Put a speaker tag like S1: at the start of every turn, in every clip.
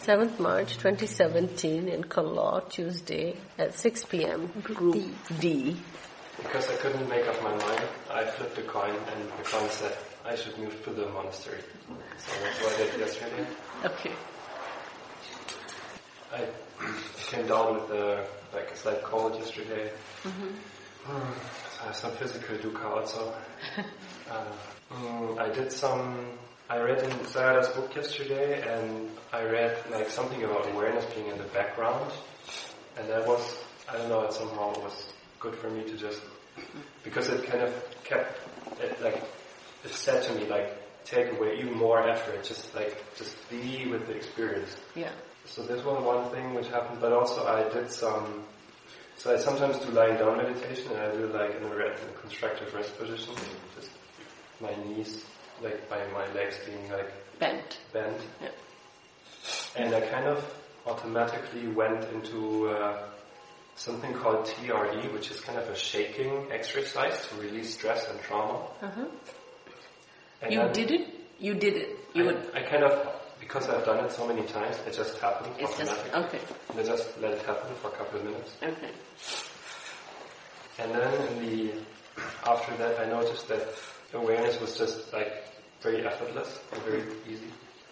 S1: 7th March 2017 in Kalor, Tuesday at 6 p.m. Group D. D.
S2: Because I couldn't make up my mind, I flipped a coin and the coin said I should move to the monastery. So that's what I did yesterday.
S1: Okay.
S2: I came down with a, like a slight cold yesterday. Mm-hmm. I have some physical dukkha also. uh, mm, I did some I read in Sayadaw's book yesterday, and I read like something about awareness being in the background, and that was I don't know it somehow was good for me to just because it kind of kept it like it said to me like take away even more effort, just like just be with the experience.
S1: Yeah.
S2: So this was one thing which happened, but also I did some. So I sometimes do lying down meditation, and I do like in a, in a constructive rest position, just my knees like by my legs being like
S1: bent.
S2: Bent.
S1: Yeah.
S2: And I kind of automatically went into uh, something called TRE, which is kind of a shaking exercise to release stress and trauma.
S1: Uh-huh. And you did it. You did it. You
S2: I,
S1: would.
S2: I kind of because I've done it so many times, it just happened
S1: it's
S2: automatically.
S1: Just, okay.
S2: And I just let it happen for a couple of minutes.
S1: Okay.
S2: And then in the after that, I noticed that awareness was just like very effortless and very easy.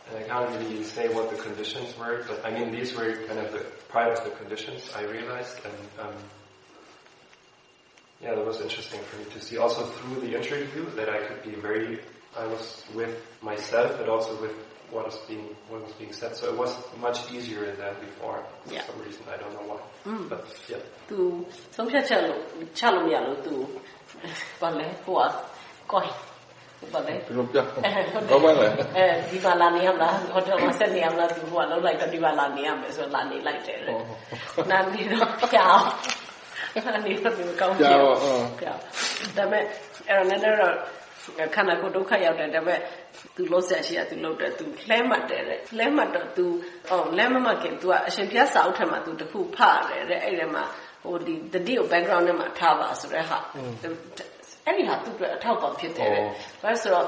S2: And I can't really say what the conditions were, but I mean these were kind of the part of the conditions I realized, and um, yeah, that was interesting for me to see. Also through the interview that I could be very, I was with myself, but also with what was being what was being said. So it was much easier than before. For
S1: yeah.
S2: some reason, I don't know why.
S1: Mm.
S2: But yeah.
S1: သူဆုံးဖြတ်ချက်လို့ချလို့မရလို့သူဘာလဲဟိုကကို ယ်ဘာလဲ
S3: ဘယ်လိုပြဘာပါလဲ
S1: အဲဒီမှာလာနေရမလားဟိုတယ်မှာဆက်နေရမလားသူကလောက်လိုက်တော့ဒီမှာလာနေရမယ်ဆိုလာနေလိုက်တယ်တဲ့နာနေတော့ပြောင်းနာနေတော့ဒီကောင်းပြောင်းပြောင်းဒါပေမဲ့အဲ့တော့လည်းတော့ခန္ဓာကိုယ်ဒုက္ခရောက်တယ်ဒါပေမဲ့သူလို့ဆက်ရှိရသူလို့တယ်သူလှဲမှတ်တယ်တဲ့လှဲမှတ်တော့သူအော်လှဲမမှတ်ခင် तू ကအရှင်ဘုရားစာအုပ်ထဲမှာ तू တခုဖရတယ်တဲ့အဲ့ဒီမှာဟိုဒီတတိကို background ထဲမှာထားပါဆိုတဲ့ဟာ အဲ့ဒီဟာသူ့အတွက်အထောက်ပံ့ဖြစ်တယ်တဲ့။ဘာလို့ဆိုတော့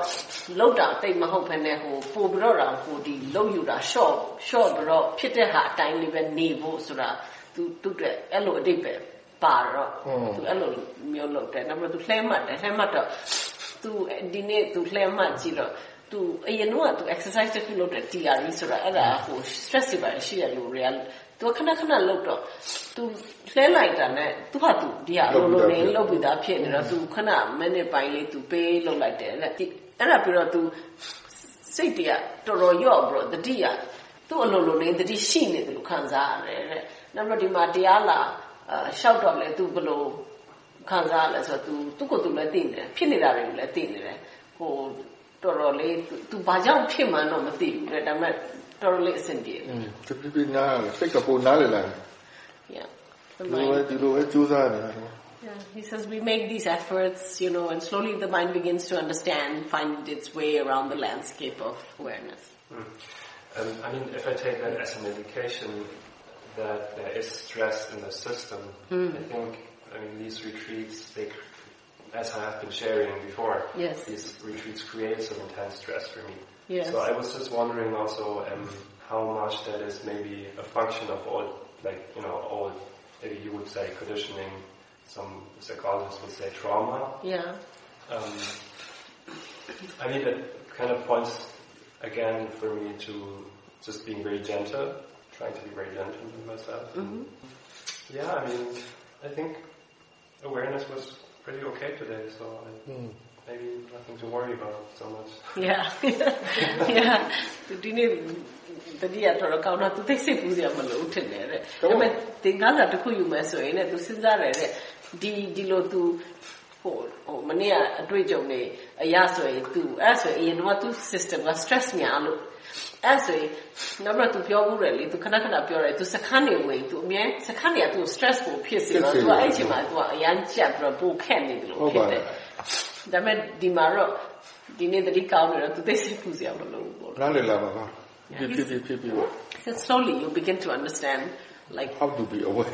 S1: လောက်တာတိတ်မဟုတ်ဘဲနဲ့ဟိုပို့ပြီးတော့ဟိုဒီလောက်ယူတာ short short ပြီးတော့ဖြစ်တဲ့ဟာအတိုင်းလေးပဲနေဖို့ဆိုတာသူသူ့အတွက်အဲ့လိုအတိတ်ပဲပါတော့သူအဲ့လိုမျိုးလုပ်တယ်။နောက်ပြီးသူလှဲမှတ်တယ်လှဲမှတ်တော့သူဒီနေ့သူလှဲမှတ်ကြည့်တော့သူအရင်ကသူ exercise တစ်ခုလုပ်တယ် TRE ဆိုတာအဲ့ဒါဟို stress တွေပါရှိရလို့ real သူခဏခဏလှုပ်တော့သူလှဲလိုက်တာနဲ့သူဟာသူဒီဟာလိုလိုနေလှုပ်ပြီးသားဖြစ်နေတော့သူခဏမိနစ်ပိုင်းလေးသူပေးလှုပ်လိုက်တယ်တဲ့အဲ့ဒါပြီးတော့သူစိတ်တည်းတော်တော်ရော့ပြီးတော့တတိယသူ့အလိုလိုနေတတိရှိနေတယ်လို့ခံစားရတယ်တဲ့နောက်တော့ဒီမှာတရားလာရှောက်တော့လေသူဘယ်လိုခံစားရလဲဆိုတော့သူသူ့ကိုယ်သူလည်းသိနေတယ်ဖြစ်နေတာတွေကိုလည်းသိနေတယ်ဟိုတော်တော်လေးသူဘာကြောင့်ဖြစ်မှန်းတော့မသိဘူးတဲ့ဒါပေမဲ့ တော်တော်လေးအဆင်ပြေတယ်။
S3: တပြပြနားစိတ်ကပိုနားလေလာတယ်
S1: Yeah.
S3: ။ဒီလိုဒီလိုကြိုးစားနေတာ
S1: Yeah, he says we make these efforts, you know, and slowly the mind begins to understand, find its way around the landscape of awareness.
S2: Mm. Um, I mean, if I take that as an indication that there is stress in the system,
S1: mm.
S2: I think, I mean, these retreats, they, as I have been sharing before,
S1: yes.
S2: these retreats create some intense stress for me.
S1: Yes.
S2: So I was just wondering also um, how much that is maybe a function of all, like, you know, all, maybe you would say conditioning, some psychologists would say trauma.
S1: Yeah.
S2: Um, I mean, it kind of points again for me to just being very gentle, trying to be very gentle with myself.
S1: Mm-hmm.
S2: Yeah, I mean, I think awareness was pretty okay today, so I,
S3: mm.
S2: Maybe nothing to worry about so much.
S1: Yeah. yeah. ဒီနေ့တတိယတော်တော်ကောင်းတော့သူသိစိတ်ပူစရာမလိုထင်တယ်တဲ့ဒါပေမဲ့သင်္ကန်းစာတစ်ခုယူမယ်ဆိုရင်လည်းသူစဉ်းစားတယ်တဲ့ဒီဒီလိုသူဟိုဟိုမနေ့ကအတွေ့အကြုံတွေအရဆိုရင်သူအဲ့ဆိုရင်အရင်တော့သူ system က stress များလို့အဲ့ဆိုရင်နောက်တော့သူပြောဘူးတယ်လေသူခဏခဏပြောတယ်သူစခန်းနေဝင်သူအမြဲစခန်းတွေကသူ stress ကိုဖြစ်စေတော့သူကအဲ့ချိန်မှာသူကအရန်ကြက်ပြီးတော့ပိုခက်နေတယ်လို့ဖြစ်တယ် ဒါပေမဲ့ဒီမှာတော့ဒီနေ့တတိကောင်းနေတော့သူသိစိတ်ပူစရာမလိုဘူးပေါ့
S3: နားလည်လာပါပါဖြစ်ဖြစ်ဖြစ်ဖြစ်
S1: slowly you begin to understand like
S3: how to be aware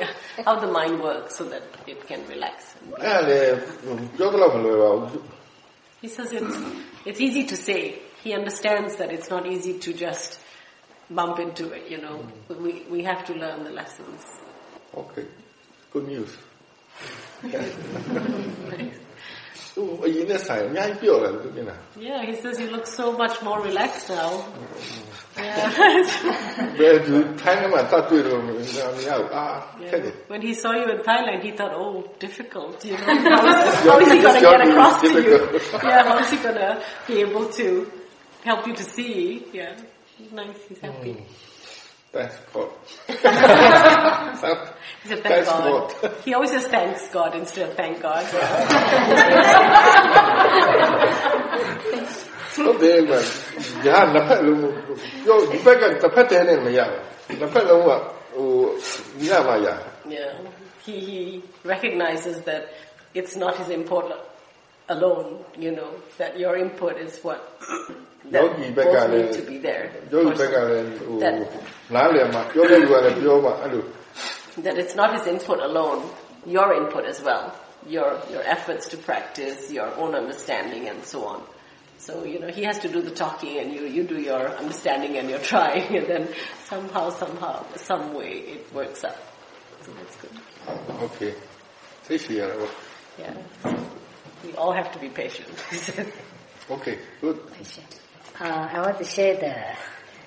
S1: yeah how the mind works so that it can relax
S3: အဲ့လေပြောတော့မလွယ်ပါဘူး
S1: he says it's it's easy to say he understands that it's not easy to just bump into it, you know. Mm. We, we have to learn the lessons.
S3: Okay. Good news. သူ I.
S1: Yeah, he says you look so much more relaxed now.
S3: yeah.
S1: When he saw you in Thailand, he thought, oh, difficult. You know, how is, how is he going to get across to you? Yeah, how is he going to be able to help you to see? Yeah, nice. He's happy. Mm.
S3: Thanks, God.
S1: He's a thank God. God. He always says thanks God instead of thank God.
S3: तो देख मैं यहाँ नफे जो नफे का नफे तेने में यार नफे लोगों वो मिला में
S1: yeah he he recognizes that it's not his input alone you know that your input is what that both need to be there.
S3: That,
S1: that it's not his input alone, your input as well. Your, your efforts to practice, your own understanding and so on. So, you know, he has to do the talking and you, you do your understanding and your trying and then somehow, somehow, some way it works out. So that's good.
S3: Okay.
S1: Yeah. We all have to be patient.
S3: okay, good. Patient.
S4: Uh, I want to share the,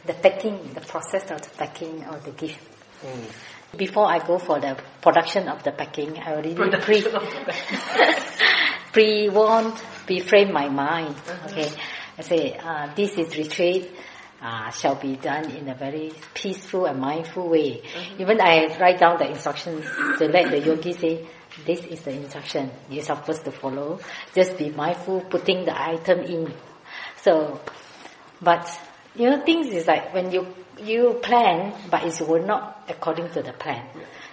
S4: the packing, the process of the packing of the gift. Mm. Before I go for the production of the packing, I already pre pre warned, pre-frame my mind. Uh-huh. Okay, I say uh, this is retreat. Uh, shall be done in a very peaceful and mindful way. Mm-hmm. Even I write down the instructions to let the yogi say, this is the instruction you're supposed to follow. Just be mindful putting the item in. So, but you know, things is like when you you plan, but it will not according to the plan.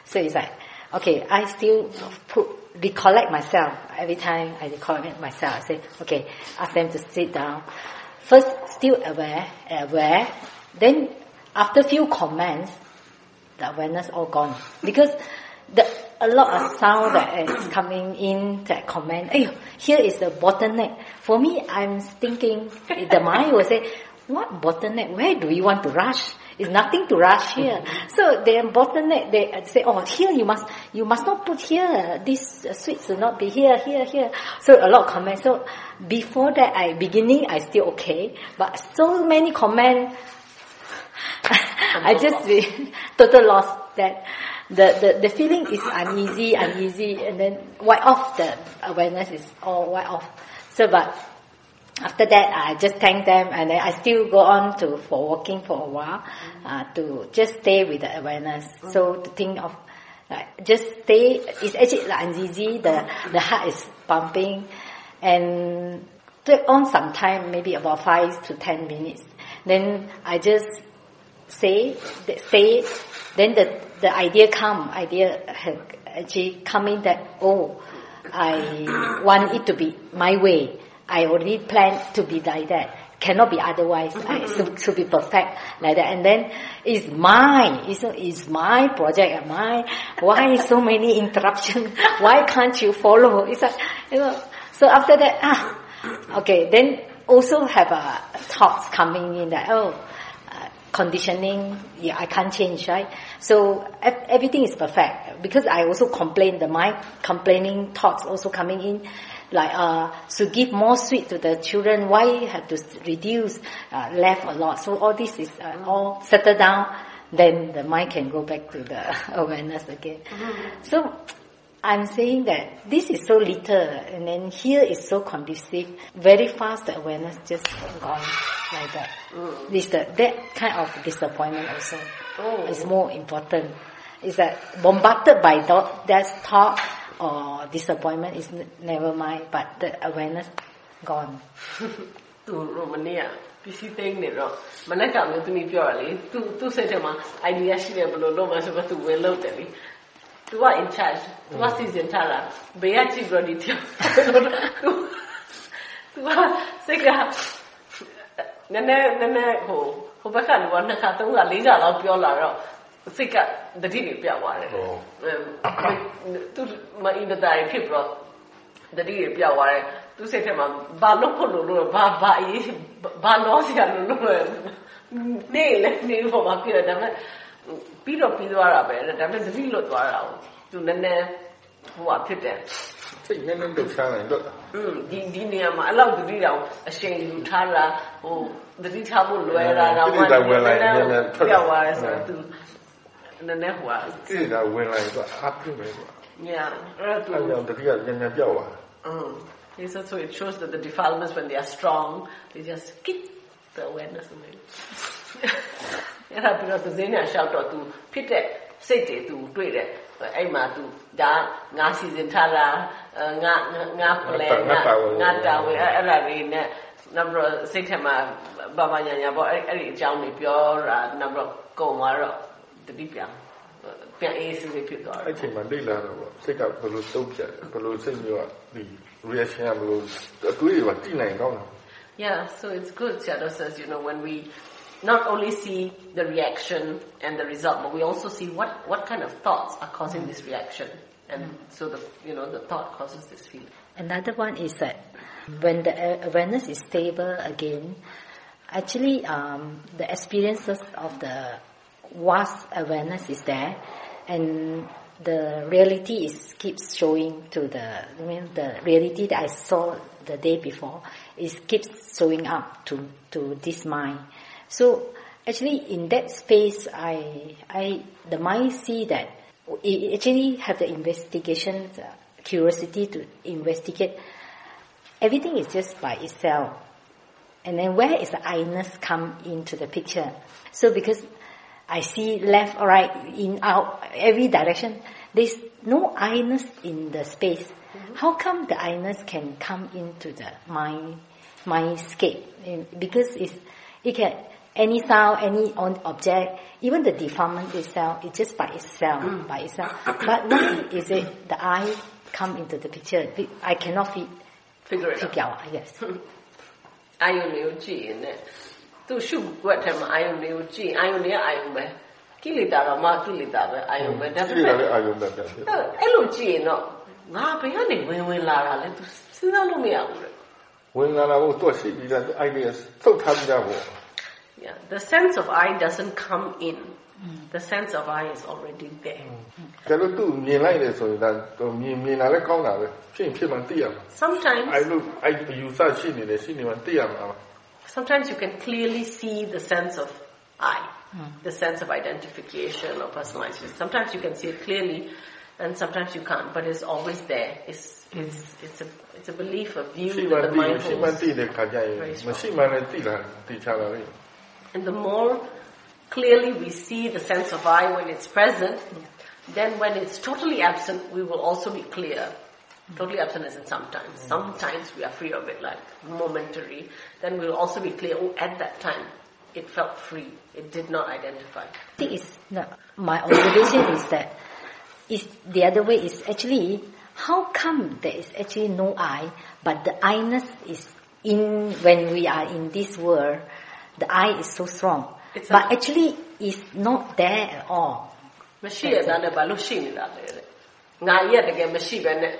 S4: So it's like, okay, I still put recollect myself every time I recollect myself. I say, okay, ask them to sit down. First, still aware, aware. Then, after few comments, the awareness all gone because the a lot of sound that is coming in that comment. Hey, here is the bottleneck. For me, I'm thinking the mind will say, what bottleneck? Where do you want to rush? It's nothing to rush here. So the bottleneck, they say, oh, here you must, you must not put here. This uh, sweets will not be here, here, here. So a lot of comments. So before that, I beginning, I still okay, but so many comments. I just be total lost that the, the, the feeling is uneasy, uneasy, and then white off the awareness is all white off. So, but after that, I just thank them, and then I still go on to for walking for a while uh, to just stay with the awareness. So to think of like just stay. It's actually like uneasy. The the heart is pumping, and take on some time, maybe about five to ten minutes. Then I just say say. Then the the idea come. Idea actually coming that oh, I want it to be my way. I already planned to be like that. Cannot be otherwise. I should, should be perfect like that. And then it's mine. It's, it's my project. My why so many interruptions? Why can't you follow? It's like you know. So after that, ah, okay. Then also have uh, thoughts coming in that oh, conditioning. Yeah, I can't change, right? So everything is perfect because I also complain. The mind complaining thoughts also coming in like uh, to give more sweet to the children, why have to reduce, uh, left a lot. So all this is uh, all settled down, then the mind can go back to the awareness again. Mm-hmm. So I'm saying that this is so little, and then here is so conducive. Very fast, the awareness just gone like that. Mm. This the, that kind of disappointment also oh. is more important. Is that bombarded by that, that thought or disappointment is never mind but the awareness gone
S1: သူရိုမနီယာပစ္စည်းသိမ်းနေတော့မနက်ကမျိုးသမီးပြောရလေသူသူစိတ်ထဲမှာ idea ရှိတယ်ဘယ်လိုလုပ်မှဆိုတော့သူဝင်လုပ်တယ်လေ သူက in charge သူကစီစဉ်ထားတာဘေးကကြည့်ပြီးတော့ဒီပြောသူသူကစိတ်ကနည်းနည်းနည်းနည်းဟိုဟိုဘက်ကလူကနှစ်ခါသုံးခါလေးခါလောက်ပြောလာတော့စိတ်ကတတိတွေပြသွားတယ်သူမအင်းတတားဖြစ်ပြီးတော့တတိတွေပြသွားတယ်သူစိတ်ထဲမှာဘာလို့ဖို့လို့လို့ဘာဘာအေးဘာလို့ဆရာလို့လဲနေလေနေပေါ်မှာပြတယ်ဒါပေမဲ့ ပြီးတော့ပြီးသွားတာပဲဒါပေမဲ့သတိလွတ်သွားတာကိုသူနည်းနည်းဟိုဟာဖြစ်တယ်
S3: စိတ်နည်းနည်းလှုပ်ရှားနိုင်တော့
S1: อืมဒီဒီနေရာမှာအဲ့လောက်သတိတောင်အရှိန်ယူထားတာဟိုသတိထားဖို့လွယ်တာတော့
S3: မှနည်းနည်း
S1: ပြောက်သွားတယ်ဆိုတော့သူနည်းနည်းဟိုဟာ
S3: ကြည့်တာဝင်လာတော့အပြည့်ပဲကွာ
S1: ညာအဲ့
S3: ဒါသူတတိယညံ့ညံ့ပြောက်သွားอืม
S1: so it shows that the defilements when they are strong they just keep the awareness away အဲ့ဒါပြီးတော့သူစင်းညာလျှောက်တော့သူဖြစ်တဲ့စိတ်တွေသူတွေ့တယ်အဲ့မှာသူဒါငါစီစဉ်ထားတာငါငါ plan ငါငါတာဝယ်အဲ့ဒါတွေနဲ့နောက်တော့စိတ်ထဲမှာဘာဘာညာညာပေါ့အဲ့အဲ့ဒီအကြောင်းတွေပြောတာနောက်တော့ကုံသွားတော့တတိပြန်ပြန်အေးစစ်စစ်ဖြစ်သွားတယ်
S3: အဲ့ချိန်မှာလိလာတော့ပေါ့စိတ်ကဘယ်လိုတုံ့ပြန်ဘယ်လိုစိတ်မျိုးကဒီ reaction ကဘယ်လိုအတွေးတွေကတိနိုင်ကောင်းလား
S1: Yeah, so it's good, Shadow says, you know, when we not only see the reaction and the result, but we also see what, what kind of thoughts are causing this reaction. And mm. so the, you know, the thought causes this feeling.
S4: Another one is that when the awareness is stable again, actually um, the experiences of the vast awareness is there and the reality is keeps showing to the I mean the reality that I saw the day before is keeps showing up to to this mind so actually in that space, I, I, the mind see that it actually have the investigation, the curiosity to investigate. Everything is just by itself. And then where is the I-ness come into the picture? So because I see left, right, in, out, every direction, there's no I-ness in the space. Mm-hmm. How come the I-ness can come into the mind, mindscape? Because it's, it can, any sound, any object, even the defilement itself, it's just by itself, mm. by itself. But why is it the eye come into the picture? I cannot
S1: fi- figure it
S4: figure out. out. Yes.
S1: အာယုန်လေးကိုကြည့်ရင်လည်းသူရှုွက်ထဲမှာအာယုန်လေးကိုကြည့်အာယုန်လေးကအာယုန်ပဲကိလေသာတော့မှကိလေသာပဲအာယုန်ပဲ
S3: ဒါပေမဲ့အာယုန်ပဲ
S1: အဲ့လိုကြည့်ရင်တော့ငါဘယ်ကနေဝင်ဝင်လာတာလဲသူစဉ်းစားလို့မရဘူးလေ
S3: ဝင်လာတာကိုသူ့ရှိပြီးသား idea သုတ်ထားပြီးသားပေါ့
S1: yeah, the sense of I doesn't come in. Mm. The sense of I is already there.
S3: Sometimes
S1: Sometimes you can clearly see the sense of I, mm. the sense of identification or personalization. Sometimes you can see it clearly, and sometimes you can't. But it's always there. It's it's it's a it's a belief, a view that the mind holds. And the more clearly we see the sense of I when it's present, then when it's totally absent, we will also be clear. Totally absent is in sometimes. Mm. Sometimes we are free of it, like momentary. Then we'll also be clear, oh, at that time, it felt free. It did not identify.
S4: I think it's, no, my observation is that is the other way is actually how come there is actually no I, but the I-ness is in when we are in this world the I is so strong. It's but actually it's not there at all.
S1: မရှိရတဲ့ဘာလို့ရှိနေတာလဲ။ငါရက်တကယ်မရှိပဲနဲ့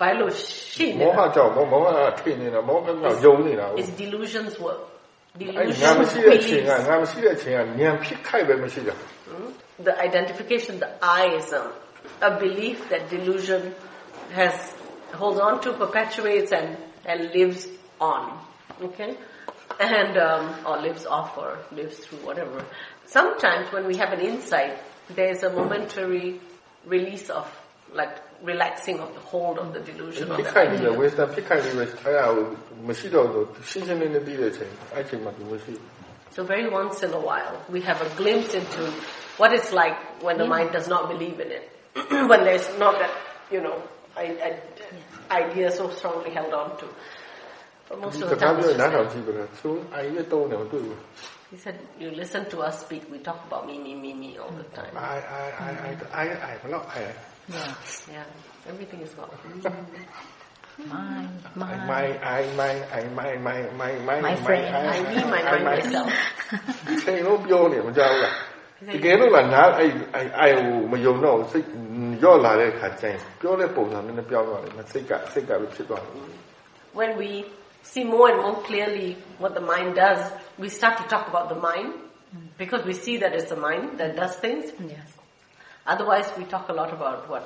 S1: ဘာလို့ရှိနေလဲ။မောဟ
S3: ကြောင့်မောဟကထိနေတာမောဟကယုံနေတာ။
S1: It's delusions work.
S3: Delusions ငါမရှိတဲ့အချိန်ကငါမရှိတဲ့အချိန်ကဉာဏ်ဖြစ်ခိုက်ပဲမရှိတာ
S1: The identification the I is a, a belief that delusion has holds on to perpetuates and and lives on. Okay? and um, or lives off or lives through whatever. Sometimes when we have an insight, there's a momentary release of like relaxing of the hold of the delusion. On the So very once in a while, we have a glimpse into what it's like when the mind does not believe in it, when there's not that you know idea so strongly held on to But most of the time, he said, you listen to us speak, we talk about me, me, me, me all the time.
S3: I, I, I, I, I, I'm not I.
S1: Yeah, yeah, everything is gone.
S4: My,
S3: my, my, I, my, I, my, my, my, my,
S4: my friend,
S1: I, me, my, my, myself.
S3: ဒီချိန်လုံးပြောနေမကြောက်ဘူးတကယ်လို့ကနားအဲ့အဲ့အဲ့ဟိုမယုံတော့စိတ်ရော့လာတဲ့ခါကျရင်ပြောတဲ့ပုံစံနဲ့ပြောင်းသွားတယ်စိတ်ကစိတ်ကပဲဖြစ်သွားတယ်
S1: When we see more and more clearly what the mind does, we start to talk about the mind because we see that it's the mind that does things.
S4: Yes.
S1: Otherwise, we talk a lot about what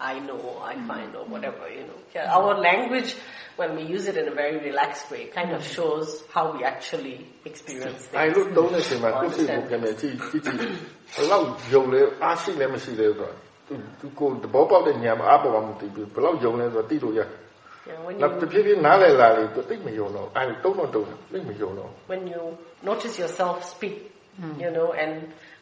S1: I know, I find, or whatever, you know. Yeah, our language, when we use it in a very relaxed way, kind of shows how we actually experience things.
S3: အဲလိုတုံးတဲ့ချိန်မှာကိုယ်စိတ်ကိုပြန်ပြန်ကြည့်ကြည့်ကြည့်ဘယ်လောက်ယုံလဲအားရှိလဲမရှိလဲဆိုတော့သူသူကိုယ်သဘောပေါက်တဲ့ဉာဏ်မှာအားပေါ်မှာမသိဘူးဘယ်လောက်ယုံလဲဆိုတော့သိလို့ရ
S1: Yeah, when
S3: နောက်
S1: you
S3: တစ်ဖြည်းဖြည်းနားလည်လာလေသူသိမယုံတော့အဲတုံးတော့တုံးတယ်သိမယုံတော့
S1: when you notice yourself speak, you know, and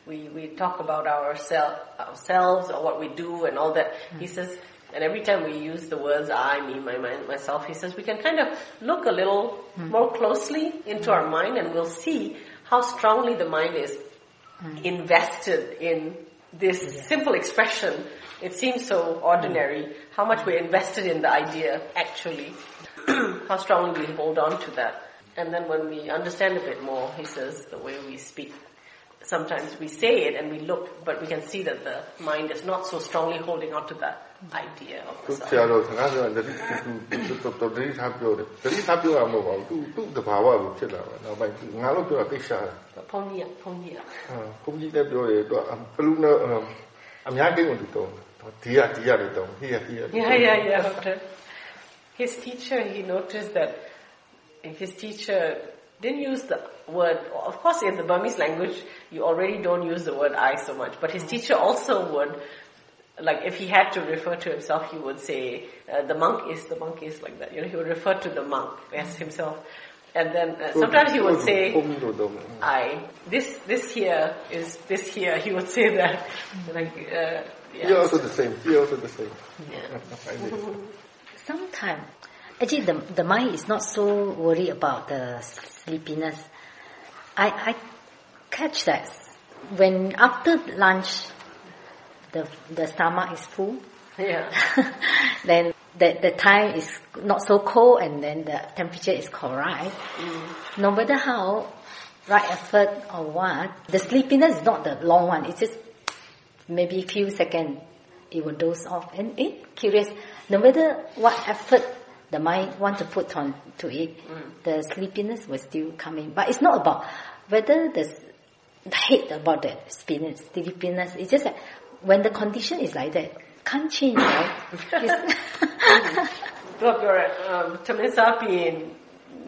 S1: we, we talk about ourselves, ourselves or what we do and all that. He says, and every time we use the words I, me, my mind, myself, he says we can kind of look a little more closely into our mind and we'll see how strongly the mind is invested in this simple expression. It seems so ordinary, mm. how much we're invested in the idea actually, how strongly we hold on to that. And then when we understand a bit more, he says, the way we speak Sometimes we say it and we look, but we can see that the mind is not so strongly holding on to that idea of
S3: သူ
S1: the
S3: ဆရာ
S1: self.
S3: တော်စကားပြောတယ်သူသူသူသူတတိထားပြောတယ်တတိထားပြောရမှာမဟုတ်ပါဘူးသူသူ့တဘာဝကိုဖြစ်လာတာနောက်ပိုင်းငါတို့ပြောတာသိရှာတယ်
S1: But Pony, pony.
S3: ဘုန်းကြီးလည်းပြောတယ်သူဘလူးနဲ့အများကြီးကိုသူတုံးဒီရဒီရတယ်တုံးဟိရဟိရ
S1: Yeah, yeah, yeah. Doctor. His teacher, he noticed that his teacher didn't use the word, of course in the Burmese language, you already don't use the word I so much, but his mm. teacher also would, like if he had to refer to himself, he would say, uh, the monk is, the monk is like that, you know, he would refer to the monk as himself. And then uh, sometimes he would say, I, this, this here is this here, he would say that, mm. like, uh, yeah.
S3: you also the same, you also the same.
S1: Yeah.
S4: Sometimes actually, the, the mind is not so worried about the sleepiness. I, I catch that when after lunch, the, the stomach is full,
S1: Yeah.
S4: then the, the time is not so cold and then the temperature is correct. No matter how right effort or what, the sleepiness is not the long one. It's just maybe few seconds it will doze off. And eh, curious, no matter what effort the mind want to put on to it, the sleepiness will still come in. But it's not about whether the s- the hate about the sleepiness, sleepiness. It's just that when the condition is like that, can't change, right? It's-
S1: သူကပြောရဲသမင်းစားပြီးရင်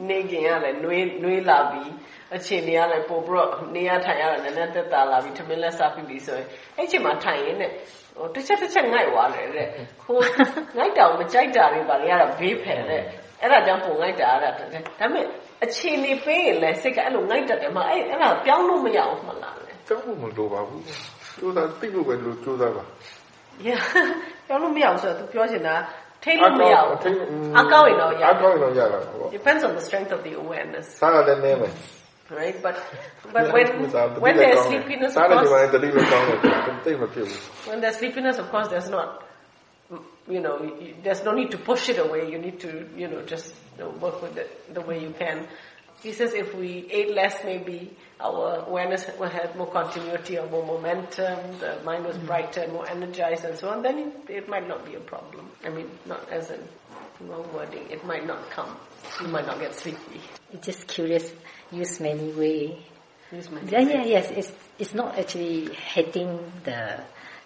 S1: နေခင်ကလည်းနှွေးနှွေးလာပြီးအခြေအနေကလည်းပို့ပြီးတော့နေရထိုင်ရတာနည်းနည်းသက်သာလာပြီးသမင်းလက်စားပြီးပြီဆိုရင်အဲ့ချိန်မှာထိုင်ရင်တဲ့ ဟိုတစ်ချက်တစ်ချက်ငိုက်သွားတယ်တဲ့ဟိုငိုက်တောင်မကြိုက်တာတွေပါလေရတာဘေးဖယ်တဲ့အဲ့ဒါကြောင့်ပုံငိုက်တာအဲ့ဒါတဲ့ဒါပေမဲ့အခြေအနေပေးရင်လည်းစိတ်ကအဲ့လိုငိုက်တတ်တယ်မအဲ့အဲ့ဒါပြောင်းလို့မရအောင်မလားလေ
S3: ကျောင်းဖို့မလိုပါဘူးကျိုးသားသိလို့ပဲလို့ကျိုးသားပါ
S1: Yeah ပြောင်းလို့မရအောင်ဆိုတော့ तू ပြောချင်တာထိတ်လို့မရအောင်
S3: ထိတ်
S1: အကောင်းရင်တော့ရ
S3: အကောင်းရင်တော့ရတာပေါ့
S1: depends on the strength of the awareness
S3: စားရတယ်နည်းမယ်
S1: right? But but when when there's sleepiness, of course, when there's sleepiness, of course, there's not. You know, there's no need to push it away. You need to, you know, just you know, work with it the way you can. He says if we ate less, maybe our awareness had more continuity or more momentum, the mind was brighter, more energized and so on, then it, it might not be a problem. I mean, not as in wrong wording, it might not come You might not get sleepy.
S4: it's just curious, use many way.
S1: Use my
S4: Yeah, yeah, yes. It's it's not actually hating the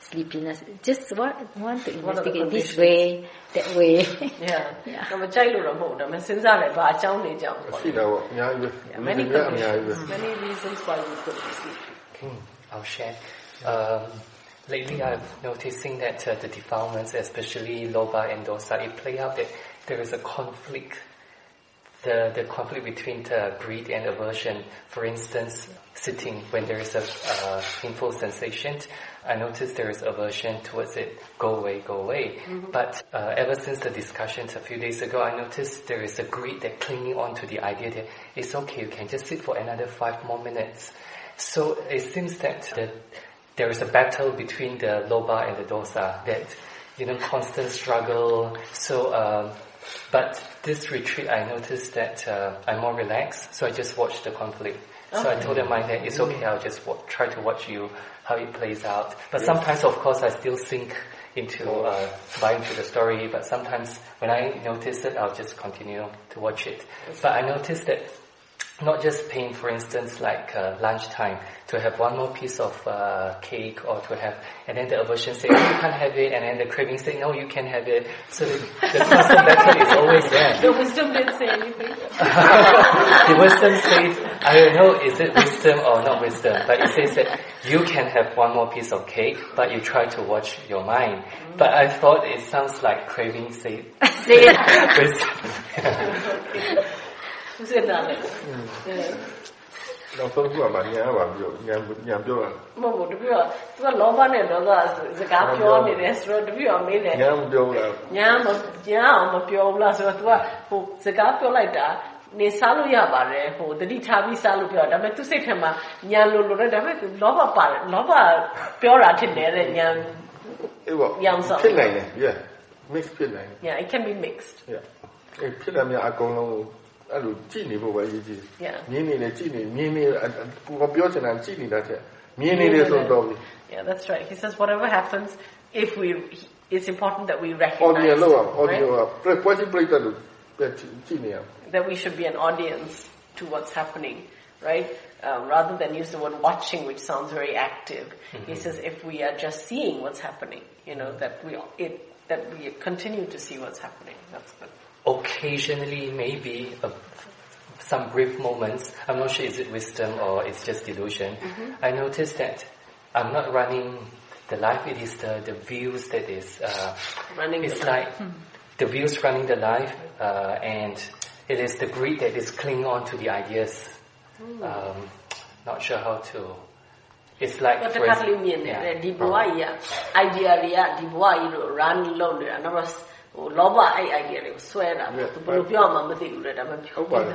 S4: sleepiness. Just want want to
S1: What are the
S4: investigate this
S1: conditions?
S4: way, that way.
S1: Yeah.
S4: Yeah.
S1: ဒါမကြိုက်လို့တော့မဟုတ်ဘူးဒါပေမဲ့စဉ်းစားတယ်ဘာအကြောင်းနေကြောင်းပေါ့
S3: ရှိတာပေါ့အများကြီးပဲ
S1: Yeah, many
S3: အများကြီးပဲ
S1: conditions, many reasons why we could be sleepy.
S5: Hmm, I'll share. Um, lately, I'm noticing that uh, the defilements, especially loba and dosa, it play out that there is a conflict. the the conflict between the greed and aversion. For instance, sitting when there is a uh, painful sensation, I notice there is aversion towards it. Go away, go away. But uh, ever since the discussions a few days ago, I noticed there is a greed that clinging on to the idea that it's okay, you can just sit for another five more minutes. So it seems that the, there is a battle between the loba and the dosa, that, you know, constant struggle. So, um, but this retreat, I noticed that uh, I'm more relaxed, so I just watched the conflict. So I told the mind that it's okay, I'll just try to watch you, how it plays out. But sometimes, of course, I still sink into uh, buy into the story. But sometimes when I notice it, I'll just continue to watch it. But I noticed that not just pain, for instance, like uh, lunchtime, to have one more piece of uh, cake or to have, and then the aversion say, oh, you can't have it, and then the craving say, no, you can have it. So the, the constant battle is always there.
S1: The wisdom didn't say anything.
S5: the wisdom says, I don't know, is it wisdom or not wisdom, but it says that you can have one more piece of cake, but you try to watch your mind. But I thought it sounds like craving say, wisdom.
S1: စစ်တာလေ
S3: နောက်ဆုံးခုကမှညာပါပြောညာညာပြောတာ
S1: မဟုတ်ဘူးတပည့်တော့သူကလောဘနဲ့လောဘစကားပြောနေတယ်ဆိုတော့တပည့်တော်မေးတယ်
S3: ညာမပြောလား
S1: ညာမညာအောင်မပြောဘူးလားဆိုတော့သူကဟိုစကားပြောလိုက်တာနေစားလို့ရပါတယ်ဟိုတတိထားပြီးစားလို့ပြောဒါပေမဲ့သူစိတ်ထဲမှာညာလိုလိုနဲ့ဒါပေမဲ့သူလောဘပါတယ်လောဘပြောတာဖြစ်တယ်တဲ့ညာ
S3: အေးပေါ့ဖြစ်နိုင်တယ် yeah mix ဖြစ်နိုင်
S1: yeah it can be mixed
S3: yeah အေးဖြစ်တယ်များအကုန်လုံး အဲ့လိုကြည့်နေဖို့ပဲအရေးကြီးမြင်နေတယ်ကြည့်နေမြင်နေကိုပြောချင်တာကြည့်နေတာတဲ့မြင်နေတယ်ဆိုတော့
S1: Yeah that's right he says whatever happens if we it's important that we recognize audio လောက်အောင်
S3: audio ပွဲချင်းပြိတ္တလို့ကြည့်နေရ
S1: that we should be an audience to what's happening right um, rather than use the word watching which sounds very active mm-hmm. he says if we are just seeing what's happening you know that we it that we continue to see what's happening that's good
S5: occasionally, maybe a, some brief moments, I'm not sure is it wisdom or it's just delusion, mm-hmm. I noticed that I'm not running the life, it is the, the views that is uh, running it's like life. the views running the life uh, and it is the greed that is clinging on to the ideas. Mm. Um, not sure how to it's like
S1: တခါတလေမြင်တယ်ဒီဘဝကြီးက idea တွေကဒီဘဝကြီးလို့ run လုပ်နေတာနောက် ဟိုလောဘအဲ့ idea တွေကိုဆွဲတာပေါ့သူဘယ်လိုပြောမှမသိဘူးလေဒါမှမ
S3: ဟုတ်ပါဘူး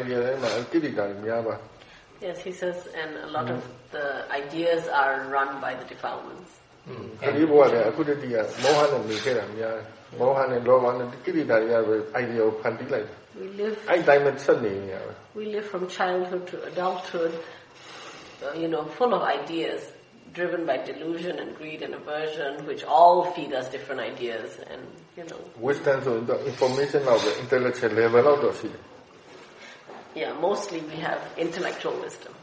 S3: idea တွေမှာကိရိတာများပါ
S1: Yes he says and a lot of the ideas are run by the defilements
S3: အဲဒီဘဝလည်းအခုတည်းကမောဟနဲ့နေခဲ့တာများမောဟနဲ့လောဘနဲ့ကိရိတာတွေကပဲ idea ကိုဖန်တီးလိုက် We live အဲ့တိုင်းမှာဆက်နေရပါ
S1: We live from childhood to adulthood uh, you know full of ideas driven by delusion and greed and aversion, which all feed us different ideas and, you know.
S3: Wisdom so the information of the intellectual level of the
S1: Yeah, mostly we have intellectual wisdom.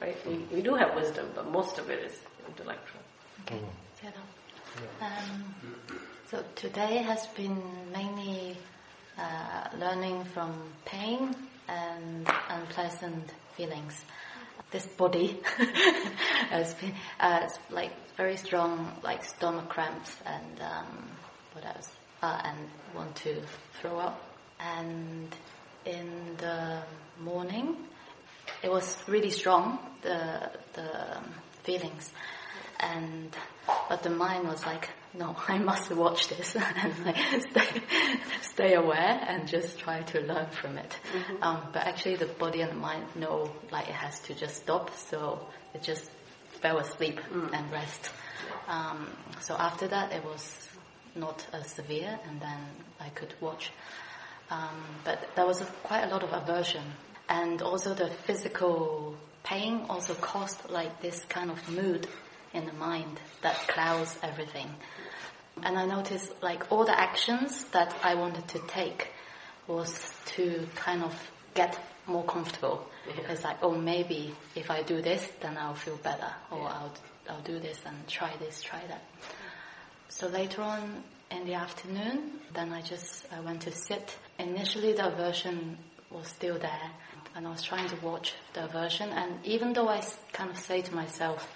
S1: Right? We, we do have wisdom, but most of it is intellectual. Okay.
S6: Mm. Um, so today has been mainly uh, learning from pain and unpleasant feelings this body. Has been uh, like very strong like stomach cramps and um, what else? Uh, and want to throw up. And in the morning it was really strong the the feelings. And but the mind was like no, I must watch this and like stay, stay aware and just try to learn from it. Mm-hmm. Um, but actually, the body and the mind know like it has to just stop, so it just fell asleep mm. and rest. Um, so after that, it was not as severe, and then I could watch. Um, but there was a, quite a lot of aversion, and also the physical pain also caused like this kind of mood in the mind that clouds everything. And I noticed like all the actions that I wanted to take was to kind of get more comfortable. Yeah. It's like, oh, maybe if I do this, then I'll feel better, or yeah. I'll I'll do this and try this, try that. So later on in the afternoon, then I just I went to sit. Initially, the aversion was still there, and I was trying to watch the aversion. And even though I kind of say to myself,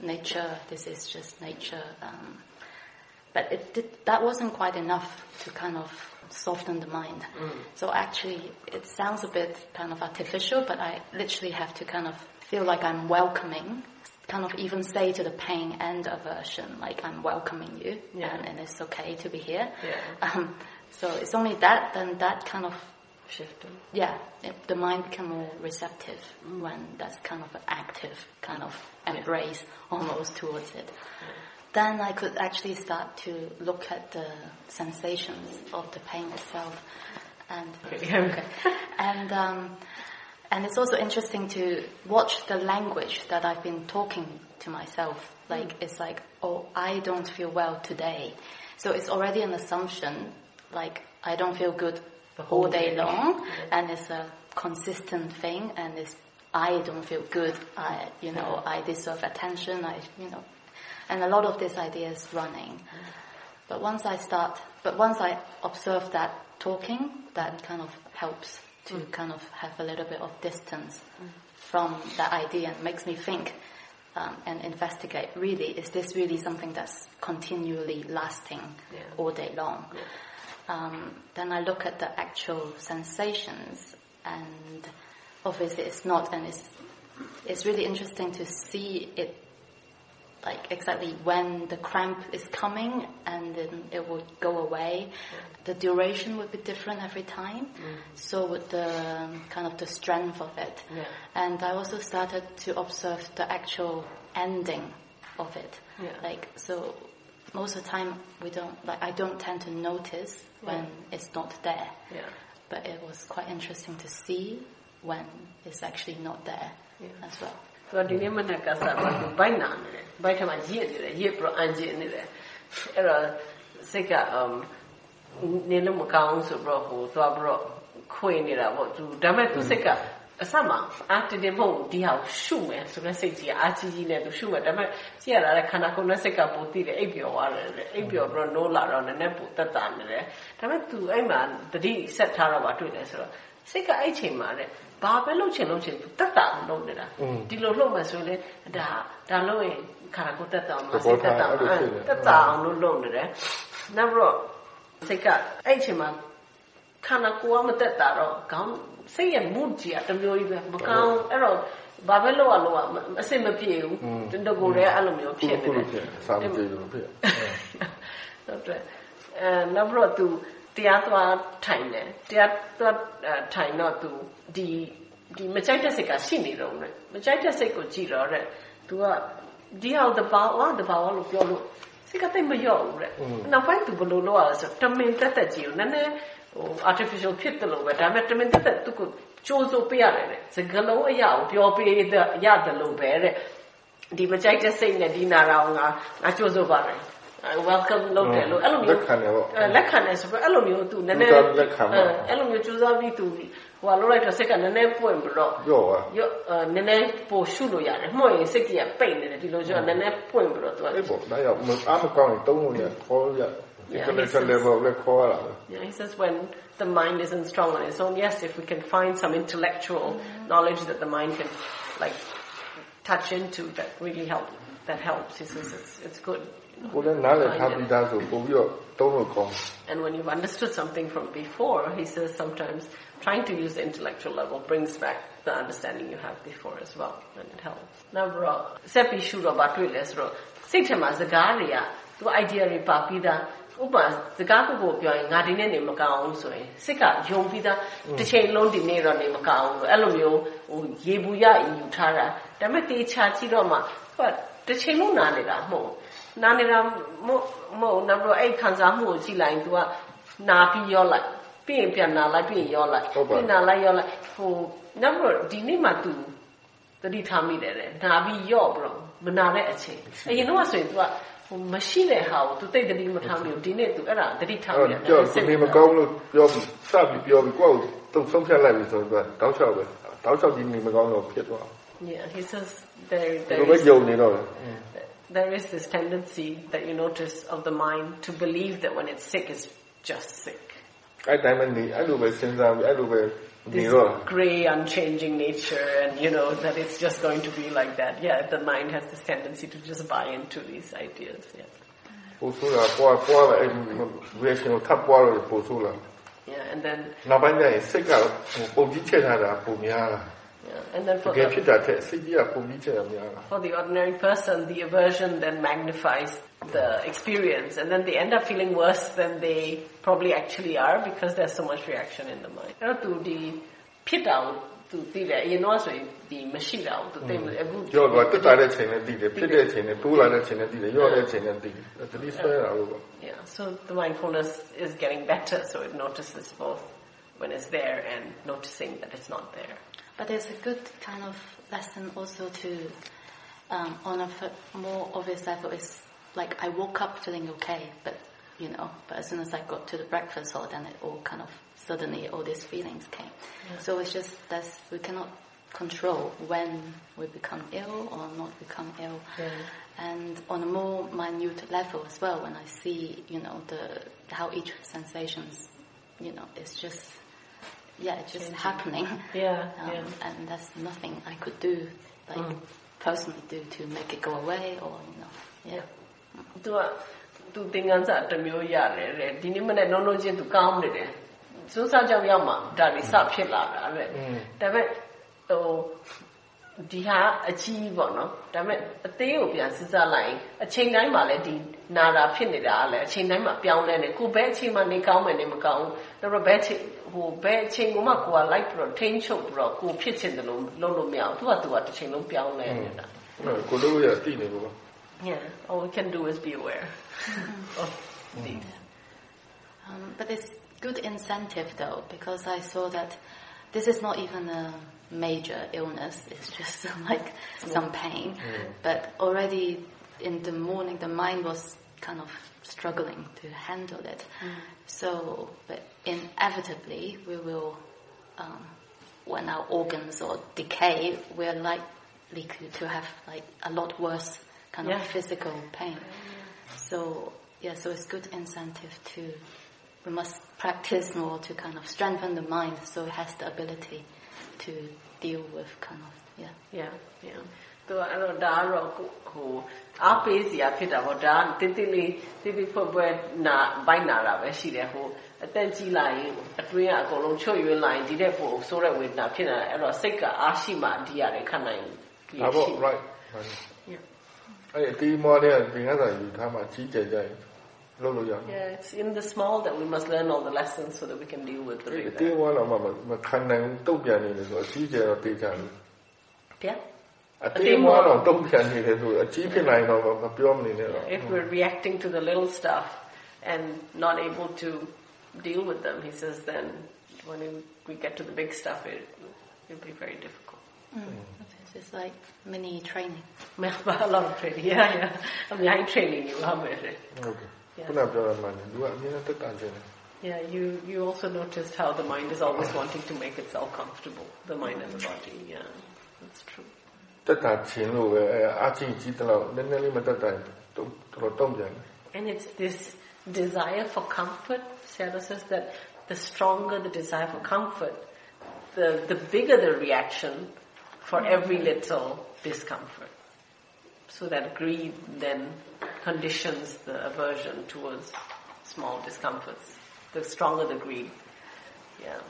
S6: nature, this is just nature. Um, but it did, that wasn't quite enough to kind of soften the mind. Mm. So actually, it sounds a bit kind of artificial, but I literally have to kind of feel like I'm welcoming, kind of even say to the pain and aversion, like I'm welcoming you, yeah. and, and, it's okay to be here. Yeah. Um, so it's only that, then that kind of shifted. Yeah, it, the mind become more receptive mm. when that's kind of an active kind of embrace yeah. almost towards it. Yeah then I could actually start to look at the sensations of the pain itself, and okay, and um, and it's also interesting to watch the language that I've been talking to myself. Like mm. it's like, oh, I don't feel well today, so it's already an assumption. Like I don't feel good all day, day long, yeah. and it's a consistent thing, and it's I don't feel good. I, you know, I deserve attention. I, you know, and a lot of these ideas running. But once I start, but once I observe that talking, that kind of helps to mm. kind of have a little bit of distance mm. from that idea and makes me think um, and investigate. Really, is this really something that's continually lasting yeah. all day long? Yeah. Um, then I look at the actual sensations, and obviously it's not, and it's it's really interesting to see it like exactly when the cramp is coming and then it would go away. The duration would be different every time. Mm. So would the kind of the strength of it. Yeah. And I also started to observe the actual ending of it. Yeah. Like so most of the time we don't like I don't tend to notice when it's not there. But it was quite interesting to see when it's actually not there as well.
S1: ဆိုတော့ဒီနေ့မနက်ကစားတော့သူဘိုက်နာနေတယ်ဘိုက်ထဲမှာရစ်နေတယ်ရစ်ပြီးတော့အန်ကျင်နေတယ်အဲ့တော့စိတ်ကအမ်နေလို့မကောင်းဆိုပြီးတော့ဟိုသွားပြီးတော့ခွေနေတာပေါ့သူဒါပေမဲ့သူစိတ်ကအစမှာအာတတင်မဟုတ်ဒီဟာရှုမယ်ဆိုတော့စိတ်ကြီးအာကြီးကြီးနဲ့သူရှုမယ်ဒါပေမဲ့ကြည့်ရတာလည်းခန္ဓာကိုယ်နဲ့စိတ်ကပိုသိတယ်အိပ်ပျော်သွားတယ်အိပ်ပျော်ပြီးတော့နိုးလာတော့နည်းနည်းပိုတက်တာနေတယ်ဒါပေမဲ့သူအဲ့မှာတတိဆက်ထားတော့မှတွေ့တယ်ဆိုတော့ စိတ်ကအဲ့ချိန်မှာတဲ့ဘာပဲလုပ်ချင်လုပ်ချင်တက်တာလုပ်နေတာဒီလိုလုပ်မှဆိုရင်ဒါဒါလုပ်ရင်ခါကိုတက်တာမှာစိတ်တက်တာတက်တာအောင်လို့လုပ်နေတယ်နောက်တော့စိတ်ကအဲ့ချိန်မှာခန္ဓာကိုယ်ကမတက်တာတော့ခေါင်းစိတ်ရဲ့ mood ကြီးကတမျိုးကြီးပဲမကောင်းအဲ့တော့ဘာပဲလုပ်ရလို့အဆင်မပြေဘူးတကူရဲအဲ့လိုမျိုးဖြစ်နေတယ်
S3: စာမပြေဘူးဖြစ်
S1: ဟုတ်တယ်အဲနောက်တော့ तू တရားသွားထိုင်တယ်တရားသွားထိုင်တော့သူဒီဒီမကြိုက်တဲ့စိတ်ကရှိနေတော့တယ်မကြိုက်တဲ့စိတ်ကိုကြည့်တော့တဲ့သူကဒီဟာတဘာဝတဘာဝလို့ပြောလို့စိတ်ကတိတ်မလျော့ဘူးတဲ့နောက်ပိုင်းသူဘယ်လိုလုပ်ရလဲဆိုတမင်တက်တက်ကြည့်ဦးနည်းနည်းဟို artificial ဖြစ်တယ်လို့ပဲဒါပေမဲ့တမင်တက်တက်သူကကြိုးစိုးပေးရတယ်တဲ့စကလုံးအရာကိုပြောပေးရတယ်လို့ပဲတဲ့ဒီမကြိုက်တဲ့စိတ်နဲ့ဒီနာရာကိုငါငါကြိုးစိုးပါတယ် welcome လုပ်တယ်လို့အဲ့လိုမျိုးလက်ခံတယ်ပေါ့လက်ခံတယ်ဆိုတော့အဲ့လိုမျိုးသူနည်းနည်းလက်ခံပါအဲ့လိုမျိုးကြိုးစားပြီးသူဟိုလောက်လိုက်တော့စိတ်ကနည်းနည်းပွင့်ပြီးတော့
S3: ရော့ပါ
S1: ရော့နည်းနည်းပိုရှုလို့ရတယ်မှော့ရင်စိတ်ကြီးကပိတ်နေတယ်ဒီလိုကြောနည်းနည်းပွင့်ပြီးတော့သူက
S3: အဲ့ပေါ့ဒါရောက်အားမကောင်းရင်တုံးလို့ရခေါ်လို့ရ Yeah, he says,
S1: yeah, he says when the mind isn't strong on its own, yes, if we can find some intellectual mm-hmm. knowledge that the mind can like touch into, that really help. That helps. He says it's it's good.
S3: And
S1: when you've understood something from before, he says sometimes trying to use the intellectual level brings back the understanding you have before as well, and it helps. Now, bro, ဆက်ပြီးရှုတော့ဗာတွေ့လဲဆိုတော့စိတ်ထဲမှာစကားတွေကသူ idea တွေပါပြီးသားဥပမာစကားကိုကိုပြောရင်ငါဒီနေ့နေမကောင်းဘူးဆိုရင်စိတ်ကယုံပြီးသားတစ်ချိန်လုံးဒီနေ့တော့နေမကောင်းဘူးအဲ့လိုမျိုးဟိုရေဘူးရယူထားတာဒါပေမဲ့တေချာကြည့်တော့မှသူကတစ်ချိန်လုံးနာနေတာမဟုတ် နာနေတာမဟုတ်မဟုတ်နောက်တော့အဲ့ခံစားမှုကိုကြည့်လိုက် तू ကနာပြီးရောလိုက်ပြီးရင်ပြန်နာလိုက်ပြီးရင်ရောလိုက်ပြီးနာလိုက်ရောလိုက်ဟိုနောက်တော့ဒီနေ့မှ तू တတိထားမိတယ်တဲ့နာပြီးရော့ပြီးတော့မနာတဲ့အချိန်အရင်တော့ဆိုရင် तू ကဟိုမရှိတဲ့ဟာကို तू တိတ်တတိမထားမိဘူးဒီနေ့ तू အဲ့ဒါတတိထားမိတယ်
S3: ကြောက်ဒီမကောင်းလို့ပြောပြီးစပြီးပြောပြီးကိုယ့်ကိုတုံဆုံးဖြတ်လိုက်ပြီဆိုတော့တောက်လျှောက်ပဲတောက်လျှောက်ဒီနေမကောင်းတော့ဖြစ်သွား
S1: Yeah he says there there there is this tendency that you notice of the mind to believe that when it's sick, it's just sick. This grey, unchanging nature, and you know that it's just going to be like that. Yeah, the mind has this tendency to just buy into these ideas. Yeah. Yeah, and then. And then for the, for the ordinary person, the aversion then magnifies the experience, and then they end up feeling worse than they probably actually are because there's so much reaction in the mind. အဲ့တော့သူဒီဖြစ်တာကိုသူသိတယ်အရင်တော့ဆိုရင်ဒီမရှိတာကိုသူသိတယ်အခု
S3: ရောတော့တက်တာတဲ့ချိန်နဲ့သိတယ်ဖြစ်တဲ့ချိန်နဲ့တိုးလာတဲ့ချိန်နဲ့သိတယ်ရောတဲ့ချိန်နဲ့သိတယ်သတိဆွဲတာလို့ပေါ့
S1: Yeah so the mindfulness is getting better so it notices both when it's there and noticing that it's not there.
S6: But there's a good kind of lesson also to, um, on a more obvious level, is like I woke up feeling okay, but you know, but as soon as I got to the breakfast hall, then it all kind of suddenly all these feelings came. Yeah. So it's just that we cannot control when we become ill or not become ill. Yeah. And on a more minute level as well, when I see, you know, the how each sensations, you know, it's just yeah, it's just Changing. happening.
S1: Yeah,
S6: um,
S1: yeah.
S6: And there's nothing I could do, like mm. personally do to make it go away or you know, yeah.
S1: သူကသူသင်္ကန်းစာတစ်မျိုးရတယ်တဲ့ဒီနေ့မနေ့လုံးလုံးချင်းသူကောင်းနေတယ်စိုးစားကြောင်ရောက်မှဒါတွေစဖြစ်လာတာတဲ့ဒါပေမဲ့ဟို ဒီဟာအကြီးပေါ့နော်ဒါပေမဲ့အသေးကိုပြန်စဉ်းစားလိုက်ရင်အချိန်တိုင်းမှာလည်းဒီနာတာဖြစ်နေတာလည်းအချိန်တိုင်းမှာပြောင်းလဲနေကိုဘယ်အချိန်မှနေကောင်းမယ်နေမကောင်းဘူးဒါပေမဲ့ဘယ်ချိန်ဟိုဘယ်အချိန်ကမှကိုကလိုက်ပြီးတော့ထိန်းချုပ်ပြီးတော့ကိုဖြစ်ချင်တယ်လို့လုပ်လို့မရဘူးသူကသူကတစ်ချိန်လုံးပြောင်းလဲနေတာ
S3: ကိုလို့ရတည်နေပေါ့
S1: Yeah, all we can do is be aware of these.
S6: Um, but it's good incentive though, because I saw that this is not even a major illness, it's just like some pain. Mm. But already in the morning, the mind was kind of struggling to handle it. Mm. So, but inevitably, we will, um, when our organs or decay, we're likely to have like a lot worse kind yeah. of physical pain. So, yeah, so it's good incentive to, we must practice more to kind of strengthen the mind so it has the ability to deal with kind of, yeah.
S1: Yeah, yeah. သူကအဲ့တော့ဒါကတော့ဟိုအားပေးစရာဖြစ်တာပေါ့ဒါတင်းတင်းလေးတိတိဖွက်ဖွက်နာဘိုက်နာတာပဲရှိတယ်ဟိုအသက်ကြီးလာရင်အတွင်းကအကုန်လုံးချွတ်ယွင်းလာရင်ဒီတဲ့ပို့ဆိုးတဲ့ဝေဒနာဖြစ်နေတယ်အဲ့တော့စိတ်ကအားရှိမှဒီရတယ်ခံနိုင်
S3: ဘူးဒါပေါ့ right အဲ့ဒီမော်တဲ့သင်္ကန်းစာယူထားမှကြီးကျယ်ကြရင် လုပ်လို့ရအောင်
S1: Yeah it's in the small that we must learn all the lessons so that we can deal with the big
S3: တေးဝါတော့မှမခံနိုင်တုတ်ပြန်နေတယ်ဆိုတော့ကြီးကျယ်တော့တေးကြတယ်
S1: ဗျာ
S3: if
S1: we're reacting to the little stuff and not able to deal with them he says then when we get to the big stuff it will be very difficult
S6: mm. It's like mini training.
S1: a lot of training. Yeah, yeah. I'm behind training you. How
S3: Okay. yeah.
S1: yeah, you, you also noticed how the mind is always wanting to make itself comfortable, the mind and the body. Yeah, that's true. and it's this desire for comfort Sayadaw says that the stronger the desire for comfort the the bigger the reaction for every little discomfort so that greed then conditions the aversion towards small discomforts the stronger the greed yeah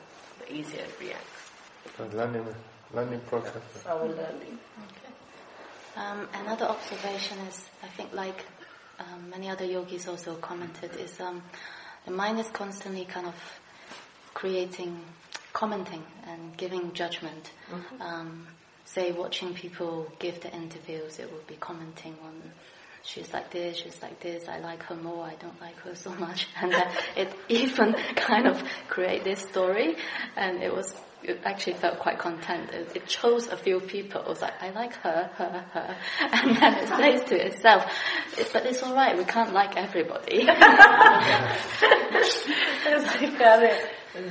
S1: the easier it reacts
S3: learning learning process.
S1: Our learning.
S6: Okay. Um, another observation is, I think, like um, many other yogis also commented, is um, the mind is constantly kind of creating, commenting, and giving judgment. Mm-hmm. Um, say, watching people give the interviews, it would be commenting on she's like this, she's like this, I like her more, I don't like her so much. And then it even kind of create this story and it was it actually felt quite content. It, it, chose a few people. It was like, I like her, her, her. And then it says to itself, it, but it's alright, we can't like everybody.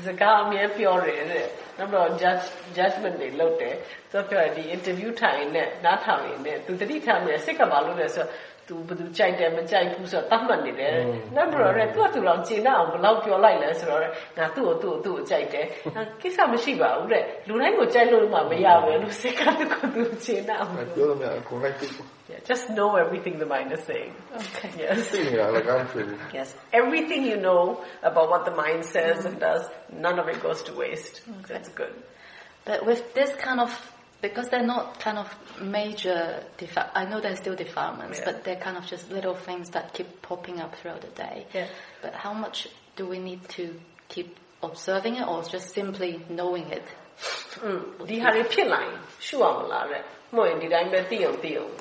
S1: စကားအမြဲပြောတယ်တဲ့နောက်တော့ judge judgment တွေလုပ်တယ်ဆိုတော့ပြောဒီ interview ထိုင်နဲ့နားထောင်နေတယ်သူတတိထားနေစိတ်ကဘာလို့လဲဆိုတော့ သူဘယ်သူကြိုက်တယ်မကြိုက်ဘူးဆိုတော့တတ်မှတ်နေတယ်နောက်ပြီးတော့သူကသူတော့ကျင်တော့ဘယ်လောက်ပြောလိုက်လဲဆိုတော့ငါသူ့ကိုသူ့ကိုသူ့ကိုကြိုက်တယ်ကိစ္စမရှိပါဘူးတဲ့လူတိုင်းကိုကြိုက်လို့မှမရဘူးလူစိတ်ကသူ့ကိုသူကျင်တော့
S3: ပြောလို့မရကိုလိုက်သိ
S1: Yeah, just know everything the mind is saying.
S6: Okay.
S1: Yes. yes. Everything you know about what the mind says mm-hmm. and does, none of it goes to waste. Okay. That's good.
S6: But with this kind of because they're not kind of major defi- I know they're still defilements, yeah. but they're kind of just little things that keep popping up throughout the day.
S1: Yeah.
S6: But how much do we need to keep observing it or just simply knowing it?
S1: ဒီဟာတွေဖြစ်လာရင်ရှုအောင်လားတဲ့မဟုတ်ရင်ဒီတိုင်းပဲသိအောင်သိအောင်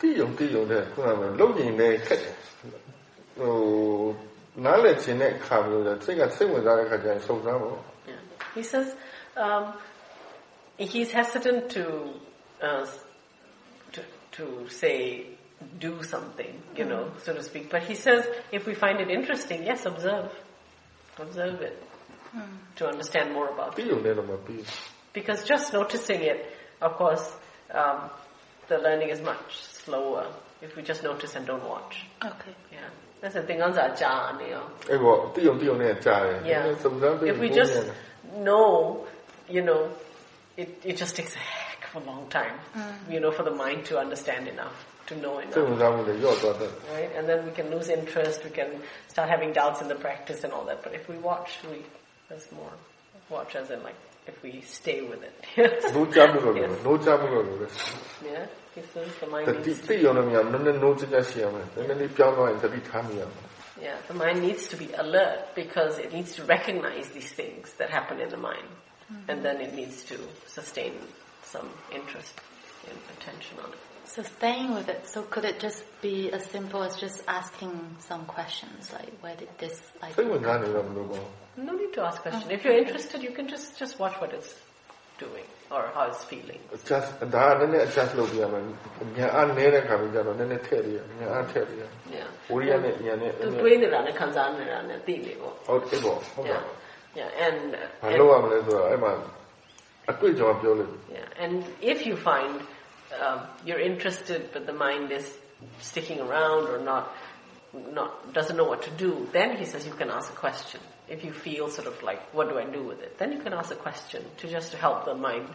S3: သိအောင်သိအောင်တဲ့ခုနကလုံရင်လည်းခက်တယ်ဟို နားလည်ခြင်းတဲ့အခါမျိုးလဲစိတ်ကစိတ်ဝင်စားတဲ့အခါကျရင်စုံစမ်းဖို့
S1: Yeah. He says um, he's hesitant to, uh, to, to say do something, you mm. know, so to speak. But he says if we find it interesting, yes, observe, observe it mm. to understand more about it. Because just noticing it, of course, um, the learning is much slower if we just notice and don't watch.
S6: Okay.
S1: Yeah. That's the thing. Yeah. If we just know you know, it, it just takes a heck of a long time, mm. you know, for the mind to understand enough, to know enough. Right? And then we can lose interest, we can start having doubts in the practice and all that. But if we watch, we, there's more. Watch as in like, if we stay with it.
S3: no jamu yes. no jamu
S1: Yeah,
S3: this.
S1: Yeah, the mind needs to be alert because it needs to recognize these things that happen in the mind and then it needs to sustain some interest and attention on it.
S6: So staying with it. So could it just be as simple as just asking some questions, like where did this idea?
S1: No need to ask questions. If you're interested, you can just just watch what it's doing or how it's feeling.
S3: Just that and adjust
S1: Yeah.
S3: Oriya brain ne rane khanzan ne rane. Okay.
S1: Yeah. Yeah, and,
S3: ဘာ
S1: and
S3: လို့ရမလဲဆိုတော့အဲ့မှာအတွေ့အကြုံပြောလို့
S1: Yeah, and if you find um, you're interested, but the mind is sticking around or not, not doesn't know what to do, then he says you can ask a question. If you feel sort of like, what do I do with it? Then you can ask a question to just to help the mind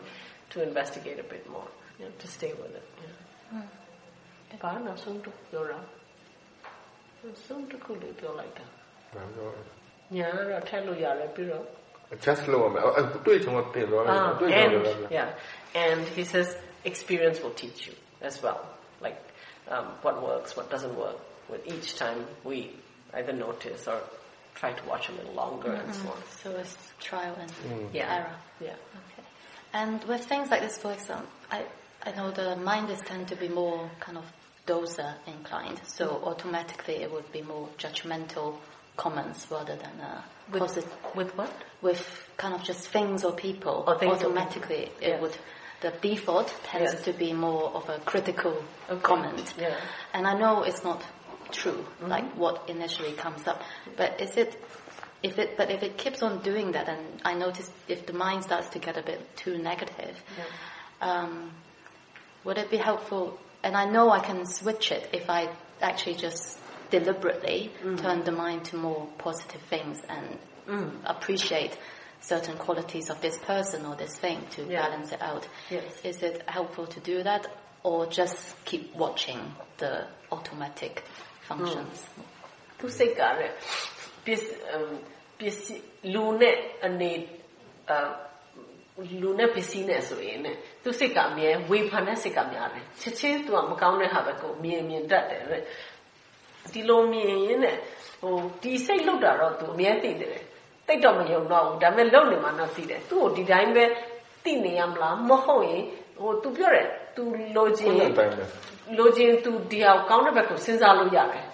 S1: to investigate a bit more, you know, to stay with it. Yeah. ဘာနောက်ဆုံးတစ်ခုပြောတာနောက်ဆုံးတစ်ခုလေးပြောလိုက်တာ
S3: ဘာလို့
S1: ညာတော့ထက်လို့ရတယ်ပြီးတော့
S3: just slow မှာတွေ့ချုံတင်သွားတယ်တွေ့
S1: ချုံ
S3: တယ်
S1: yeah and he says experience will teach you as well. Like um, what works what doesn't work. With each time we either notice or try to watch a little longer mm -hmm. and so on. Mm-hmm.
S6: So it's trial and mm.
S1: yeah.
S6: error.
S1: Yeah.
S6: Okay. And with things like this for example i i know the mind is tend to be more kind of dosa inclined. So automatically it would be more judgmental comments rather than uh,
S1: With-. With what?
S6: With kind of just things or people,
S1: Or things or people.
S6: automatically it
S1: Yes.
S6: would. The default tends
S1: Yes.
S6: to be more of a critical
S1: Okay.
S6: comment,
S1: Yeah.
S6: and I know it's not true, like what initially comes up. But is it, if it, but if it keeps on doing that, and I notice if the mind starts to get a bit too negative, um, would it be helpful? And I know I can switch it if I actually just deliberately turn the mind to more positive things and appreciate certain qualities of this person or this thing to
S1: Yeah.
S6: balance it out.
S1: Yes.
S6: Is it helpful to do that or just keep watching the automatic functions?
S1: သူစိတ်ကလည်းပစ္စအမ်ပစ္စည်းလူနဲ့အနေအလူနဲ့ပစ္စည်းနဲ့ဆိုရင်နဲ့သူစိတ်ကအမြဲဝေဖန်တဲ့စိတ်ကများတယ်ချစ်ချင်းသူကမကောင်းတဲ့ဟာပဲကိုမြင်မြင်တတ်တယ်တဲ့ ဒီလိုမြင်ရင်နဲ့ဟိုဒီစိတ်လောက်တာတော့သူအမြဲသိတယ်တိတ်တော့မယုံတော့ဘူးဒါပေမဲ့လုံနေမှတော့သိတယ်သူ့ကိုဒီတိုင်းပဲသိနေရမလားမဟုတ်ရင်ဟို तू ပြောတယ် तू လိုချ
S3: ခု
S1: င်
S3: နကတိုင်းပဲ
S1: လိုချင် तू ဒီဟာကိုကောင်းတဲ့ဘက်ကိုစဉ်းစားလို့ရတယ်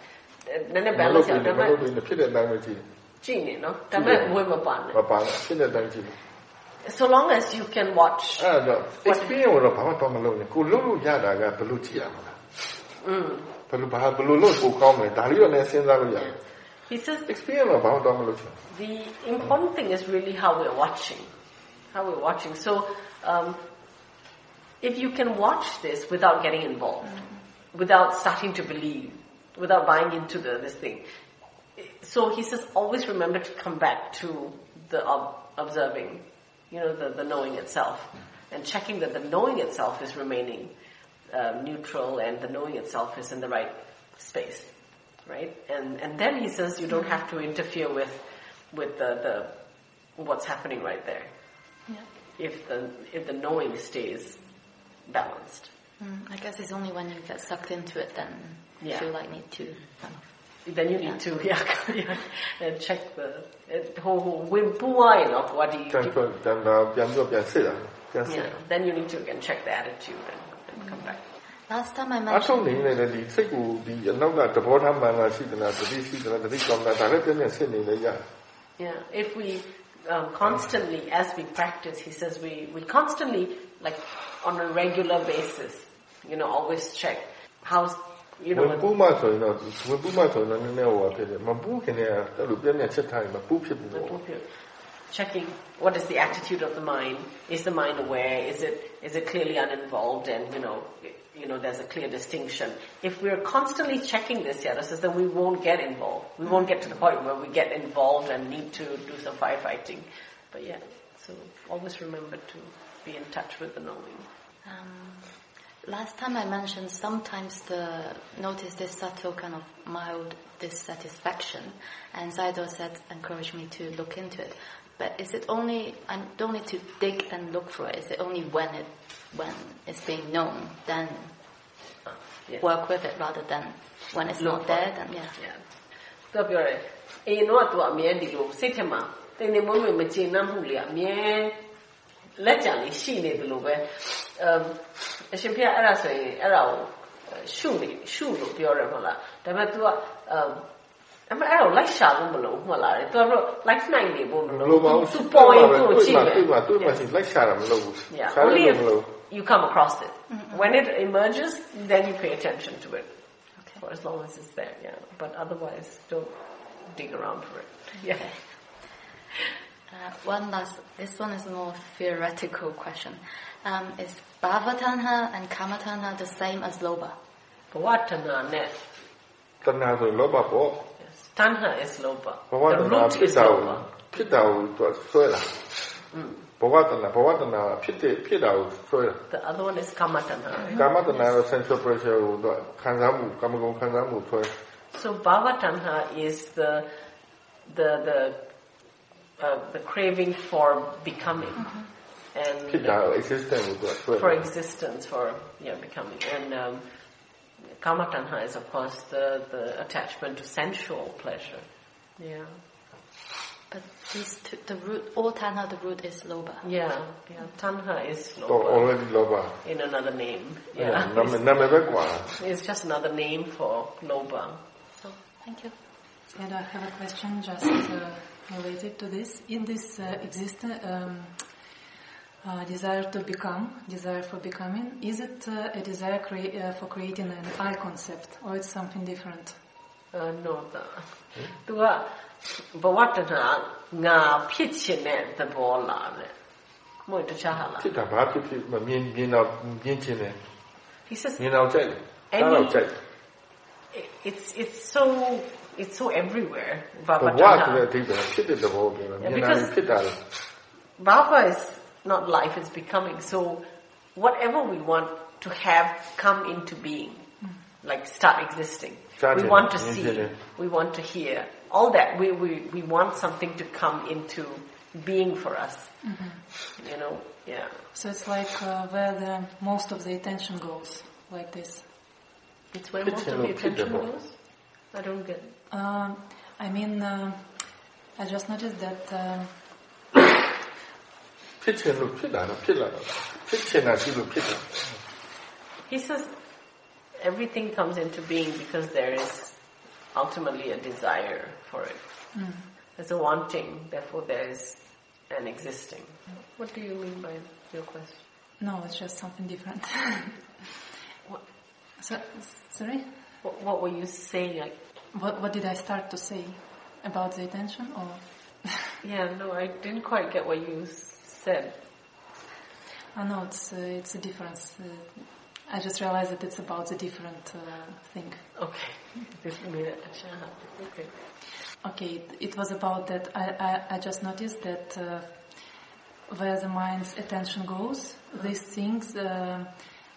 S1: နည်းနည်း
S3: မ
S1: balance
S3: လုပ်
S1: ရ
S3: ဘူး
S1: ဒါ
S3: မ
S1: ပေမဲ့
S3: လုပ်ဘူးဖြစ်တဲ့အတိုင်းပဲကြည့်
S1: ကြည့်နေနော်ဒါပေမဲ့ဝေမပါနဲ့
S3: မပါဘူးဖြစ်တဲ့အတိုင်းကြည့်
S1: so long as you can watch
S3: အဲ့တော့ experience ကိုတော့ဘာမှတော့မလုပ်နဲ့ကိုလုပ်လို့ရတာကဘယ်လိုကြည့်ရမလဲ
S1: อืม
S3: ဘယ်လိုဘာဘယ်လိုလုပ်ကိုကောင်းမလဲဒါလေးတော့လည်းစဉ်းစားလို့ရတယ်
S1: he says
S3: experience တော့ဘာမှတော့မလုပ်ချင်
S1: the important thing is really how we're watching how we're watching so um, if you can watch this without getting involved without starting to believe without buying into the this thing so he says always remember to come back to the ob- observing you know the, the knowing itself and checking that the knowing itself is remaining um, neutral and the knowing itself is in the right space, right? And and then he says you don't have to interfere with with the, the what's happening right there.
S6: Yeah.
S1: If the if the knowing stays balanced.
S6: Mm, I guess it's only when you get sucked into it then
S1: yeah.
S6: you like need to.
S1: Then you yeah. need to yeah, and check the whole wimpline of what you.
S3: 但是，但那边做边吃的，边吃。
S1: Yeah, then you need to again check the attitude and come back
S6: Last time I mentioned အ
S3: ထုတ်နေနေတယ်ဒီစိတ်ကိုဒီအနောက်ကသဘောထားမှန်တာရှိသလားတတိရှိသလားတတိကောင်းတာဒါလည်းပြည့်ပြည့်စစ်နေလေရ
S1: Yeah if we um, constantly as we practice he says we we constantly like on a regular basis you know always check how's you know
S3: ပူမဆိုရင်တော့ပူမဆိုရင်တော့နည်းနည်းဟိုဖြစ်တယ်မပူခင်တည်းကအဲ့လိုပြည့်ပြည့်ချက်ထားရင်မပူဖြစ်ဘူး
S1: checking what is the attitude of the mind is the mind aware is it is it clearly uninvolved and you know you know, there's a clear distinction. If we're constantly checking this, Yada says, then we won't get involved. We won't get to the point where we get involved and need to do some firefighting. But yeah, so always remember to be in touch with the knowing.
S6: Um, last time I mentioned sometimes the notice this subtle kind of mild dissatisfaction, and Sayadaw said encouraged me to look into it. But is it only I don't need to dig and look for it? Is it only when it when it's being known, then yeah. work with it rather than when it's not there, then yeah. yeah.
S1: သူပြောတယ်အရင်တော့သူအမြဲဒီလိုစိတ်ထဲမှာတင်တင်မွေးမွေးမကျေနပ်မှုလေးအမြဲလက်ကြံလေးရှိနေတယ်လို့ပဲအမ်အရှင်ဖေအဲ့ဒါဆိုရင်အဲ့ဒါကိုရှုနေရှုလို့ပြောတယ်မဟုတ်လားဒါပေမဲ့ तू ကအ မအဲ့တော့လိုက်ရှာဖို့မလိုဘူးမလားလေသူကတော့ like နိုင်နေဖို့မလိုဘူးသူ point ကိုကြည့်တယ်သူကသူကစီ like ရှာတာမလိုဘူးရှာလို့မလိုဘူး you come across it. Mm-hmm. When it emerges then you pay attention to it. Okay. For as long as it's there yeah. But otherwise don't dig around for it. Yeah.
S6: Uh, one last, this one is more theoretical question. Um, is bhavatanha and kamatanha the same as lobha?
S1: Bhavatanha, net.
S3: Tanha is
S1: lobha, Tanha is lobha. The root is lobha.
S3: ဖြစ်တာကိုသူဆွဲတာဘဝတဏဘဝတဏဖြစ်တဲ့ဖြစ်တာကိုဆွဲတာ hmm.
S1: The other one is kama
S3: tanha. Kama tanha က sensual pressure ကိုသူခံစားမှုကာမဂုဏ်ခံစားမှုဆွဲ
S1: So bhava tanha is the the the uh, the craving for becoming. Mm-hmm. And,
S3: uh, existence,
S1: for existence, for yeah, becoming, and um, kama tanha is of course the the attachment to sensual pleasure yeah
S6: but these two, the root, all tanha, the root is lobha.
S1: Yeah, yeah. Tanha is lobha.
S3: Oh, already lobha.
S1: In another name. Yeah.
S3: yeah.
S1: It's, just another name for lobha.
S6: So, thank you.
S7: And I have a question just uh, related to this. In this uh, existence, um, uh, desire to become, desire for becoming, is it uh, a desire crea- uh, for creating an I concept or it's something different?
S1: Uh, no, no. သူကဘဝတဏငါဖြစ်ခြင်းတဲ့သဘောလားတဲ့မဟုတ်တခြားဟာလား
S3: ဖြစ်တာဘာဖြစ်ဖြစ်မြင်မြင်တော့မြင်ခြင်းတယ် He says မြင်တော့ကြိုက်တယ်ဒါတော့ကြိုက်
S1: It's it's so it's so everywhere.
S3: ဘာဘာတဏဘဝဆိုတဲ့အဓိပ္ပာယ်ဖြစ်တဲ့သဘောပြောတာမြင်တာဖြစ်တာလေ
S1: Bhava is not life it's becoming so whatever we want to have come into being like start existing we want to see we want to hear all that we, we, we want something to come into being for us. Mm-hmm. You know, yeah.
S7: So it's like uh, where the most of the attention goes, like this.
S1: It's where most of the attention goes. I don't get. It.
S7: Um, I mean, uh, I just noticed that. Um,
S1: he says everything comes into being because there is ultimately a desire for it. Mm. There's a wanting, therefore there is an existing. What do you mean by your question?
S7: No, it's just something different. what? So, sorry?
S1: What, what, were you saying? Like,
S7: what, what did I start to say about the attention or?
S1: yeah, no, I didn't quite get what you said.
S7: I know it's uh, it's a difference. Uh, I just realized that it's about a different uh, thing.
S1: Okay. okay.
S7: Okay, it was about that. I, I, I just noticed that uh, where the mind's attention goes, these things uh,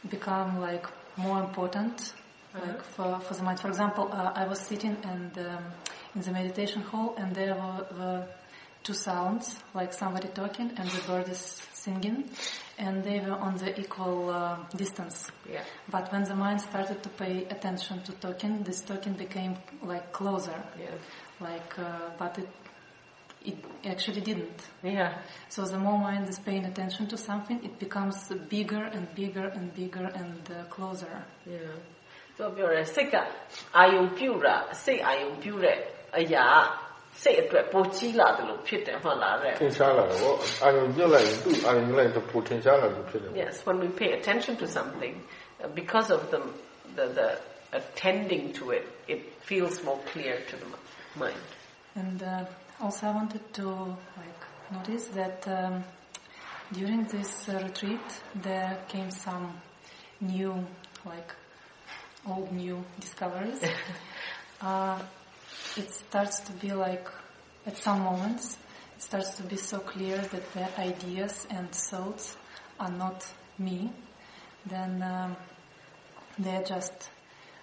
S7: become like more important uh-huh. like for, for the mind. For example, uh, I was sitting and um, in the meditation hall and there were, were two sounds, like somebody talking and the bird is singing, and they were on the equal uh, distance.
S1: Yeah.
S7: But when the mind started to pay attention to talking, this talking became like closer.
S1: Yeah.
S7: Like, uh, but it it actually didn't.
S1: Yeah.
S7: So the more mind is paying attention to something, it becomes bigger and bigger and bigger and uh, closer.
S1: Yeah. သူပြောတယ်စိတ်ကအာယုံပြုတ်တာစိတ်အာယုံပြုတ်တဲ့အရာ စိတ်အတွက်ပိုကြီးလာတယ်လို့ဖြစ်တယ်ဟုတ်လားတဲ့
S3: ထင်ရှားလာတယ်ဗောအာယုံပြုတ်လိုက်ရင်သူ့အာယုံလိုက်တော့ပိုထင်ရှားလာလို့ဖြစ်တယ်
S1: Yes when we pay attention to something uh, because of the the the attending to it it feels more clear to the mind
S7: and uh, also I wanted to like notice that um, during this uh, retreat there came some new like old new discoveries uh, it starts to be like, at some moments, it starts to be so clear that the ideas and thoughts are not me. Then um, they're just,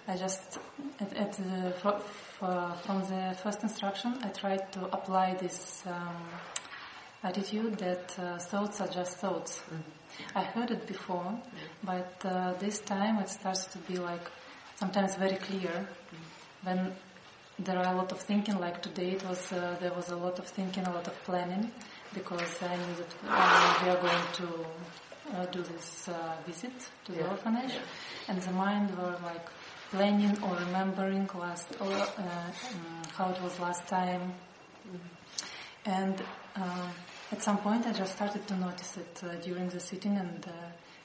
S7: I just, at, at the, for, for, from the first instruction, I tried to apply this um, attitude that uh, thoughts are just thoughts. Mm. I heard it before, mm. but uh, this time it starts to be like sometimes very clear mm. when there are a lot of thinking. Like today, it was uh, there was a lot of thinking, a lot of planning, because I knew that um, we are going to uh, do this uh, visit to the orphanage, yeah. and the mind were like planning or remembering last or uh, um, how it was last time, and uh, at some point I just started to notice it uh, during the sitting and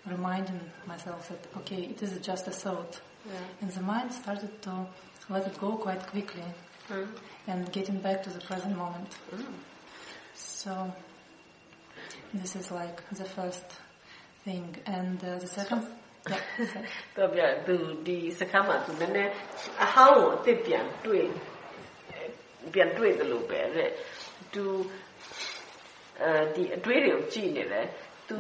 S7: reminding myself that okay, it is just a thought, yeah. and the mind started to let it go quite quickly mm. and getting back to the present moment. Mm. So this is like the first thing, and uh, the second.
S1: တော့ပြသူဒီစကားမှာသူနည်းနည်းအဟောင်းကိုအစ်စ်ပြန်တွေ့ပြန်တွေ့တယ်လို့ပဲတဲ့သူအဲဒီအတွေးတွေကိုကြည့်နေတယ်သူ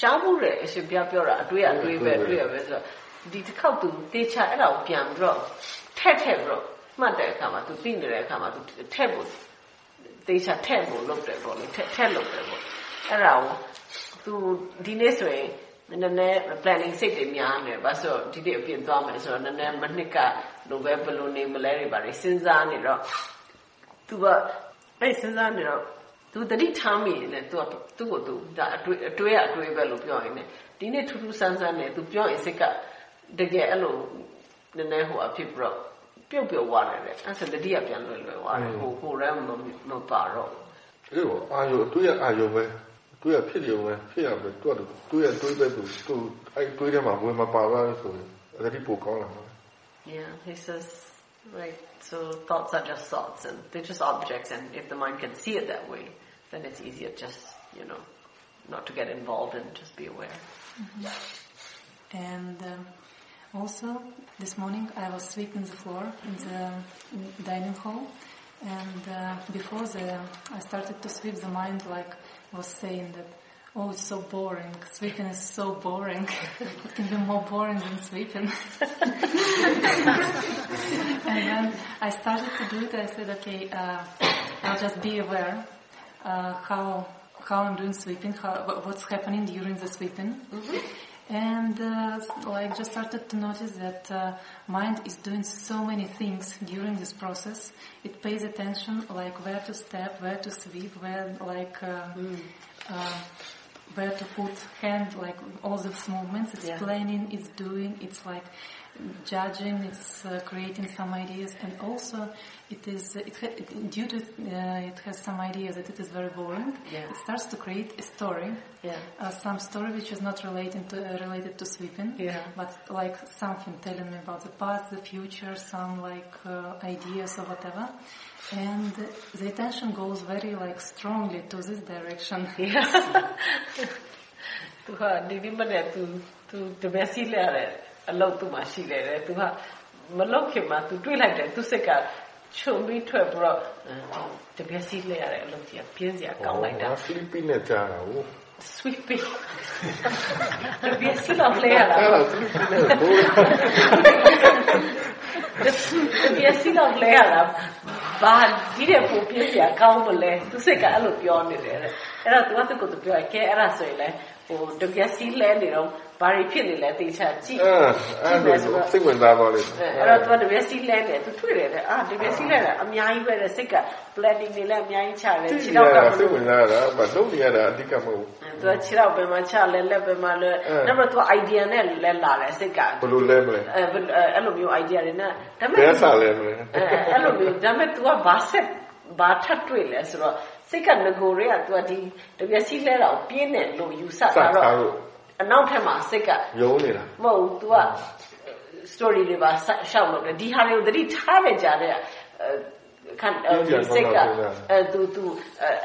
S1: ကြားမှုတယ်အရှင်ပြပြောတာအတွေးအတွေးပဲတွေ့ရပဲဆိုတော့ဒီတစ်ခေါက်သူတေချာအဲ့ဒါကိုပြန်ပြီးတော့ ထက်ထက်ပြီးတော့မှတ်တဲ့အခါမှာသူသိနေတဲ့အခါမှာသူထက်ဖို့တေချာထက်ဖို့လုပ်တယ်ပေါ့လေထက်ထက်လုပ်တယ်ပေါ့အဲ့ဒါကိုသူဒီနေ့ဆိုရင်နည်းနည်း planning စိတ်တွေများနေပါဆိုတော့ဒီနေ့အပြင်သွားမယ်ဆိုတော့နည်းနည်းမနှစ်ကလိုပဲဘယ်လိုနေမလဲတွေပါလေစဉ်းစားနေတော့သူကအဲ့စဉ်းစားနေတော့သူတတိထားမိနေတယ်သူကသူ့ကိုသူဒါအတွေ့အတွေ့အတွေ့ပဲလို့ပြောရင်ねဒီနေ့ထူးထူးဆန်းဆန်းနဲ့သူပြောရင်စိတ်ကတကယ်အဲ့လို နည်းနည်းဟိုအဖြစ်ပြီးတော့ပြုတ်ပြုတ်သွားတယ်လေအဲ့ဆိုတတိယပြန်လွယ်လွယ်သွားတယ်ဟိုဟိုရဲမမပါတော့
S3: အေးပေါ့အာယုအတွေ့ရအာယုပဲအတွေ့ရဖြစ်တယ်ပဲဖြစ်ရပဲတွတ်တွေ့ရတွေ့ပဲသူသူအဲ့တွေ့တယ်မှာဝင်မပါသွားဆိုရင်အဲ့ဒီပိုကောင်းလာမှာ
S1: Yeah he says right so thoughts are just thoughts and they're just objects and if the mind can see it that way then it's easier just you know not to get involved and just be aware
S7: mm-hmm. and um, also, this morning I was sweeping the floor in the dining hall, and uh, before the, I started to sweep, the mind like was saying that, oh, it's so boring. Sweeping is so boring. it can be more boring than sweeping. and then I started to do it. I said, okay, uh, I'll just be aware uh, how how I'm doing sweeping, how, what's happening during the sweeping. Mm-hmm and uh, like just started to notice that uh, mind is doing so many things during this process. It pays attention like where to step, where to sweep, where like uh, mm. where to put hand, like all those movements. It's yeah. planning, it's doing, it's like judging, it's uh, creating some ideas, and also it is it ha- due to uh, it has some ideas that it is very boring. Yeah. It starts to create a story, yeah. uh, some story which is not related to uh, related to sweeping, yeah. but like something telling me about the past, the future, some like uh, ideas or whatever. And the attention goes very like strongly to this direction. Yeah.
S1: To हाँ निधि to to तू အလုပ်သူ့မှာရှိတယ်တဲ့သူကမလုပ်ခင်မှာသူတွေးလိုက်တယ်သူစိတ်ကချုံပြီးထွက်ပြီးတော့တပြက်စီးလဲရတဲ့အလုပ်ကြီးပြင်းစရာကောင်းလိုက်တာ
S3: sleeping နဲ့ကြားတာဟုတ်
S1: sweeping တပြက်စီးတော့လဲရတာ
S3: အဲ့ဒါ sleeping နဲ့ဘိုး
S1: တပြက်စီးတော့လဲရတာဘာဒီတဲ့ပုံပြင်းစရာကောင်းမလဲသူစိတ်ကအဲ့လိုပြောနေတယ်တဲ့အဲ့တော့သူကသူ့ကိုသူပြောရကဲအဲ့ဒါဆိုရင်လဲ ဟိုတကယ်စီးလဲနေတော့ဘာတွေဖြစ်နေလဲတေချာကြည့်
S3: အဲ့ဒါစိတ်ဝင်စားပါလိမ့်
S1: မယ်အဲ့တော့သူကတကယ်စီးလဲနေသူတွေ့တယ်တဲ့အာတကယ်စီးလဲတာအများကြီးပဲတဲ့စိတ်က planning နေလဲအများကြီးချတယ်
S3: ခြေတော့ကစိတ်ဝင်စားတာဘာလုံးနေရတာအဓိကမဟုတ်ဘူး
S1: သူကခြေတော့ပဲမှာချလဲလက်ပဲမှာလဲနောက်တော့သူ idea နဲ့လဲလာတယ်စိတ်က
S3: ဘယ်လိုလဲမလဲ
S1: အဲအဲ့လိုမျိုး idea တွေနဲ့
S3: ဒါပေမဲ့ဘယ်စားလဲမလဲ
S1: အဲ့လိုမျိုးဒါပေမဲ့ तू ကဘာဆက်ဘာထပ်တွေ့လဲဆိုတော့ စိတ်ကငကိုတွေက तू ကဒီတပြက်စီးလဲတာကိုပြင်းတယ်လို့ယူဆတာတော့အနောက်ထက်မှာစိတ်က
S3: ယုံနေတာ
S1: မဟုတ် तू က story တွေပါရှောက်လို့တယ်ဒီဟာတွေကိုသတိထားရကြတဲ့ခံစိတ်ကအဲသူသူ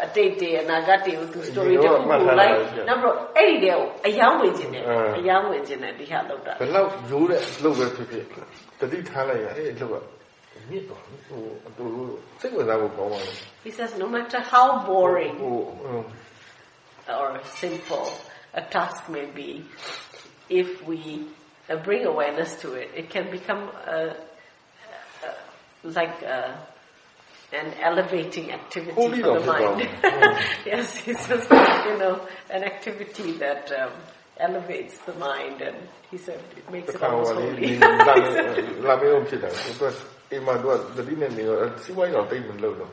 S1: အတိတ်တွေအနာဂတ်တွေကိုသူ story တွေပို့လိုက်နောက်တော့အဲ့ဒီတွေကိုအယောင်းဝင်ခြင်းနဲ့အယောင်းဝင်ခြင်းနဲ့ဒီဟာလောက်တာ
S3: ဘယ်လောက်ရိုးတဲ့လုပ်ပဲဖြစ်ဖြစ်တတိထားလိုက်ရအဲ့အလုပ်ကမြစ်တော့ဟိုသူစိတ်ဝင်စားဖို့ကောင်းပါလေ
S1: He says no matter how boring or simple a task may be if we bring awareness to it it can become a, a, like a, an elevating activity Holy for the mind. yes, it's just, you know, an activity that um, elevates the mind and he said it makes it almost holy.
S3: အိမ်မှာသူကသတိနဲ့နေတော့စီးပွားရေးတော့တိတ်မလုပ်တော့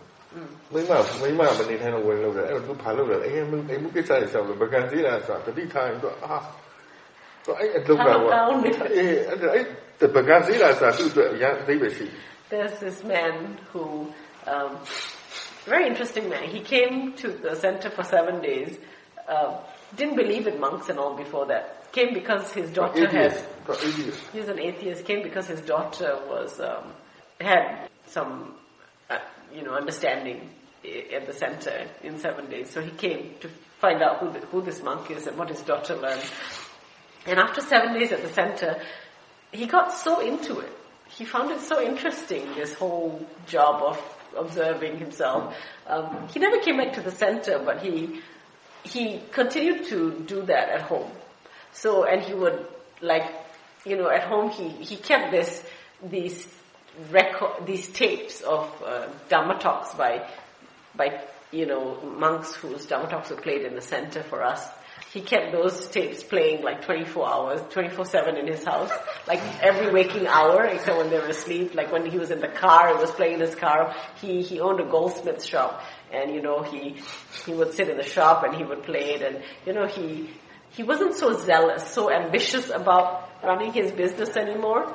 S3: မိမမိမမနေထိုင်တော့ဝင်လို့တယ်အဲ့တော့သူဘာလုပ်လဲအိမ်အိမ်မှုကိစ္စတွေဆောက်လို့ဗကန်သေးတာဆိုတာတတိထားရင်သူအာသူအဲ့အလုပ်ကပေါ့အေးအဲ့အဲ့ဗကန်သေးတာဆိုတာသူ့အတွက်အရင်အသိပဲရှိ
S1: There's this man who um very interesting man he came to the center for 7 days uh, didn't believe in monks and all before that came because his daughter had he's an atheist came because his daughter was um, had some, uh, you know, understanding at the center in seven days. So he came to find out who, the, who this monk is and what his daughter learned. And after seven days at the center, he got so into it. He found it so interesting, this whole job of observing himself. Um, he never came back to the center, but he he continued to do that at home. So, and he would like, you know, at home he he kept this these record these tapes of uh, Dhamma talks by by you know monks whose Dhamma talks were played in the center for us. He kept those tapes playing like 24 hours, 24/7 in his house, like every waking hour, except when they were asleep. Like when he was in the car, it was playing in his car. He he owned a goldsmith shop, and you know he he would sit in the shop and he would play it, and you know he he wasn't so zealous, so ambitious about running his business anymore,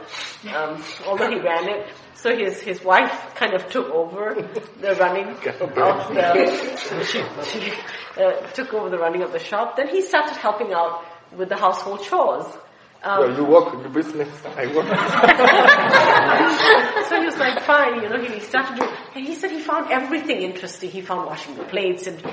S1: um, although he ran it. So his, his wife kind of took over the running of the, she, she uh, took over the running of the shop. Then he started helping out with the household chores.
S3: Um, you work in the business, I work.
S1: so he was like, fine, you know, he started doing, and he said he found everything interesting. He found washing the plates and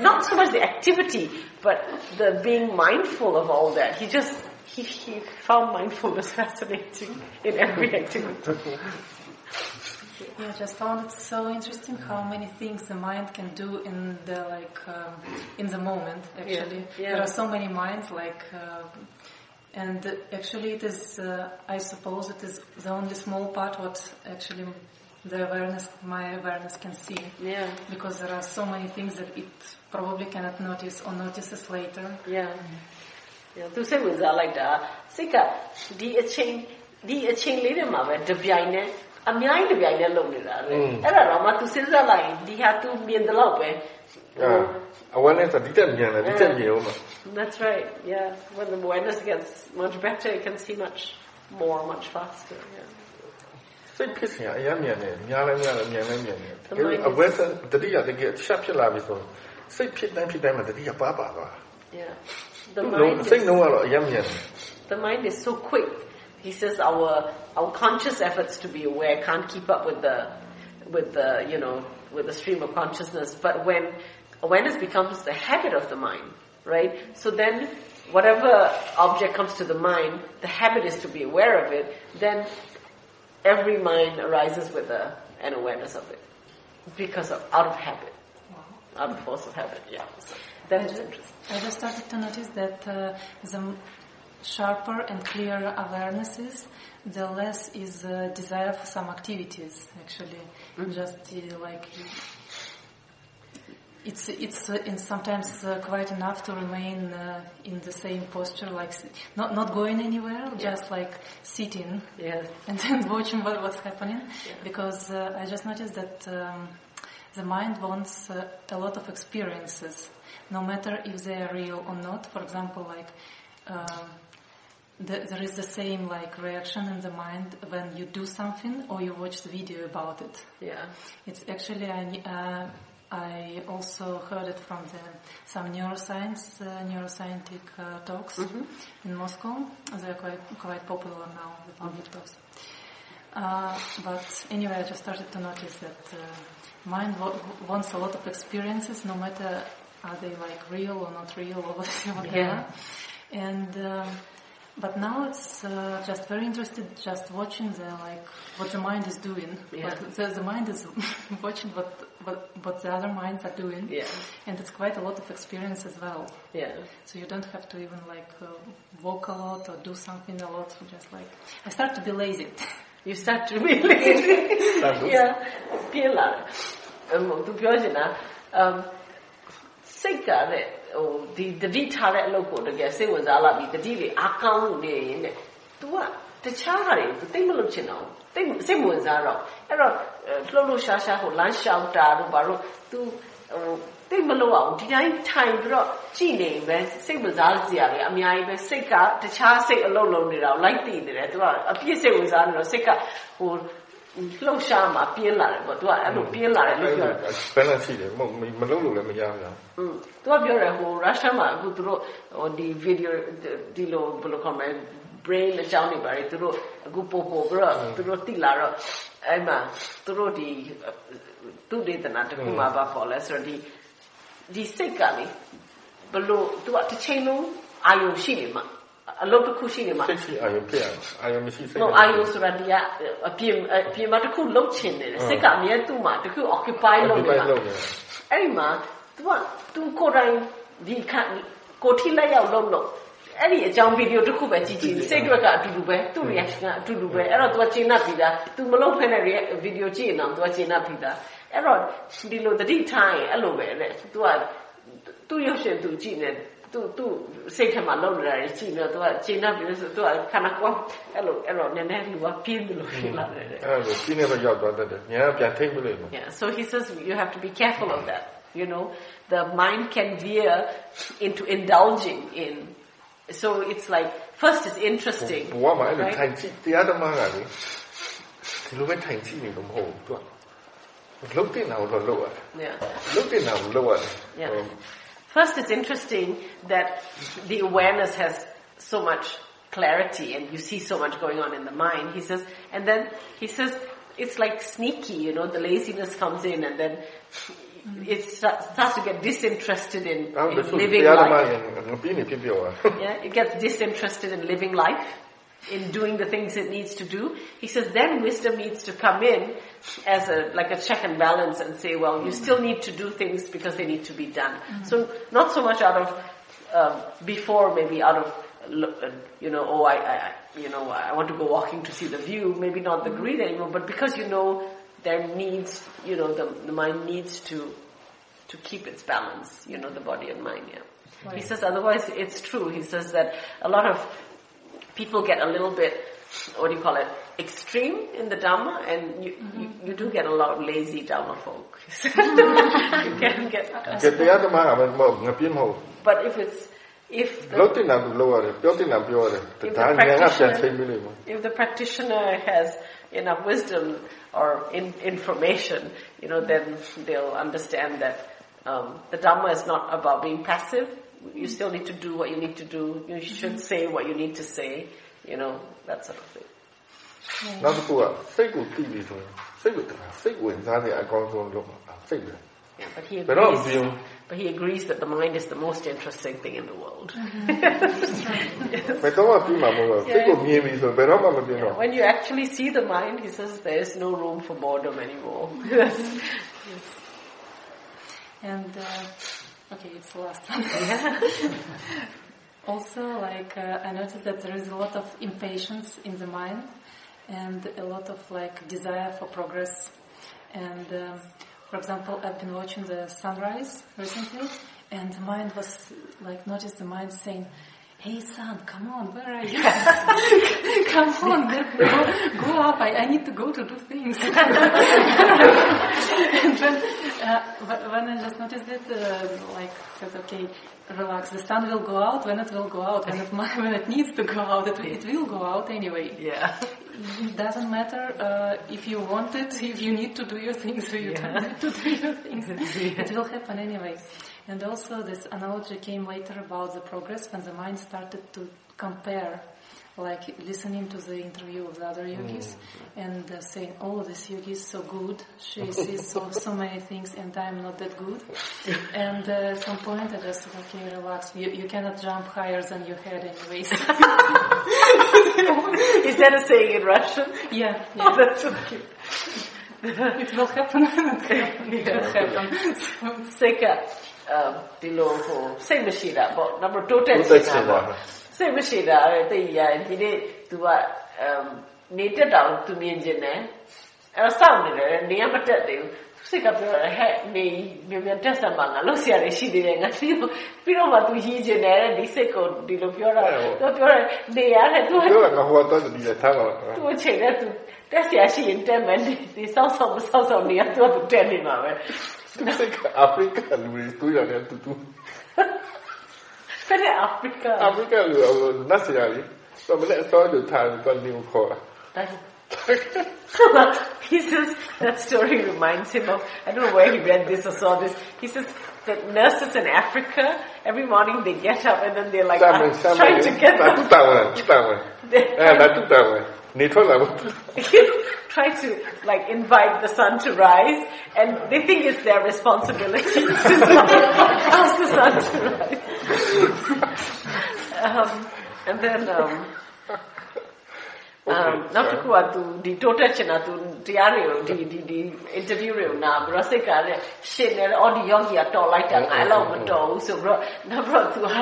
S1: not so much the activity, but the being mindful of all that. He just, he, he found mindfulness fascinating in every activity.
S7: Yeah, I just found it so interesting how many things the mind can do in the like um, in the moment. Actually, yeah. Yeah. there are so many minds like, uh, and actually it is. Uh, I suppose it is the only small part what actually the awareness, my awareness can see.
S1: Yeah.
S7: Because there are so many things that it probably cannot notice or notices later.
S1: Yeah. Yeah သူစိတ်ဝင်စားလိုက်တာစိတ်ကဒီအချိန်ဒီအချိန်လေးတွေမှာပဲတပြိုင်နဲ့အများကြီးတပြိုင်နဲ့လုပ်နေတာလေအဲ့ဒါတော့မှ तू စဉ်းစားလိုက်ဒီဟာ तू မြင်တယ်လို့ပဲ
S3: awareness ဒီတက်မြန်တယ်ဒီတက်မြင်အောင်
S1: That's right yeah when the awareness gets much better you can see much more much faster yeah
S3: စိတ်ဖြစ်စရာအများမြန်တယ်များလည်းများလည်းမြန်လည်းမြန်တယ်ဒီ awareness တတိယတကယ်ချက်ဖြစ်လာပြီဆိုစိတ်ဖြစ်တိုင်းဖြစ်တိုင်းမှာတတိယပါပါသွား
S1: yeah the mind.
S3: No, is, no lot. Yum here.
S1: The mind is so quick. He says our our conscious efforts to be aware can't keep up with the with the you know with the stream of consciousness. But when awareness becomes the habit of the mind, right? So then whatever object comes to the mind, the habit is to be aware of it, then every mind arises with a, an awareness of it. Because of out of habit. Wow. Out of force of habit, yeah. So that is interesting.
S7: I just started to notice that uh, the sharper and clearer awarenesses, the less is uh, desire for some activities. Actually, mm-hmm. just uh, like it's it's uh, sometimes uh, quite enough to remain uh, in the same posture, like not not going anywhere, yeah. just like sitting,
S1: yes.
S7: and then watching what, what's happening. Yeah. Because uh, I just noticed that um, the mind wants uh, a lot of experiences, no matter if they are real or not. For example, like. Um, the, there is the same like reaction in the mind when you do something or you watch the video about it.
S1: Yeah,
S7: it's actually I, uh, I also heard it from the, some neuroscience, uh, neuroscientific uh, talks mm-hmm. in Moscow. They're quite quite popular now, the public talks. Uh, but anyway, I just started to notice that uh, mind w- wants a lot of experiences, no matter are they like real or not real or whatever? Yeah. And uh, but now it's uh, just very interested, just watching the like what the mind is doing. Yeah. The, the, mind is watching what, what what the other minds are doing.
S1: Yeah.
S7: And it's quite a lot of experience as well.
S1: Yeah.
S7: So you don't have to even like uh, walk a lot or do something a lot. Just like I start to be lazy.
S1: You start to be lazy. yeah. Pilar, um, စိတ်ကတဲ့ဟိုဒီတတိထားတဲ့အလုပ်ကိုတကယ်စိတ်ဝင်စားလာပြီးတတိတွေအားကောင်းနေရင်တဲ့ तू ကတခြားဟာတွေ तू သိမလို့ချင်တော့သိစိတ်ဝင်စားတော့အဲ့တော့လှုပ်လှုပ်ရှားရှားဟိုလမ်းလျှောက်တာတို့ဘာလို့ तू ဟိုသိမလို့အောင်ဒီတိုင်းထိုင်ပြီးတော့ကြည်နေပဲစိတ်ဝင်စားစရာတွေအများကြီးပဲစိတ်ကတခြားစိတ်အလုပ်လုပ်နေတာကိုလိုက်တည်နေတယ် तू ကအပြည့်စိတ်ဝင်စားနေတော့စိတ်ကဟို လှုပ်ရှားမှာပြင်းလာတယ်ပေါ့သူကအဲ့လိုပြင်းလာတယ်လို့ပြောတယ်
S3: balance ရှိတယ်မမလှုပ်လို့လည်းမရဘူးလား
S1: อืมသူကပြောတယ်ဟိုရုရှားမှာအခုသူတို့ဟိုဒီ video ဒီလိုဘယ်လိုခေါ်မလဲ brain အကြောင်းတွေပါတယ်သူတို့အခုပို့ပို့ပြီးတော့သူတို့တိလာတော့အဲ့မှာသူတို့ဒီသူဒေသနာတစ်ခုမှာပါပေါ်လဲဆိုတော့ဒီဒီစိတ်ကလေဘလို့သူကတစ်ချိန်လုံးအာယုံရှိနေမှာ အလုပ်တစ်ခုရှိနေမှာ
S3: စိတ်ရှိအာယုံဖြစ်အောင်အာယုံမရှိစိတ်
S1: အာယုံဆိုတာဒီကအပြင်အပြင်မှာတစ်ခုလှုပ်ချင်နေတယ်စိတ်ကအမြဲသူ့မှာတစ်ခု occupy လုပ်နေတာအဲ့ဒီမှာ तू က तू ကိုယ်တိုင်ဒီခကိုထိလက်ရောက်လှုပ်လို့အဲ့ဒီအကြောင်းဗီဒီယိုတစ်ခုပဲကြည့်ကြည့်စိတ်တွေကအတူတူပဲသူ့ reaction ကအတူတူပဲအဲ့တော့ तू ကချိန်နှပ်ပြီးသား तू မလုပ်ဖ ೇನೆ ဗီဒီယိုကြည့်ရင်တော့ तू ကချိန်နှပ်ပြီးသားအဲ့တော့ဒီလိုတတိထားရင်အဲ့လိုပဲတဲ့ तू ကသူ့ရုပ်ရှင် तू ကြည့်နေ သူသူစိတ်ထဲမှာလုံနေတာကြီးကြည့်တော့သူကခြေနှပ်ပြီးဆိုသူကခဏကွာအဲ့လိုအဲ့တော့နည်းနည်းလူကပြင်းတယ်လို့ဖြစ်လာတယ်
S3: အဲ့လိုပြင်းနေတော့ရောက်သွားတယ်ညာပြန်ထိတ်မလို့
S1: Yeah so he says you have to be careful of that you know the mind can veer into indulging in so it's like first is interesting
S3: ဘဝမှာအဲ့လိုထိုင်ကြည့်တရားဓမ္မကလေဒီလိုပဲထိုင်ကြည့်နေလို့မဟုတ်ဘူးသူကလုတ်တင်တာကိုတော့လုတ်ရတယ်
S1: Yeah
S3: လုတ်တင်တာကိုလုတ်ရတယ်
S1: Yeah First, it's interesting that the awareness has so much clarity and you see so much going on in the mind. He says, and then he says, it's like sneaky, you know, the laziness comes in and then it starts to get disinterested in, in living life. yeah, it gets disinterested in living life in doing the things it needs to do. He says then wisdom needs to come in as a like a check and balance and say, well, you still need to do things because they need to be done. Mm-hmm. So not so much out of um, before, maybe out of uh, you know, oh, I, I, you know, I want to go walking to see the view. Maybe not the mm-hmm. greed anymore, but because you know there needs, you know, the, the mind needs to to keep its balance. You know, the body and mind. Yeah. Right. He says otherwise it's true. He says that a lot of people get a little bit, what do you call it, extreme in the Dhamma, and you, mm-hmm. you, you, do get a lot of lazy Dhamma folk. you can get... But if it's if the, if the practitioner has enough wisdom or in, information, you know, then they'll understand that um, the Dhamma is not about being passive, you still need to do what you need to do. You should say what you need to say. You know that sort of thing.
S3: နောက်တစ်ခုကစိတ်ကိုသိပြီဆိုရင်စိတ်ကိုစိတ်ဝင်စားတဲ့အကောင်းဆုံးလုပ်မှာစိတ်ပဲ
S1: but he agrees but he agrees that the mind is the most interesting thing in the world when you actually see the mind he says there is no room for boredom anymore
S7: and uh, Okay, it's the last one. also, like uh, I noticed that there is a lot of impatience in the mind, and a lot of like desire for progress. And um, for example, I've been watching the sunrise recently, and the mind was like, notice the mind saying, hey sun, come on, where are you? come on, go, go up, I, I need to go to do things. and then, uh, when I just noticed it, uh, like, said, okay, relax, the sun will go out when it will go out, when it, when it needs to go out, it, it will go out anyway.
S1: Yeah.
S7: It doesn't matter uh, if you want it, if you need to do your things, or you yeah. don't need to do your things. it will happen anyway. And also this analogy came later about the progress when the mind started to compare, like listening to the interview of the other yogis mm. and uh, saying, oh, this yogi is so good, she sees so, so many things and I'm not that good. and uh, at some point I just said, okay, relax, you, you cannot jump higher than your head anyways.
S1: is that a saying in Russian?
S7: Yeah. yeah.
S1: Oh, that's so cute.
S7: it will happen. it will happen.
S1: Seka. ဒီလိုဟိုစိတ်မရှိတာပေါ့နောက်ပြီးတိုးတက်ချင်တာပေါ့စိတ်မရှိတာတိတ်ရဒီနေ့ तू ကနေတက်တာကို तू မြင်ကျင်တယ်အဲ့တော့စောင့်နေတယ်နေရမတက်သေးဘူးစိတ်ကပြောတယ်ဟဲ့နေမြန်မြန်တက်ဆက်မှာငါလို့ဆရာတွေရှိသေးတယ်ငါပြီးတော့ပြီးတော့မှ तू ရည်ကျင်တယ်ဒီစိတ်ကိုဒီလိုပြောတာ तू ပြောတယ်နေရတယ် तू
S3: ပြောတာငါဟိုတော့ဒီလေထားပါ
S1: तू ချိန်တယ် तू တက်ဆရာရှိရင်တက်မယ်ဒီစောင့်စောင့်မစောင့်စောင့်နေရ तू တက်နေမှာပဲ
S3: Africa lui studiano tutto.
S1: Per Africa.
S3: Africa lui nazionali. So me let start the time when new core.
S1: he says that story reminds him of I don't know where he read this or saw this. He says that nurses in Africa every morning they get up and then they're like trying to get up. try to like invite the sun to rise, and they think it's their responsibility to ask the sun to rise. um, and then. Um, um, နောက်တစ်ခုက तू ဒီတိုးတက်ချင်တာ तू တရားတွေကိုဒီဒီဒီ interview တွေကိုနာပြီးတော့စိတ်ကလည်းရှင်းနေတယ်အော်ဒီ yogi ကတော်လိုက်တာငါအဲ့လောက်မတော်ဘူးဆိုပြီးတော့နောက်ပြီးတော့ तू ဟာ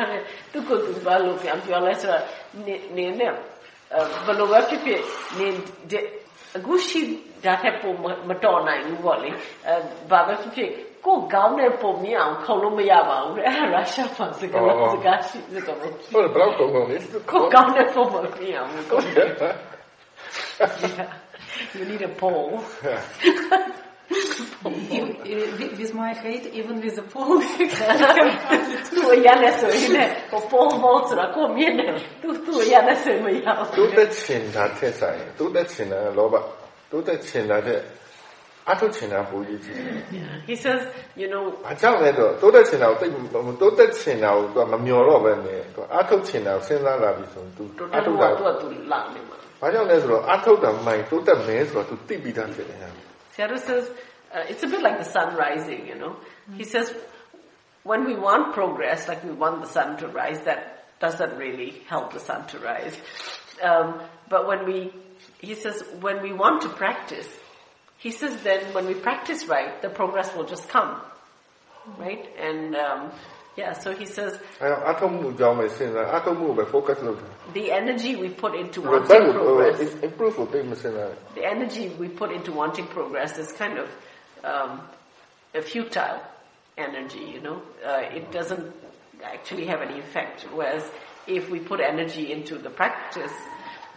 S1: သူ့ကို तू ဘာလို့ပြန်ပြောလဲဆိုတော့နေနေနဲ့ ဘယ်လိုပဲဖြစ်ဖြစ်နေအခုရှိတာထက်ပိုမတော်နိုင်ဘူးပေါ့လေအဲဘာပဲဖြစ်ဖြစ်ကိုကောင်းတဲ့ပုံမြင်အောင်ခုံလို့မရပါဘူးအဲ့ဒါရုရှားဖန်စကားစကားရှိစကားပေါ့
S3: ဟုတ်ဘယ်တော့ခုံလို့လဲ
S1: ကိုကောင်းတဲ့ပုံမမြင်အောင်ကို yeah you need a pole
S7: with my hate, even with the
S1: Paul, tu ja ne su ine, po
S3: Paul Volcera, ko mjene, tu, tu ja ne su ime ja. Tu te cin da te sai, tu te cin da loba, tu te cin da te, a tu cin da hu yi ji.
S1: He says, you know,
S3: ဘာကြောင့်လဲတော့တိုးတက်ချင်တာကိုတိတ်တိုးတက်ချင်တာကိုသူကမမျောတော့ပဲနဲ့သူအထုတ်ချင်တာစဉ်းစားလာပြီဆိုရင်သူ
S1: အထုတ်တာသူကသူလာနေမှာ
S3: ဘာကြောင့်လဲဆိုတော့အထုတ်တာမိုင်တိုးတက်မဲဆိုတော့သူသိပြီးသားဖြစ်နေတာ
S1: Sayadaw says uh, it's a bit like the sun rising, you know. Mm-hmm. He says, when we want progress, like we want the sun to rise, that doesn't really help the sun to rise. Um, but when we, he says, when we want to practice, he says then when we practice right, the progress will just come. Right? And, um, yeah, so he says the energy we put into wanting progress the energy we put into wanting progress is kind of um, a futile energy, you know. Uh, it doesn't actually have any effect. Whereas if we put energy into the practice,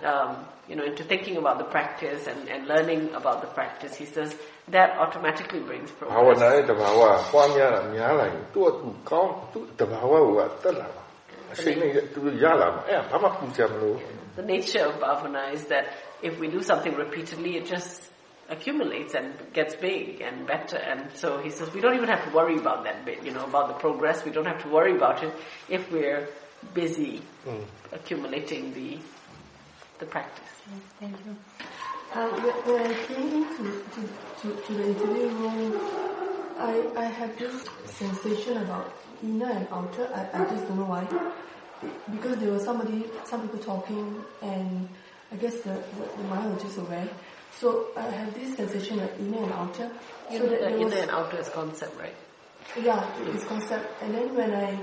S1: um, you know, into thinking about the practice and, and learning about the practice, he says that automatically brings progress. The nature of bhavana is that if we do something repeatedly, it just accumulates and gets big and better. And so he says we don't even have to worry about that bit, you know, about the progress. We don't have to worry about it if we're busy mm. accumulating the the practice.
S8: Thank you. Uh, when I came into to, to, to the interview room, I, I have this sensation about inner and outer. I, I just don't know why. Because there was somebody, some people talking, and I guess the, the, the mind was just aware. So I have this sensation of inner and outer.
S1: You so know that inner and outer is concept, right?
S8: Yeah, it's concept. And then when I,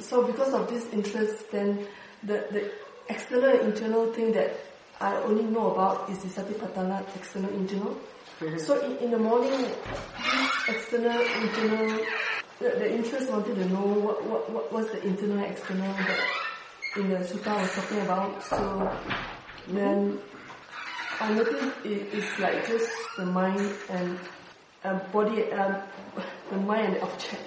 S8: so because of this interest, then the, the external and internal thing that I only know about is the Satipatthana external internal. Mm-hmm. So in, in the morning, external, internal. The, the interest wanted to know what, what, what what's the internal, external that in the sutta I was talking about. So then I noticed it's like just the mind and um, body, um, the mind and the object.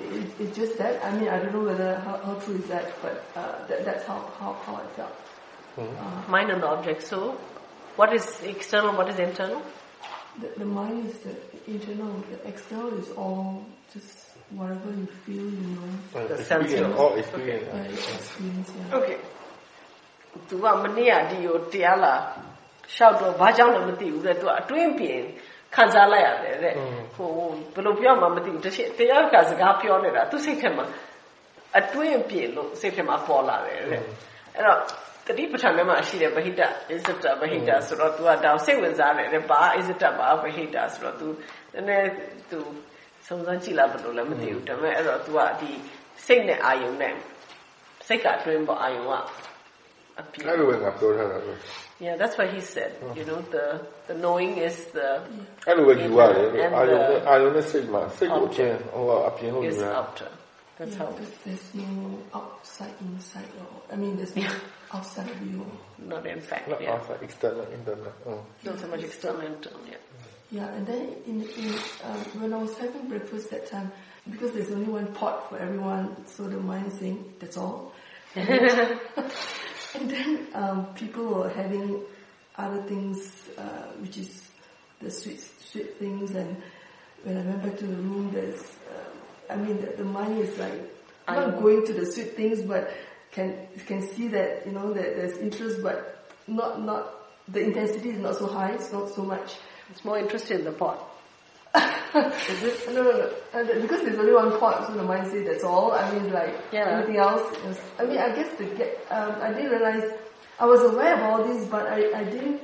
S8: It, it's just that. I mean, I don't know whether how, how true is that, but uh, that, that's how, how, how I felt.
S1: Mm-hmm. Uh, mind and the object. So, what is external? What is internal?
S8: The, the mind is the internal. The external is all just whatever you feel, you know.
S1: The sense
S3: of all experience.
S8: Okay. Uh, experience, yeah.
S1: Okay. သူကမနေ့ကဒီကိုတရားလာလျှောက်တော့ဘာကြောင့်လဲမသိဘူးတဲ့သူအတွင်းပြင်ခံစားလိုက်ရတယ်တဲ့ဟိုဘယ်လိုပြောမှမသိဘူးတချိတရားကစကားပြောနေတာသူစိတ်ထဲမှာအတွင်းပြင်လို့စိတ်ထဲမှာပေါ်လာတယ်တဲ့အဲ့တော့ တတိပဋ္ဌာန်ထဲမှာရှိတဲ့ဗဟိတ is it ဗဟိတဆိုတော့ तू ကတောင်စိတ်ဝင်စားတယ်တဲ့ဘာ is it ဘာဗဟိတဆိုတော့ तू နည်းနည်း तू စုံစမ်းကြည့်လာဘယ်လိုလဲမသိဘူးဒါပေမဲ့အဲ့တော့ तू ကဒီစိတ်နဲ့အာယုံနဲ့စိတ်ကအတွင်းပေါ်အာယုံကအပြည့်
S3: အဲ့လိုပဲငါပြောထားတာပဲ
S1: Yeah, that's what he said. You know, the the knowing is the
S3: အဲ့လိုပဲယူရတယ်အာယုံနဲ့အာယုံနဲ့စိတ်မှာစိတ်ကိုချင်းဟိုအပြင်လို့ယူရ
S1: outer. That's
S8: yeah,
S1: how.
S8: Because there's no outside, inside, or I mean, there's no outside you,
S1: Not in fact,
S3: not
S1: yeah.
S3: outside external internal oh.
S1: Not so much external, internal, yeah.
S8: Yeah, and then in, in um, when I was having breakfast that time, because there's only one pot for everyone, so the mind saying that's all. And then, and then um, people were having other things, uh, which is the sweet sweet things. And when I went back to the room, there's, uh, I mean, the, the mind is like I'm not going to the sweet things, but can can see that you know that there's interest, but not not the intensity is not so high. It's not so much.
S1: It's more interested in the pot.
S8: Is it? No, no, no. Uh, because there's only one pot, so the mind say that's all. I mean, like
S1: Yeah.
S8: everything else. Is, I mean, I guess the get. Um, I didn't realize. I was aware of all this, but I, I didn't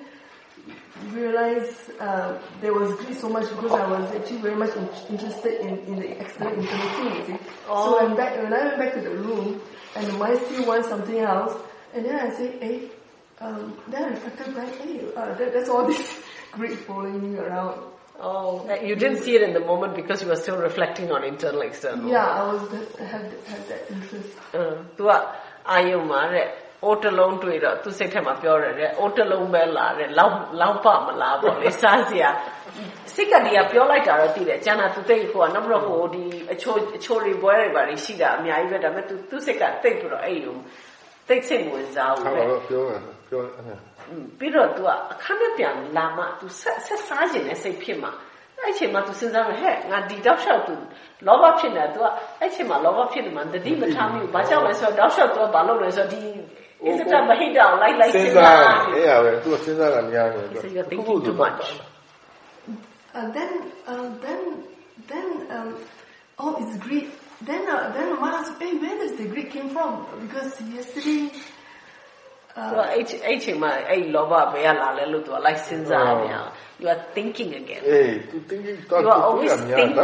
S8: realize uh, there was greed so much because I was actually very much in, interested in, in the external internal thing. You see. So when back when I went back to the room and the mind still wants something else, and then I say, hey. Um, then I reflected back, hey, uh, that, that's all this greed following me around.
S1: Oh, you didn't see it in the moment because you were still reflecting on internal, external.
S8: Yeah, I was that, had had that interest.
S1: Uh,သူကအာယုံမှာတဲ့ အိုတလုံးတွေ့တော့သူစိတ်ထဲမှာပြောရတယ်တဲ့အိုတလုံးပဲလာတဲ့လောက်လောက်ပမလားပေါ့လေစားစရာစိတ်ကဒီကပြောလိုက်တာတော့သိတယ်ကျန်တာသူသိဟိုကနောက်ပြီးတော့ဟိုဒီအချိုးအချိုးတွေပွဲတွေပါရှိတာအများကြီးပဲဒါပေမဲ့သူသူစိတ်ကသိပြီးတော့အဲ့လိုသိစိတ်ဝင်စားဘူး
S3: ဟာ
S1: တဲ့
S3: တော့ပြောတာပြောအဲ့ဒါ
S1: ပြီးတော့ तू ကအခန်းနဲ့ပြန်လာမှ तू ဆက်ဆက်စားခြင်းနဲ့စိတ်ဖြစ်မှာအဲ့ချိန်မှာ तू စဉ်းစားမယ်ဟဲ့ငါဒီတောက်လျှောက် तू လောဘဖြစ်နေတာ तू ကအဲ့ချိန်မှာလောဘဖြစ်နေမှာတတိမထားမိဘူးဘာကြောင့်လဲဆိုတော့တောက်လျှောက် तू ကဘာလုပ်လဲဆိုတော့ဒီ
S3: Isn't that way down? Like, like Cesare. Yeah, we're doing and Aliaga.
S1: So you're thinking too much.
S8: Uh, then, uh, then, then, um, oh, it's Greek. Then, uh, then what? asked, hey, where does the Greek came from? Because yesterday,
S1: uh, well, my, I love up, yeah, la, la, lu, like Sinza. You are thinking again.
S3: Hey,
S1: you are always thinking.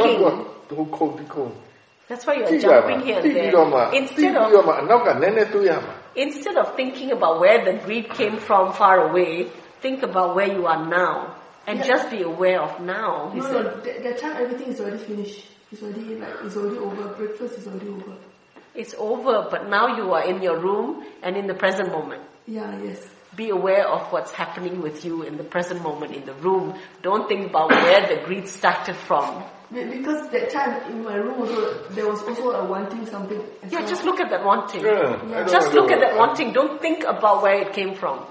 S1: That's why you are jumping here and there. Instead of, instead of thinking about where the greed came from far away, think about where you are now and
S8: yeah.
S1: just be aware of now.
S8: No, no, that, that time everything is already finished. It's already like it's already over. Breakfast is already over.
S1: It's over, but now you are in your room and in the present moment.
S8: Yeah. Yes.
S1: Be aware of what's happening with you in the present moment in the room. Don't think about where the greed started from.
S8: Because that time in my room also, there was also a wanting something.
S1: Yeah, just look at that wanting.
S3: Yeah, yeah.
S1: Just look at that wanting. Don't think about where it came from.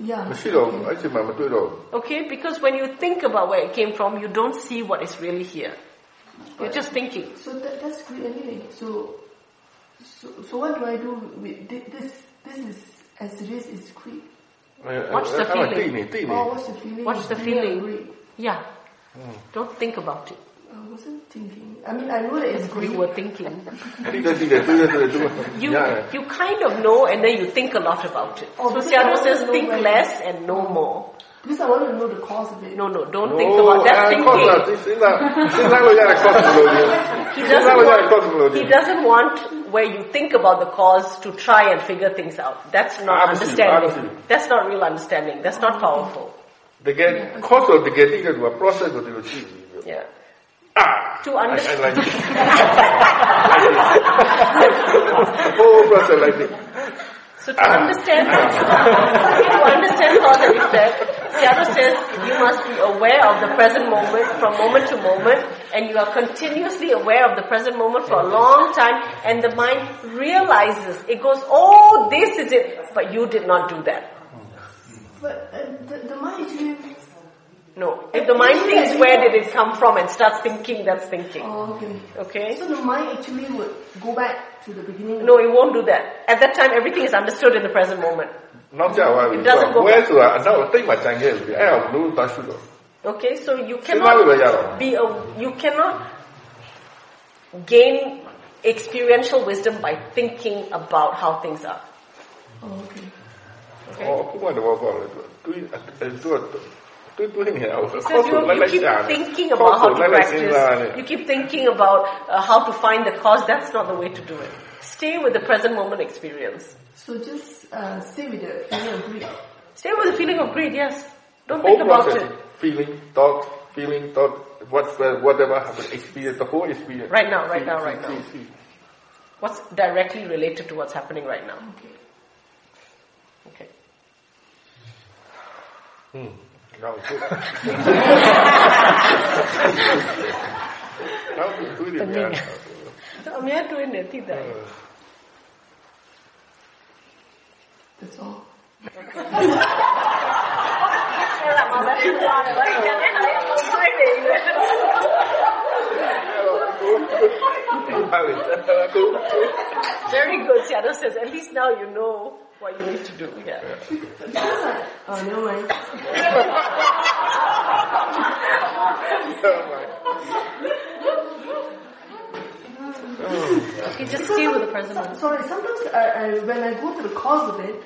S8: Yeah.
S1: Okay, because when you think about where it came from, you don't see what is really here. But You're just thinking.
S8: So that, that's great anyway. So, so, so what do I do with this? This is as it is, it's quick.
S1: What's
S3: oh, the
S1: feeling?
S8: Oh, what's the feeling?
S1: What's the feeling? Yeah. Don't think about it.
S8: I wasn't thinking. I mean, I know that it's great.
S1: You were thinking. you, you kind of know and then you think a lot about it.
S8: Oh,
S1: so
S8: Sayadaw
S1: says think less and know more.
S8: Because I want to know the cause of it.
S1: No, no, don't no, think about that. Thinking.
S3: That.
S1: He doesn't, want, he doesn't want where you think about the cause to try and figure things out. That's not understanding. That's not real understanding. That's not powerful.
S3: The get, cause of the getting into a process of the achieving.
S1: Yeah. To understand.
S3: I, like it. process like this.
S1: So to ah. understand, to understand thought and effect, Sayadaw says you must be aware of the present moment from moment to moment, and you are continuously aware of the present moment for a long time, and the mind realizes it goes, oh, this is it, but you did not do that.
S8: But uh, the, the mind actually.
S1: No, if the mind thinks where did it come from and starts thinking, that's thinking.
S8: Oh, okay.
S1: Okay?
S8: So the mind actually would go back to the beginning.
S1: No, it won't do that. At that time, everything is understood in the present moment.
S3: နောက်ကြပါပြီ
S1: It doesn't go
S3: ဝဲ
S1: back.
S3: ဆိုတာအနောက်တိတ်မှကြံခဲ့ပြီအဲ့ဒါဘလို့သွားရှုတော့
S1: Okay, so you
S3: စဉ်းစားလို့ပဲရတော့
S1: cannot be a, you cannot gain experiential wisdom by thinking about how things are.
S8: Oh, okay.
S3: ဟောအခုမှတော့ပေါ့လေသူတွေးသူကတွေးတွေးနေတာဟုတ်
S1: It says you, you keep thinking about how to practice. You keep thinking about uh, how to find the cause. That's not the way to do it. Stay with the present moment experience.
S8: So just uh, stay with the feeling of greed.
S1: Stay with the feeling of greed, yes. Don't
S3: whole
S1: think about
S3: process
S1: it.
S3: feeling thought feeling thought what's whatever happened experience the whole experience
S1: Right now, right now, right
S3: see,
S1: now.
S3: see.
S1: What's directly related to what's happening right now?
S8: Okay.
S1: Okay.
S3: Hmm. Now good. now good. Do it again.
S1: အမြဲတွင်းတယ်သိတယ် That's all. Very good, Sayadaw says. At least now you know what you need to do. Yeah.
S8: oh, no way. oh, my mind.
S1: Okay, just stay with the present moment.
S8: Sorry, sometimes I, I, when I go to the cause of it,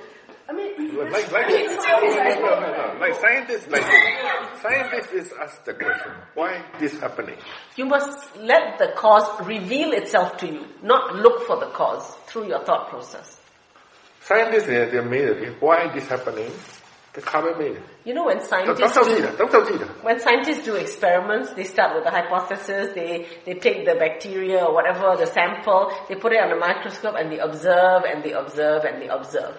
S8: I mean, it-
S3: like, like, no, no, no. like scientists, like scientists is ask the question, why this happening?
S1: You must let the cause reveal itself to you, not look for the cause through your thought process.
S3: Scientists they they made it. Why this happening?
S1: You know, when scientists do, when scientists do experiments, they start with a the hypothesis. They they take the bacteria or whatever the sample, they put it on a microscope, and they observe and they observe and they observe.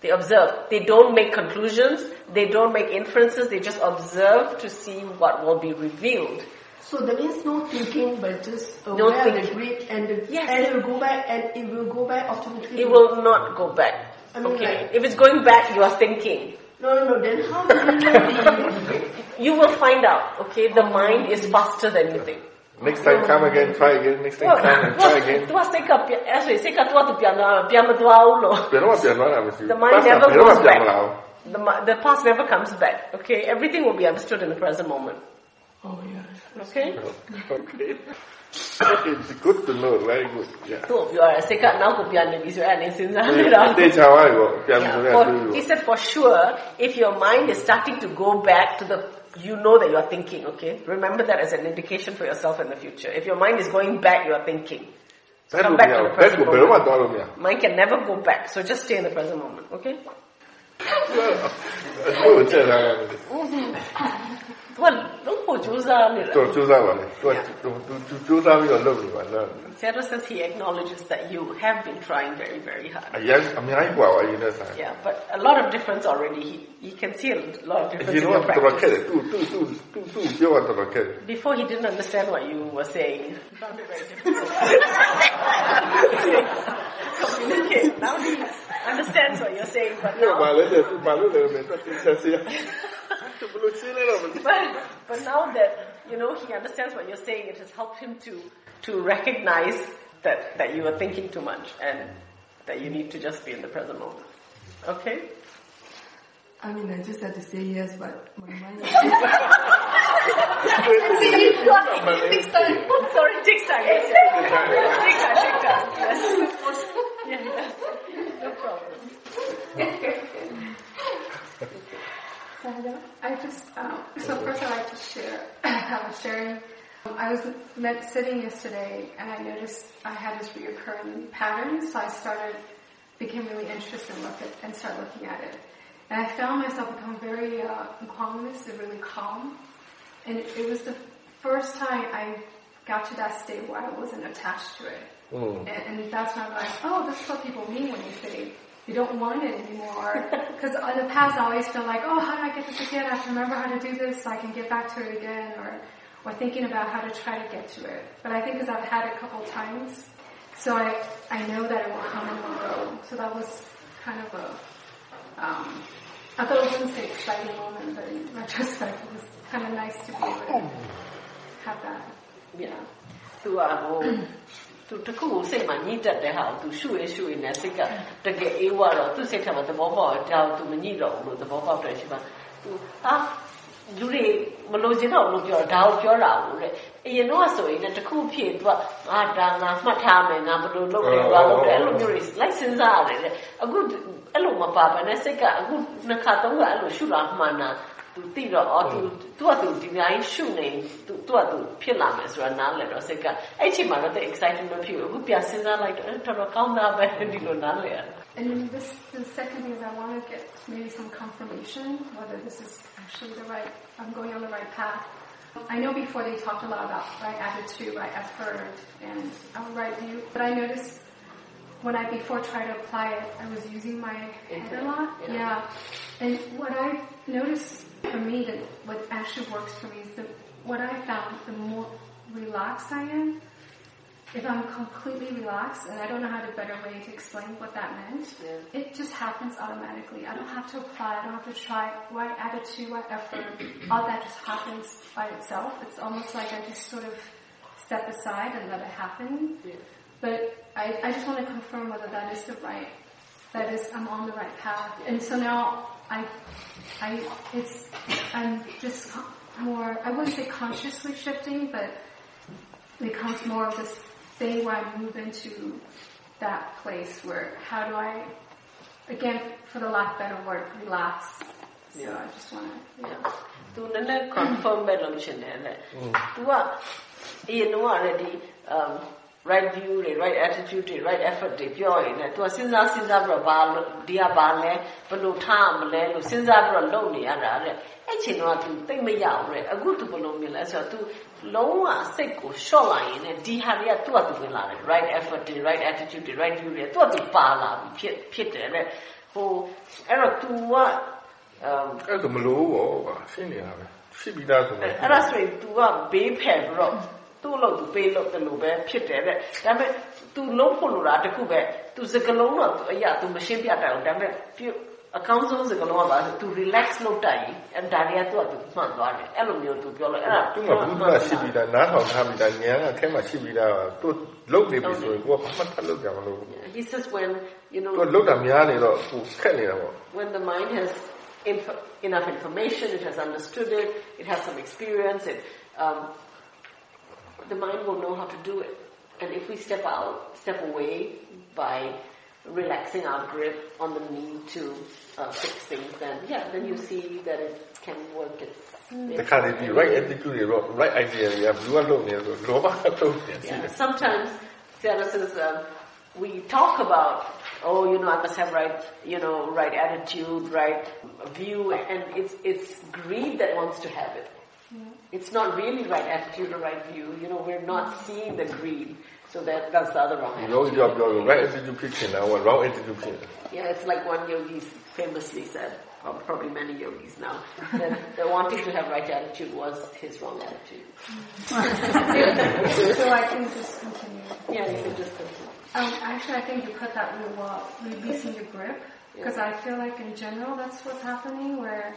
S1: They observe. They don't make conclusions. They don't make inferences. They just observe to see what will be revealed.
S8: So there is no thinking, but just aware
S1: no
S8: and the and
S1: yes.
S8: and it will go back, and it will go back automatically.
S1: It will not go back
S8: I mean,
S1: okay.
S8: Like,
S1: if it's going back, you are thinking.
S8: No, no, no. Then how you
S1: will find out. Okay, the mind is faster than you think.
S3: Next time, come again, try again. Next time, come and try again.
S1: Tu sei Actually, eh, sei
S3: che tu tu piano piano tu aulo. Piano piano la
S1: The mind never
S3: comes
S1: back. The, the past never comes back. Okay, everything will be understood in the present moment.
S8: Oh.
S1: Okay.
S3: okay. it's good to know. Very good. Yeah.
S1: Two of
S3: you are second now could be an
S1: yeah, He said for sure, if your mind is starting to go back to the you know that you are thinking, okay? Remember that as an indication for yourself in the future. If your mind is going back, you are thinking.
S3: So
S1: come back to the present moment. Mind can never go back, so just stay in the present moment, okay?
S3: Tučerane. Tuwa lupo chuzamira. Tuwa chuzamira. Tuwa chuzamira lupo.
S1: Sayadaw says he acknowledges that you have been trying very, very hard.
S3: Yes, I mean, I wow, you know.
S1: Yeah, but a lot of difference already. He, he can see a lot of difference.
S3: You know what the
S1: Before he didn't understand what you were saying. He found it very difficult. Communicate. Now he understands what you're saying, but now. but, but now that, you know, he understands what you're saying, it has helped him to, to recognize that, that you are thinking too much and that you need to just be in the present moment. Okay?
S8: I mean, I just had to say yes, but my mind.
S1: takes time. Sorry, takes time. Takes time. Takes time. Yes. yes problem.
S9: I just, um, so first I'd like to share, I was sharing, um, I was met sitting yesterday and I noticed I had this reoccurring pattern, so I started, became really interested in look at, and started looking at it. And I found myself become very uh, and really calm. And it, it was the first time I got to that state where I wasn't attached to it. Mm. And, and, that's not like, oh, this is what people mean when they say they don't want it anymore. Because in the past, I always feel like, oh, how do I get this again? I have to remember how to do this so I can get back to it again, or or thinking about how to try to get to it. But I think because I've had it a couple times, so I I know that it will come and will go. So that was kind of a um, I thought it wasn't say exciting moment, but in retrospect, it was kind of nice to be able to oh. have that.
S1: Yeah. To our whole သူတခုကိုစိတ်မှာညှိတက်တဲ့ဟာကိုသူရှုရရှုရနဲ့စိတ်ကတကယ်အေးဝတော့သူစိတ်ထဲမှာသဘောပေါက်တော့သူမညှိတော့ဘူးလို့သဘောပေါက်တယ်ရှိပါသူဟာလူတွေမလို့ခြင်းတော့လို့ပြောဒါကိုပြောတာဘူးတဲ့အရင်တော့ဆိုရင်တခုဖြစ်သူကငါဒါငါမှတ်ထားမယ်ငါဘယ်လိုလုပ်လဲဘာလုပ်လဲအဲ့လိုမျိုးတွေလိုက်စဉ်းစားရတယ်အခုအဲ့လိုမပါဘဲနဲ့စိတ်ကအခုနှစ်ခါသုံးခါအဲ့လိုရှုတာမှန်တာ သူသိတော့အော်သူသူကသူဒီများကြီးရှုနေသူသူကသူဖြစ်လာမယ်ဆိုတာနားလည်တော့စိတ်ကအဲ့ချိန်မှာတော့တဲ့ excitement ဖြစ်ဘူးအခုပြန်စဉ်းစားလိုက်တော့တော်တော်ကောင်းတာပဲဒီလိုနားလည်ရ
S9: And this the second thing is I want to get maybe some confirmation whether this is actually the right I'm going on the right path. I know before they talked a lot about right attitude, right effort, and um, right view, but I noticed when I before tried to apply it, I was using my head a lot. Yeah. yeah. And what I noticed for me that what actually works for me is that what I found the more relaxed I am, if I'm completely relaxed, and I don't know how to better way to explain what that meant, yeah. it just happens automatically. I don't have to apply, I don't have to try what attitude, what effort, all that just happens by itself. It's almost like I just sort of step aside and let it happen. Yeah. But I, I just want to confirm whether that is the right, that is, I'm on the right path. And so now I, I, it's, I'm just more, I wouldn't say consciously shifting, but it becomes more of this thing where I move into that place where how do I, again, for the lack of better word, relax. So yeah. I just want to, yeah.
S1: သူနည်းနည်း confirm ပဲလုပ်ချင်တယ်လေ။ तू ကအရင်တော့လည်းဒီ um right view တွေ right attitude တွေ right effort တွေပြောရင်လည်း तू စဉ်းစားစဉ်းစားပြီးတော့ဘာဒီကဘာလဲဘယ်လိုထားမလဲလို့စဉ်းစားပြီးတော့လုပ်နေရတာတဲ့အဲ့ချိန်တော့ तू သိမရဘူးတဲ့အခု तू ဘယ်လိုမြင်လဲဆိုတော့ तू လုံးဝစိတ်ကို short လိုက်ရင်လည်းဒီဟာတွေက तू က तू ဝင်လာတယ် right effort တွေ right attitude တွေ right view တွေ तू က तू ပါလာပြီဖြစ်ဖြစ်တယ်တဲ့ဟိုအဲ့တော့ तू က
S3: အဲ့ဒါမလို့ဘောပါရှင်းနေတာပဲရှိပြီးသားဆို
S1: တော့အဲ့ဒါဆိုရင် तू ကဘေးဖယ်ပြီးတော့ သူ့လို့သူပေးလို့တယ်လို့ပဲဖြစ်တယ်တဲ့ဒါပေမဲ့ तू လုံးဖို့လို့တာတခုပဲ तू စကလုံးတော့အရာ तू မရှင်းပြတတ်ဘူးဒါပေမဲ့အကောင်းဆုံးစကလုံးကပါဆို तू relax လုပ်တတ်ရင်အဲဒါတွေက तू က तू မှန်သွားတယ်အဲ့လိုမျိုး तू ပြောလို့အဲ့ဒါ
S3: तू ကဘူးသားရှိပြီးသားနားထောင်ထားပြီးသားဉာဏ်ကထဲမှာရှိပြီးသား तू လုပ်နေပြီဆိုရင်ကိုကဘာမှထပ်လုပ်ကြမလို့
S1: he says when you know
S3: तू လုပ်တာများနေတော့ तू ခက်နေတာပေါ့
S1: when the mind has inf- enough information it has understood it it has some experience it um, the mind will know how to do it. And if we step out, step away by relaxing our grip on the need to uh, fix things, then yeah, then you see that it can work. It's,
S3: the kind of the right attitude, right idea, yeah,
S1: yeah. Sometimes, Sayadaw says, um, we talk about, oh, you know, I must have right, you know, right attitude, right view, and it's it's greed that wants to have it. It's not really right attitude or right view. You know, we're not seeing the greed. So that that's the other wrong
S3: attitude. right attitude pitching now, wrong attitude
S1: Yeah, it's like one yogi famously said, probably many yogis now, that the wanting to have right attitude was his wrong attitude.
S9: so I can just continue.
S1: Yeah, you can just continue. Um,
S9: actually, I think you put that really well, releasing your grip, because yeah. I feel like in general that's what's happening, where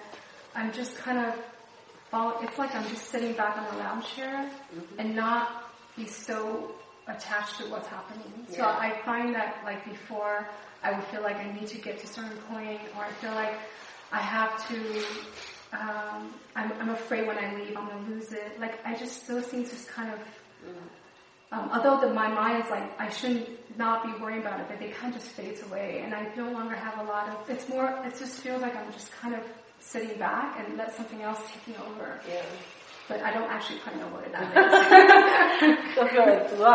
S9: I'm just kind of it's like I'm just sitting back on the lounge chair mm-hmm. and not be so attached to what's happening. Yeah. So I find that like before, I would feel like I need to get to a certain point, or I feel like I have to. Um, I'm, I'm afraid when I leave, I'm gonna lose it. Like I just those things just kind of. Mm. Um, although the, my mind is like I shouldn't not be worrying about it, but they kind of just fades away, and I no longer have a lot of. It's more. It just feels like I'm just kind of sitting back and let something else taking over. Yeah. But I don't actually quite know what that means. ဆိုတော့သူက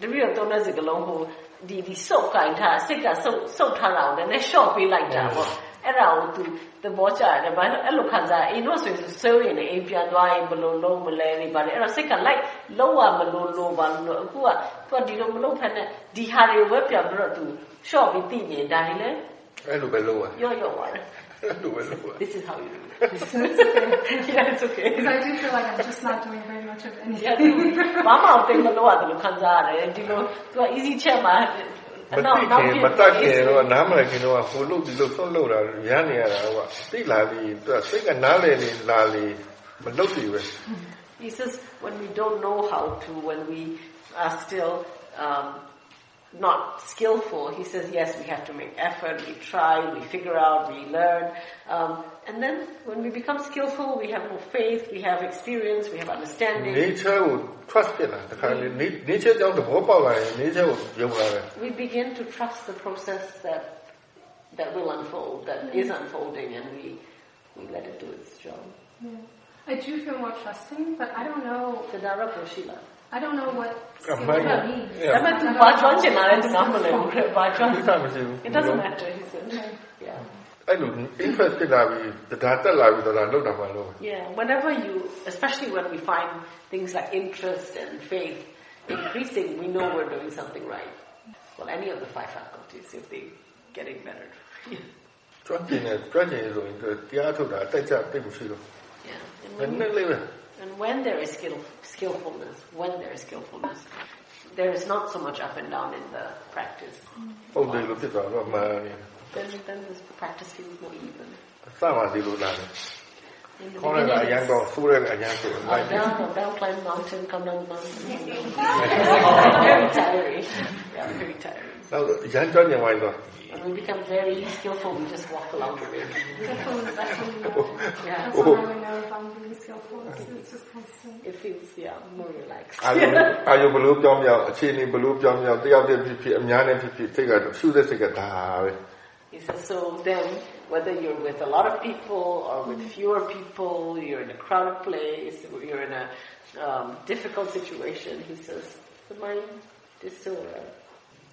S9: တပည့်တော်သုံးတဲ့စကားလုံးကိုဒီဒီစုပ်ကင်ထားစိတ်ကစုပ်စုပ်ထားတာကိုလည်း short ပေးလိုက်တာပေါ့
S1: အဲ့ဒါကိုသူသဘောကျတယ်ဘာလို့အဲ့လိုခံစားအိမ်တော့ဆိုရင်စိုးရင်အိမ်ပြန်သွားရင်ဘယ်လိုလုံးမလဲနေပါတယ်အဲ့တော့စိတ်ကလိုက်လုံးဝမလို့လို့ပါလို့အခုကသူကဒီလိုမလုပ်ဖက်နဲ့ဒီဟာတွေဝက်ပြန်ပြီးတော့သူရှော့ပြီးသိမြင်ဒါတွေလည်း
S3: အဲ့လိုပဲလုပ်ရ
S1: ရော့ရော့ပါတယ် This is how you do it.
S9: yeah, it's okay. Because I do feel like I'm just not doing very much of anything. ဘာမှ
S1: သိမလို့ရတယ်လို့ခံစားရတယ်ဒီလိုသူက easy check မှာ
S3: မတိခင်မတက်ခင်တော့နားမလည်ခင်တော့ဟိုလုတ်ဒီလုတ်ဆုံးလို့တာရမ်းနေရတာကသိလာပြီးသူကစိတ်ကနားလည်နေလာလေမလုတ်ဘူးပဲ
S1: He says when we don't know how to when we are still um not skillful, he says, yes, we have to make effort, we try, we figure out, we learn. Um, and then when we become skillful, we have more faith, we have experience, we have understanding.
S3: Nature will trust it. Nature nature
S1: We begin to trust the process that that will unfold, that is unfolding, and we we let it do its job.
S9: Yeah. I do feel more trusting, but I don't know.
S1: The Tadara Poshila.
S9: I don't know what skill
S1: means. Yeah. But ba chuan chin na le tanga ma le ba chuan. It doesn't matter he said. Yeah.
S3: အဲ့လို interest ဖြစ်လာပြီးဒါတက်လာပြီးတော့လောက်တာမှလို့
S1: Yeah whenever you especially when we find things like interest and faith increasing we know we're doing something right well any of the five faculties if they getting better
S3: ကျွမ်းကျင်တဲ့ကျွမ်းကျင်ဆိုရင်တရားထုတ်တာတက်ကြတိတ်မရှိတော့ Yeah နည်းနည်းလေးပဲ
S1: and when there is skill, skillfulness, when there is skillfulness, there is not so much up and down in the practice.
S3: Oh, they look at
S1: that, Then, then the practice feels more even.
S3: In the beginning, là giang đồ, su lên là giang đồ.
S1: Up down, up down, climb mountain, come down mountain. very tiring. Yeah, very tiring.
S3: Đâu, giang cho nhiều ngoài rồi.
S1: When we become very skillful, we just walk along the way.
S9: That's yeah. That's when I know if I'm really skillful. It's just constant.
S1: It feels, yeah, more relaxed.
S3: အာယုအာယုဘလို့ပြောင်းပြောင်းအခြေအနေဘလို့ပြောင်းပြောင်းတယောက်တည်းဖြစ်ဖြစ်အများနဲ့ဖြစ်ဖြစ်စိတ်ကရှုတဲ့စိတ်ကဒါပဲ
S1: He says, so then whether you're with a lot of people or with fewer people, you're in a crowded place, or you're in a um, difficult situation, he says, the mind is still around.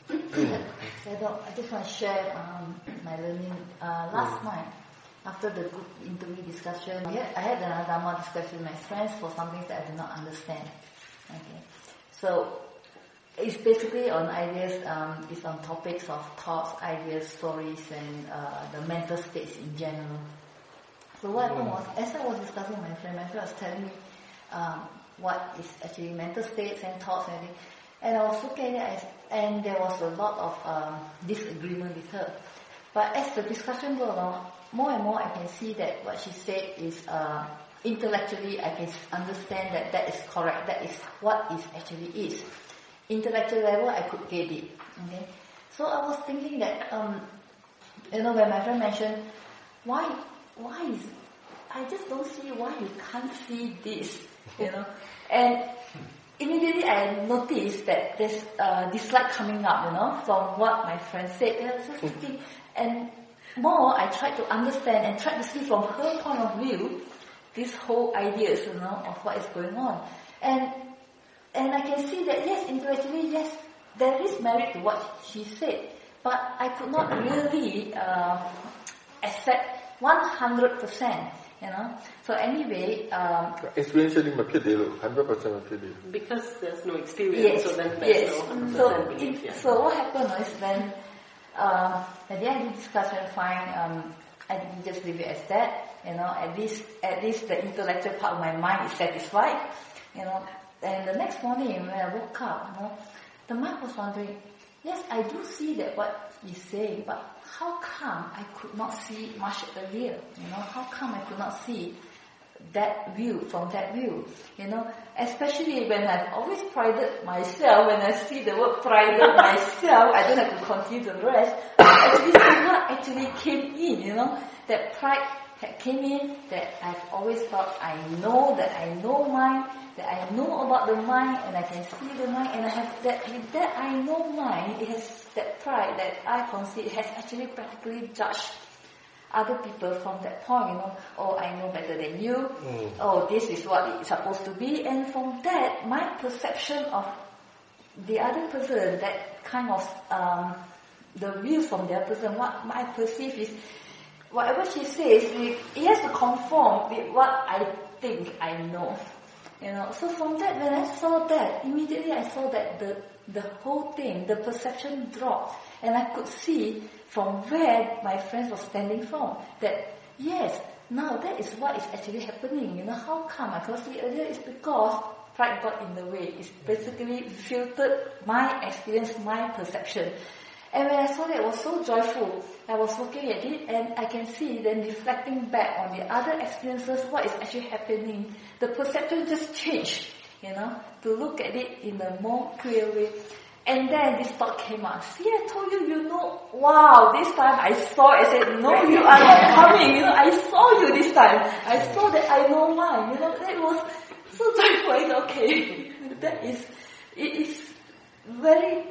S10: I just want to share um, my learning. Uh, last mm. night, after the group interview discussion, I had, I had another Dharma discussion with my friends for something that I did not understand. Okay, so it's basically on ideas. Um, it's on topics of thoughts, ideas, stories, and uh, the mental states in general. So what happened was, as I was discussing with my friend, my friend was telling me um, what is actually mental states and thoughts and everything. And I was looking at and there was a lot of um, disagreement with her. But as the discussion goes on, more and more I can see that what she said is uh, intellectually I can understand that that is correct. That is what it actually is. Intellectual level I could get it. Okay. So I was thinking that um, you know when my friend mentioned why why is I just don't see why you can't see this you know and immediately I noticed that there's a dislike coming up, you know, from what my friend said. And, thinking, and more, I tried to understand and try to see from her point of view this whole ideas, you know, of what is going on. And and I can see that yes, intellectually, yes, there is merit to what she said, but I could not really uh, accept 100% you know. So anyway, um,
S3: experientially, hundred percent
S1: Because there's no experience,
S10: yes,
S1: so then there's
S10: yes.
S1: no
S10: so, it, yeah. so what happened is when um, at the end of the discussion, fine, um, I didn't just leave it as that, you know. At least, at least the intellectual part of my mind is satisfied, you know. And the next morning when I woke up, you know, the mind was wondering, yes, I do see that what you say, but how come I could not see much earlier? You know, how come I could not see that view from that view? You know, especially when I've always prided myself, when I see the word prided myself, I don't have to continue the rest. Actually, what actually came in, you know, that pride had came in that I've always thought I know that I know mine, that I know about the mind and I can see the mind and I have that with that I know mind, it has that pride that I concede has actually practically judged other people from that point, you know, oh, I know better than you, mm. oh, this is what it's supposed to be, and from that, my perception of the other person, that kind of, um, the view from the other person, what I perceive is, whatever she says, it has to conform with what I think I know. You know, so from that, when I saw that, immediately I saw that the, the whole thing, the perception dropped. And I could see from where my friends were standing from that, yes, now that is what is actually happening. You know, how come I could see earlier? It's because pride got in the way. It's basically filtered my experience, my perception. And when I saw that, it was so joyful. I was looking at it and I can see then reflecting back on the other experiences, what is actually happening. The perception just changed, you know, to look at it in a more clear way. And then this thought came up. See, I told you, you know, wow, this time I saw. I said, no, you are not coming. You know, I saw you this time. I saw that I know why, You know, that was so joyful. Okay, that is, it is very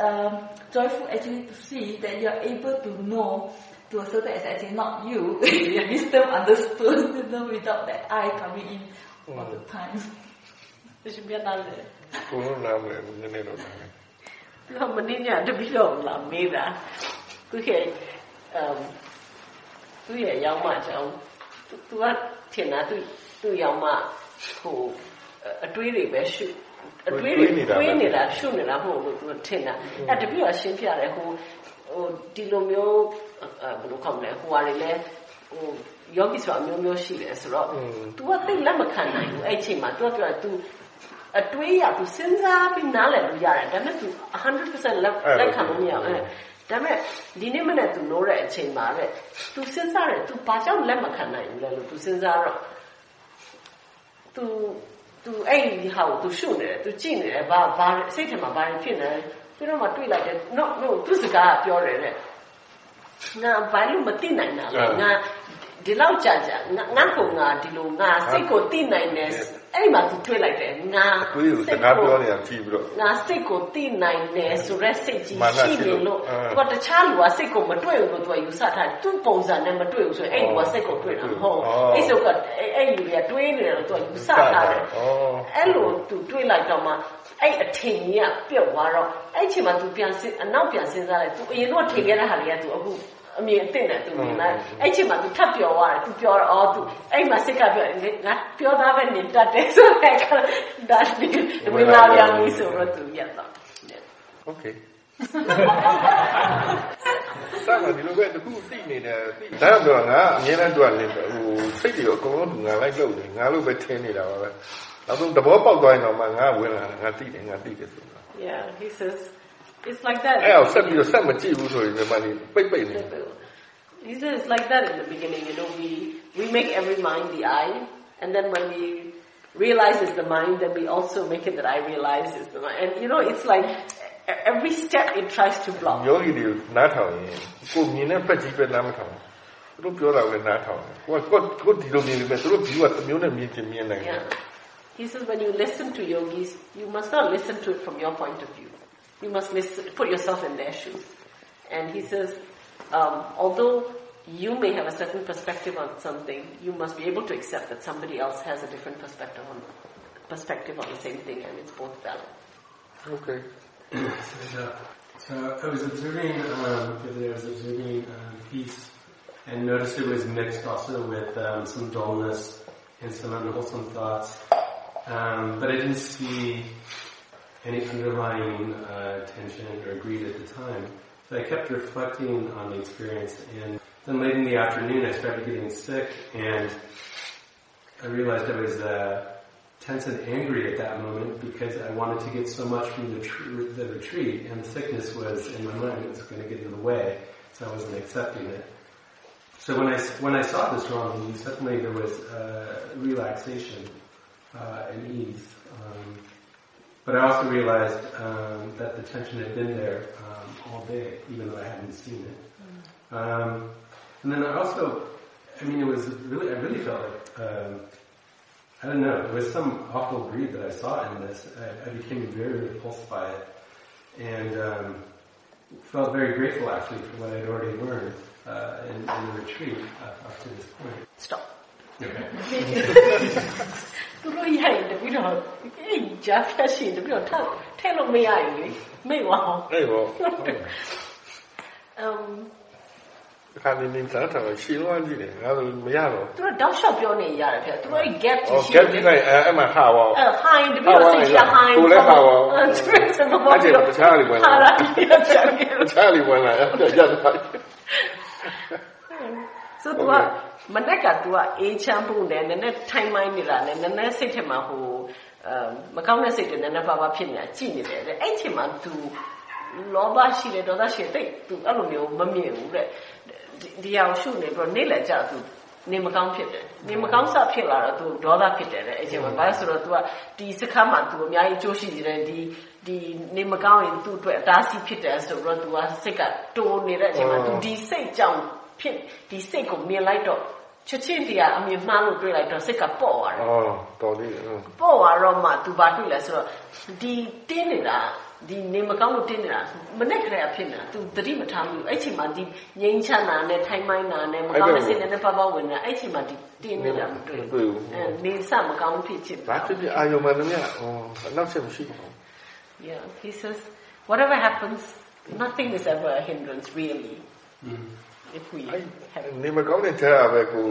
S10: um, joyful actually to see that you are able to know to a certain extent, not you, your wisdom understood, you know, without that I coming in mm. all the time.
S1: It should be another.
S3: ကိုယ်နားမလဲနည်းနည်းတော့နားလဲ။
S1: ဒါမင်းညာတပီတော့လာမေးတာ။သူရဲ့အမ်သူရဲ့ရောင်မကြောင်းသူကထင်တာသူသူရောင်မဟိုအတွေးတွေပဲရှု။ အတွေးတွေတွေးနေတာရှုနေတာမဟုတ်လို့သူထင်တာအဲတပြည့်အရှင်းပြတယ်ဟိုဟိုဒီလိုမျိုးဘယ်လိုခေါမလဲဟိုဟာတွေလဲဟိုယောဂီဆိုအမျိုးမျိုးရှိတယ်ဆိုတော့ तू ကသိလက်မခံနိုင်ဘူးအဲ့ချိန်မှာ तू ကပြော तू အတွေးရ तू စဉ်းစားပြီးနားလည်လို့ရတယ်ဒါပေမဲ့ तू 100%လက်လက်ခံလို့မရဘူးအဲဒါပေမဲ့ဒီနေ့မနေ့ तू လို့တဲ့အချိန်မှာတဲ့ तू စဉ်းစားတယ် तू ဘာကြောင့်လက်မခံနိုင်ဘူးလဲလို့ तू စဉ်းစားတော့ तू သူအဲ့ဒီဟာကိုသူရှုနေတယ်သူကြည့်နေတယ်ဘာဘာစိတ်ထဲမှာဘာဖြစ်နေလဲပြီးတော့မှတွေးလိုက်တယ် no no သူစကားပြောတယ်တဲ့ငါဘာလို့မသိနိုင်တာလဲငါဒီလောက်ကြာကြာငါ့ကိုငါဒီလိုငါစိတ်ကိုသိနိုင်တယ် အဲ့မှာသူတွေးလိုက်တယ်ငါ
S3: တွေးလို့စကားပြောနေတာကြည့်ပြီးတော့
S1: ငါစိတ်ကိုသိနိုင်တယ်ဆိုရက်စိတ်ကြီးရှိနေလို့သူကတခြားလူကစိတ်ကိုမတွေ့ဘူးလို့သူကယူဆထားသူ့ပုံစံနဲ့မတွေ့ဘူးဆိုရင်အဲ့ဒီကစိတ်ကိုတွေ့တာမဟုတ်အဲ့ဆိုကအဲ့လူတွေကတွေးနေတယ်လို့သူကယူဆထားတယ်အဲ့လိုသူတွေးလိုက်တော့မှအဲ့အထင်ကြီးကပြုတ်သွားတော့အဲ့ချိန်မှာသူပြန်အနောက်ပြန်စဉ်းစားလိုက်သူအရင်တော့ထင်ခဲ့တဲ့ဟာတွေကသူအခု အမြင်အသိနဲ့သူမြင်လိုက်အဲ့ချိန်မှာသူထပ်ပြောသွားတယ်သူပြောတော့အော်သူအဲ့မှာစိတ်ကပြောငါပြောသားပဲနေတတ်တယ်ဆိုတော့ဒါဒီဝင်လာပြန်ပြီဆိုတော့သူရက်တော့
S3: Okay စာကဒီလိုပဲတခုသိနေတယ်သိဒါတော့ငါအမြဲတမ်းသူကနေဟိုစိတ်တွေအကုန်လုံးငါလိုက်လုပ်နေငါလို့ပဲထင်းနေတာပါပဲနောက်ဆုံးတဘောပေါက်သွားရင်တော့မှငါဝင်လာတယ်ငါသိတယ်ငါသိတယ်ဆိုတာ
S1: Yeah he says it's like that
S3: အဲ့ဆက်ပြီးတော့ဆက်မကြည့်ဘူးဆိုရင်မြန်မာနေပိတ်ပိတ်နေ
S1: He says it's like that in the beginning, you know, we, we make every mind the I, and then when we realize it's the mind, then we also make it that I realize it's the mind. And you know, it's like every step it tries to block.
S3: ယောဂီတွေနားထောင်ရင်ကိုမြင်တဲ့ဖက်ကြီးပဲနားမထောင်သူတို့ပြောတာပဲနားထောင်ကိုကကိုဒီလိုမြင်နေမယ်သူတို့ view ကတစ်မျိုးနဲ့မြင်ချင်မြင်နိုင်တယ်
S1: He says when you listen to yogis, you must not listen to it from your point of view. you must listen, put yourself in their shoes. And he says, um, although you may have a certain perspective on something, you must be able to accept that somebody else has a different perspective on perspective on the same thing, and it's both valid.
S3: Okay.
S11: so, so I was observing um, I was observing um, peace, and noticed it was mixed also with um, some dullness and some unwholesome thoughts. Um, but I didn't see any underlying uh, tension or greed at the time. So I kept reflecting on the experience and then late in the afternoon I started getting sick and I realized I was uh, tense and angry at that moment because I wanted to get so much from the, tr- the retreat and the sickness was in my mind, it was going to get in the way, so I wasn't accepting it. So when I, when I saw this wrong, suddenly there was uh, relaxation uh, and ease. Um, but I also realized um, that the tension had been there um, all day, even though I hadn't seen it. Um, and then I also, I mean, it was really, I really felt like, um, I don't know, there was some awful greed that I saw in this. I, I became very repulsed by it. And um, felt very grateful actually for what I'd already learned uh, in, in the retreat up to this point.
S1: Stop.
S11: Okay.
S1: သူတို့ရိုက်တယ်ပြီးတော့အဲ့ဂျာဖက်ရှင်တယ်ပြီးတော့ထပ်ထဲလို့မရရင်လေမိတ်ဝအောင်
S3: အဲ့ဘော
S1: um
S3: ခါနေနေစားတာရှင်းလွှမ်းကြည့်တယ်ငါတို့မရတော့
S1: သူတို့တောက်လျှောက်ပြောနေရတယ်ဗျသူတို့ get
S3: ရှိတယ် get ဒီလိုက်အဲ့မှာဟာပါ
S1: အဲ high တပြီးတော့စိတ်ချ high
S3: ကိုလည်းဟာပါ
S1: အဲ့ဒါမဟုတ်
S3: ဘူးတခြားလေးဝင်လာတခြားလေးဝင်လာအဲ့ဒါကြတာ
S1: so သူက မနက်က तू ကအေးချမ်းဖို့နဲ့နည်းနည်းထိုင်မိုင်းနေတာနဲ့နည်းနည်းစိတ်ထဲမှာဟိုအမကောင်းတဲ့စိတ်တွေနည်းနည်းပါးပါးဖြစ်နေတာကြည်နေတယ်အဲ့ချိန်မှာ तू လောဘရှိတယ်ဒေါသရှိတယ်တိတ် तू အဲ့လိုမျိုးမမြင်ဘူးတဲ့ဒီအောင်ရှုနေပြီးတော့နေလည်းကြ तू နေမကောင်းဖြစ်တယ်နေမကောင်းစဖြစ်လာတော့ तू ဒေါသဖြစ်တယ်တဲ့အဲ့ချိန်မှာဘာလို့ဆိုတော့ तू ကဒီစခန်းမှာ तू အများကြီးအကျိုးရှိနေတယ်ဒီဒီနေမကောင်းရင် तू အတွက်အတားဆီးဖြစ်တယ်ဆိုတော့ तू ကစိတ်ကတိုးနေတဲ့အချိန်မှာ तू ဒီစိတ်ကြောင့်ဖြစ်ဒီစိတ်ကိုမြင်လိုက်တော့ ချက်ချင်းတည်းအမြင်မှားလို့တွေ့လိုက်တော့စိတ်ကပေါ့သွားတယ်။
S3: အော်တော်လေး
S1: ပေါ့သွားတော့မှ तू ဘာတွေ့လဲဆိုတော့ဒီတင်းနေတာဒီနေမကောင်းလို့တင်းနေတာမနဲ့ခရဲဖြစ်နေတာ तू တတိမထားဘူးအဲ့ချိန်မှာဒီငိမ့်ချမ်းတာနဲ့ထိုင်းမိုင်းတာနဲ့မကောင်းတဲ့စိတ်နဲ့ပပဝင်နေတာအဲ့ချိန်မှာဒီတင်းနေတာမတွေ့ဘူးအဲနေစမကောင်းဖြစ်ချင်
S3: ဘာဖြစ်ဖြစ်အာယုံမှန်တယ်ဟောနောက်ဆက်မရှိဘူး
S1: Yeah he says whatever happens nothing is ever a hindrance really mm. if we have...
S3: နေမကောင်းတဲ့ထဲကပဲကို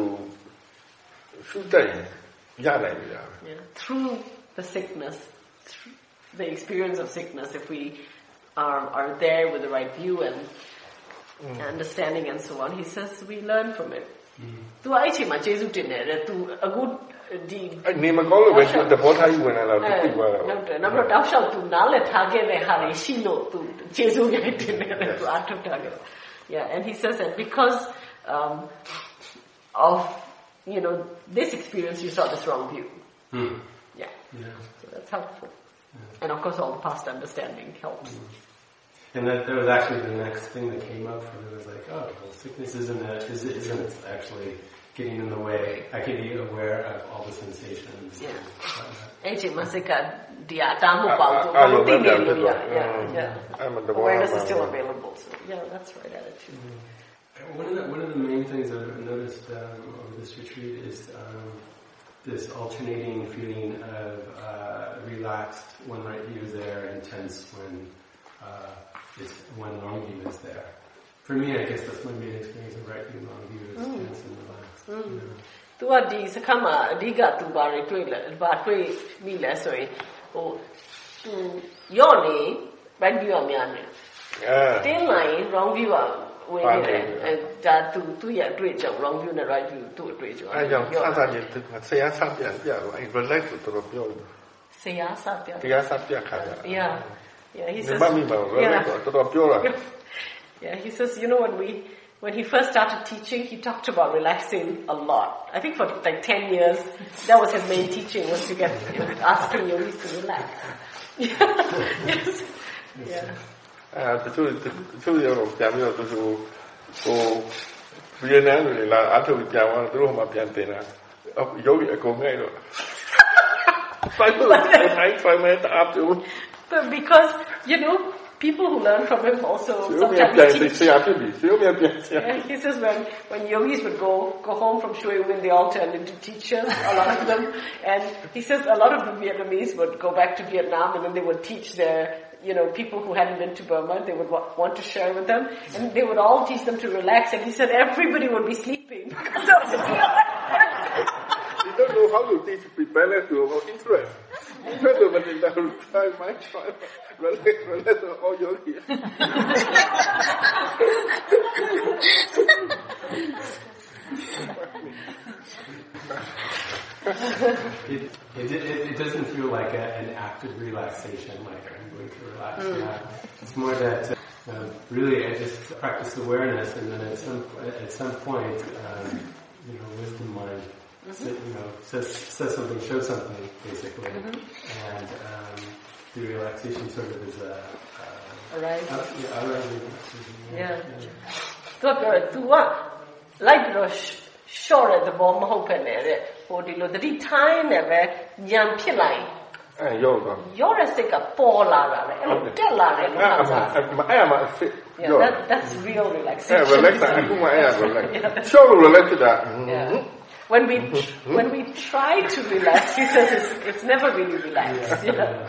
S3: ရှုတိုက်ရနိုင်ပြီလား
S1: yeah. Through the sickness through the experience of sickness if we are are there with the right view and mm. understanding and so on he says we learn from it. သူအဲ့ချိန်မှာကျေးဇူးတင်တယ်တဲ့သူအခုဒီ
S3: နေမကောင်းလို့ပဲသူသဘောထားယူဝင်လာတော့သူပြောတာ
S1: ဟုတ်တယ်နောက်တော့တောက်လျှောက်သူနားလည်ထားခဲ့တဲ့ဟာတွေရှိလို့သူကျေးဇူးကြီးတင်တယ်သူအထုတ်တာလေ yeah and he says that because um, of you know this experience you saw this wrong view
S3: hmm.
S1: yeah. yeah so that's helpful and of course, all the past understanding helps. Mm.
S11: And that, that was actually the next thing that came up for me was like, oh, well, sickness isn't a, is, isn't actually getting in the way. I can be aware of all the sensations.
S1: Yeah. Awareness is still available. So yeah, that's right attitude.
S11: Mm. One of the one of the main things I've noticed um, over this retreat is um, this alternating feeling of uh, relaxed when right view is there and tense when uh, it's, when wrong view is there. For me, I guess that's my main experience of right view, wrong view is mm. tense and relaxed. Mm. You know. သူကဒီစခန်းမှာအဓိကသူဘာတွေတွေ့လဲဘာတွေ့မိလဲဆိုရင်ဟိုသူရော့နေ right view အများနေအဲတင်းလိုက် wrong view ဝင်နေတယ်အဲဒါသူသူ့ရဲ့အတွေ့အကြုံ wrong view နဲ့ right view သူ့အတွေ့အကြုံ
S3: အဲကြောင့်အသာကြီးသူဆရာဆက်ပြန်ပြတော့အဲ relax ဆိုတော့ပြောတယ်
S1: ဆရာဆက်ပြ
S3: တရားဆက်ပြခါကြ
S1: Yeah yeah he says
S3: မမီမ relax ဆိုတော့ပြောတာ
S1: Yeah he says you know when we when he first started teaching, he talked about relaxing a lot. I think for like 10 years, that was his main teaching, was to get asking yogis to relax. yes. Yeah.
S3: အဲတချို့တချို့ရောတော့ပြန်ပြီးတော့သူတို့ဟိုဗီယက်နမ်လူတွေလာအထုပ်ပြန်သွားတော့သူတို့မှပြန်တင်တာယောဂီအကုန်ငဲ့တော့ Five minutes, five minutes after.
S1: But because, you know, people who learn from him also sometimes teach. Yeah, he says when, when yogis would go, go home from Shui Win, they all turned into teachers, a lot of them. And he says a lot of the Vietnamese would go back to Vietnam and then they would teach their you know, people who hadn't been to Burma, they would wa- want to share with them, and they would all teach them to relax, and he said everybody would be sleeping because of
S3: it. you don't know how to teach people to interest. Interest an entire time, my child. All your here.
S11: it, it, it, doesn't feel like a, an active relaxation, like I'm going to relax mm. now. It's more that uh, really I just practice awareness, and then at some at some point, um, you know, wisdom mind, mm-hmm. you know, says says something, shows something, basically, mm-hmm. and um, the relaxation sort of is a.
S1: Uh, right.
S11: Uh, yeah, arising.
S1: Yeah. yeah. So, uh, to what? Like rush. လျှော့တဲ့သဘောမဟုတ်ပဲနဲ့တဲ့ဟိုဒီလိုတတိထိုင်းနဲ့ပဲညံဖြစ်လိုက်
S3: အဲရော့သွား
S1: ရော့တဲ့စိတ်ကပေါ်လာတာလေအဲ့လိုတက်လာတယ်လို့မှတ်
S3: စားအဲ့မှာအစ်
S1: ရော့ that's real relaxation
S3: အဲ relax အခုမှအဲ့ဒါ relax ရှော့လို့ relax တာ
S1: when we when we try to relax, he says it's, it's never really relaxed. You know?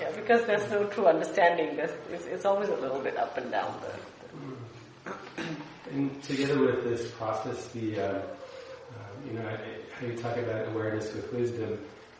S1: yeah. yeah, because there's no true understanding. There's, it's, it's always a little bit up and down. There.
S11: in, together with this process, the uh, uh, you know how you talk about awareness with wisdom,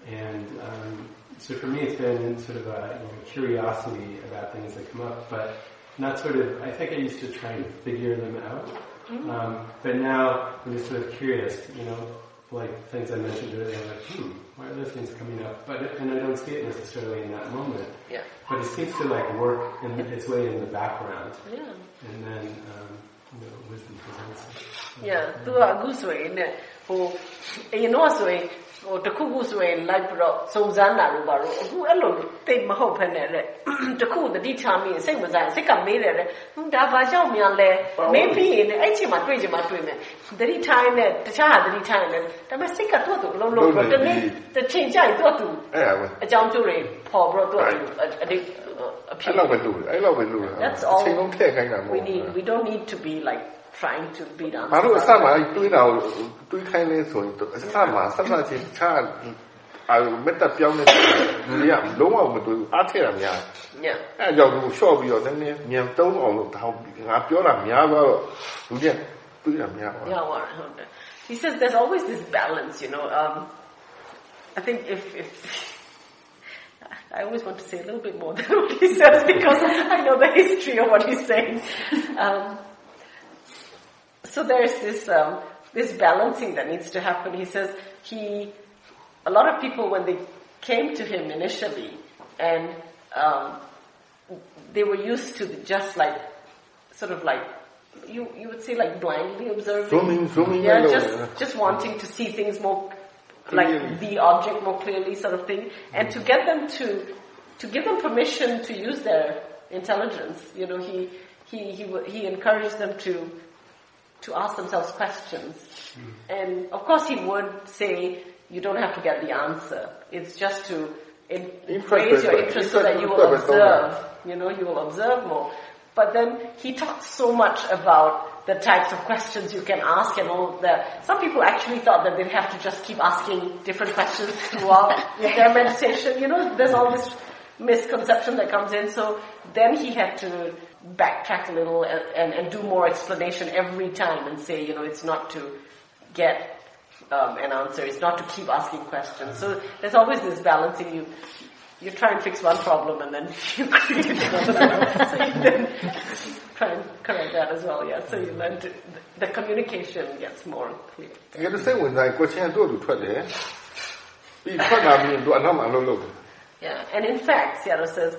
S11: and um, so for me, it's been sort of a you know, curiosity about things that come up, but not sort of. I think I used to try and figure them out, mm-hmm. um, but now I'm just sort of curious. You know, like things I mentioned earlier, like, hmm, why are those things coming up? But and I don't see it necessarily in that moment.
S1: Yeah.
S11: But it seems to like work in its way in the background.
S1: Yeah.
S11: And then um, you know, wisdom presents.
S1: Yeah, သူကအခုဆိုရင်ねဟိုအရင်တော့ဆိုရင် ဟိုတခုခုဆိုရင်လိုက်ပြီးတော့စုံစမ်းတာလို့ပါတော့အခုအဲ့လိုတိတ်မဟုတ်ဖ ೇನೆ တဲ့တခုတတိချမိစိတ်မစားစိတ်ကမေးတယ်တဲ့ဟင်းဒါဘာကြောင့်များလဲမေးပြီးရင်အဲ့ချိန်မှာတွေ့ချင်မှတွေ့မယ်တတိထိုင်းနဲ့တခြားဟာတတိထိုင်းနဲ့ဒါပေမဲ့စိတ်ကတော့သူအလုံးလုံးတော့တနေ့တစ်ချိန်ကျရင်တော့သူ
S3: အဲ့ဒါပဲ
S1: အကြောင်းကျိုးတွေပေါ်ပြီးတော့သူအတိအဖြစ်
S3: အဲ့လောက်ပဲလို့အဲ့လောက်ပဲလို့အချိန်လုံးထည့်ခိုင်းတာမဟုတ်ဘူး
S1: we need we don't need to be like trying to beat on
S3: 马如果萨马一堆脑堆开那所以都萨马萨马其差啊没得标
S1: 那
S3: 你呀龙啊我们都阿特了呀哎要如少不要那那年都哦他俺标了苗个有点
S1: 堆了苗啊 Yeah, 100. He says there's always this balance, you know. Um, I think if, if I always want to say a little bit more than what he says because I know the history of what he's saying. Um, so there's this um, this balancing that needs to happen. He says he, a lot of people when they came to him initially, and um, they were used to just like, sort of like, you you would say like blindly observing, yeah, just just wanting to see things more, like the object more clearly, sort of thing, and to get them to to give them permission to use their intelligence. You know, he he he he encouraged them to to ask themselves questions. Mm. And of course he would say, you don't have to get the answer. It's just to in, raise your interest so that you will observe. You know, you will observe more. But then he talks so much about the types of questions you can ask and all that. Some people actually thought that they'd have to just keep asking different questions throughout their meditation. You know, there's all this misconception that comes in. So then he had to backtrack a little and, and, and, do more explanation every time and say, you know, it's not to get um, an answer, it's not to keep asking questions. So there's always this balancing. You you try and fix one problem and then you create another. so you then try and correct that as well. Yeah. So you learn to the communication gets more clear.
S3: Yeah, the same with like question do to
S1: Yeah, and in fact, Sayadaw says,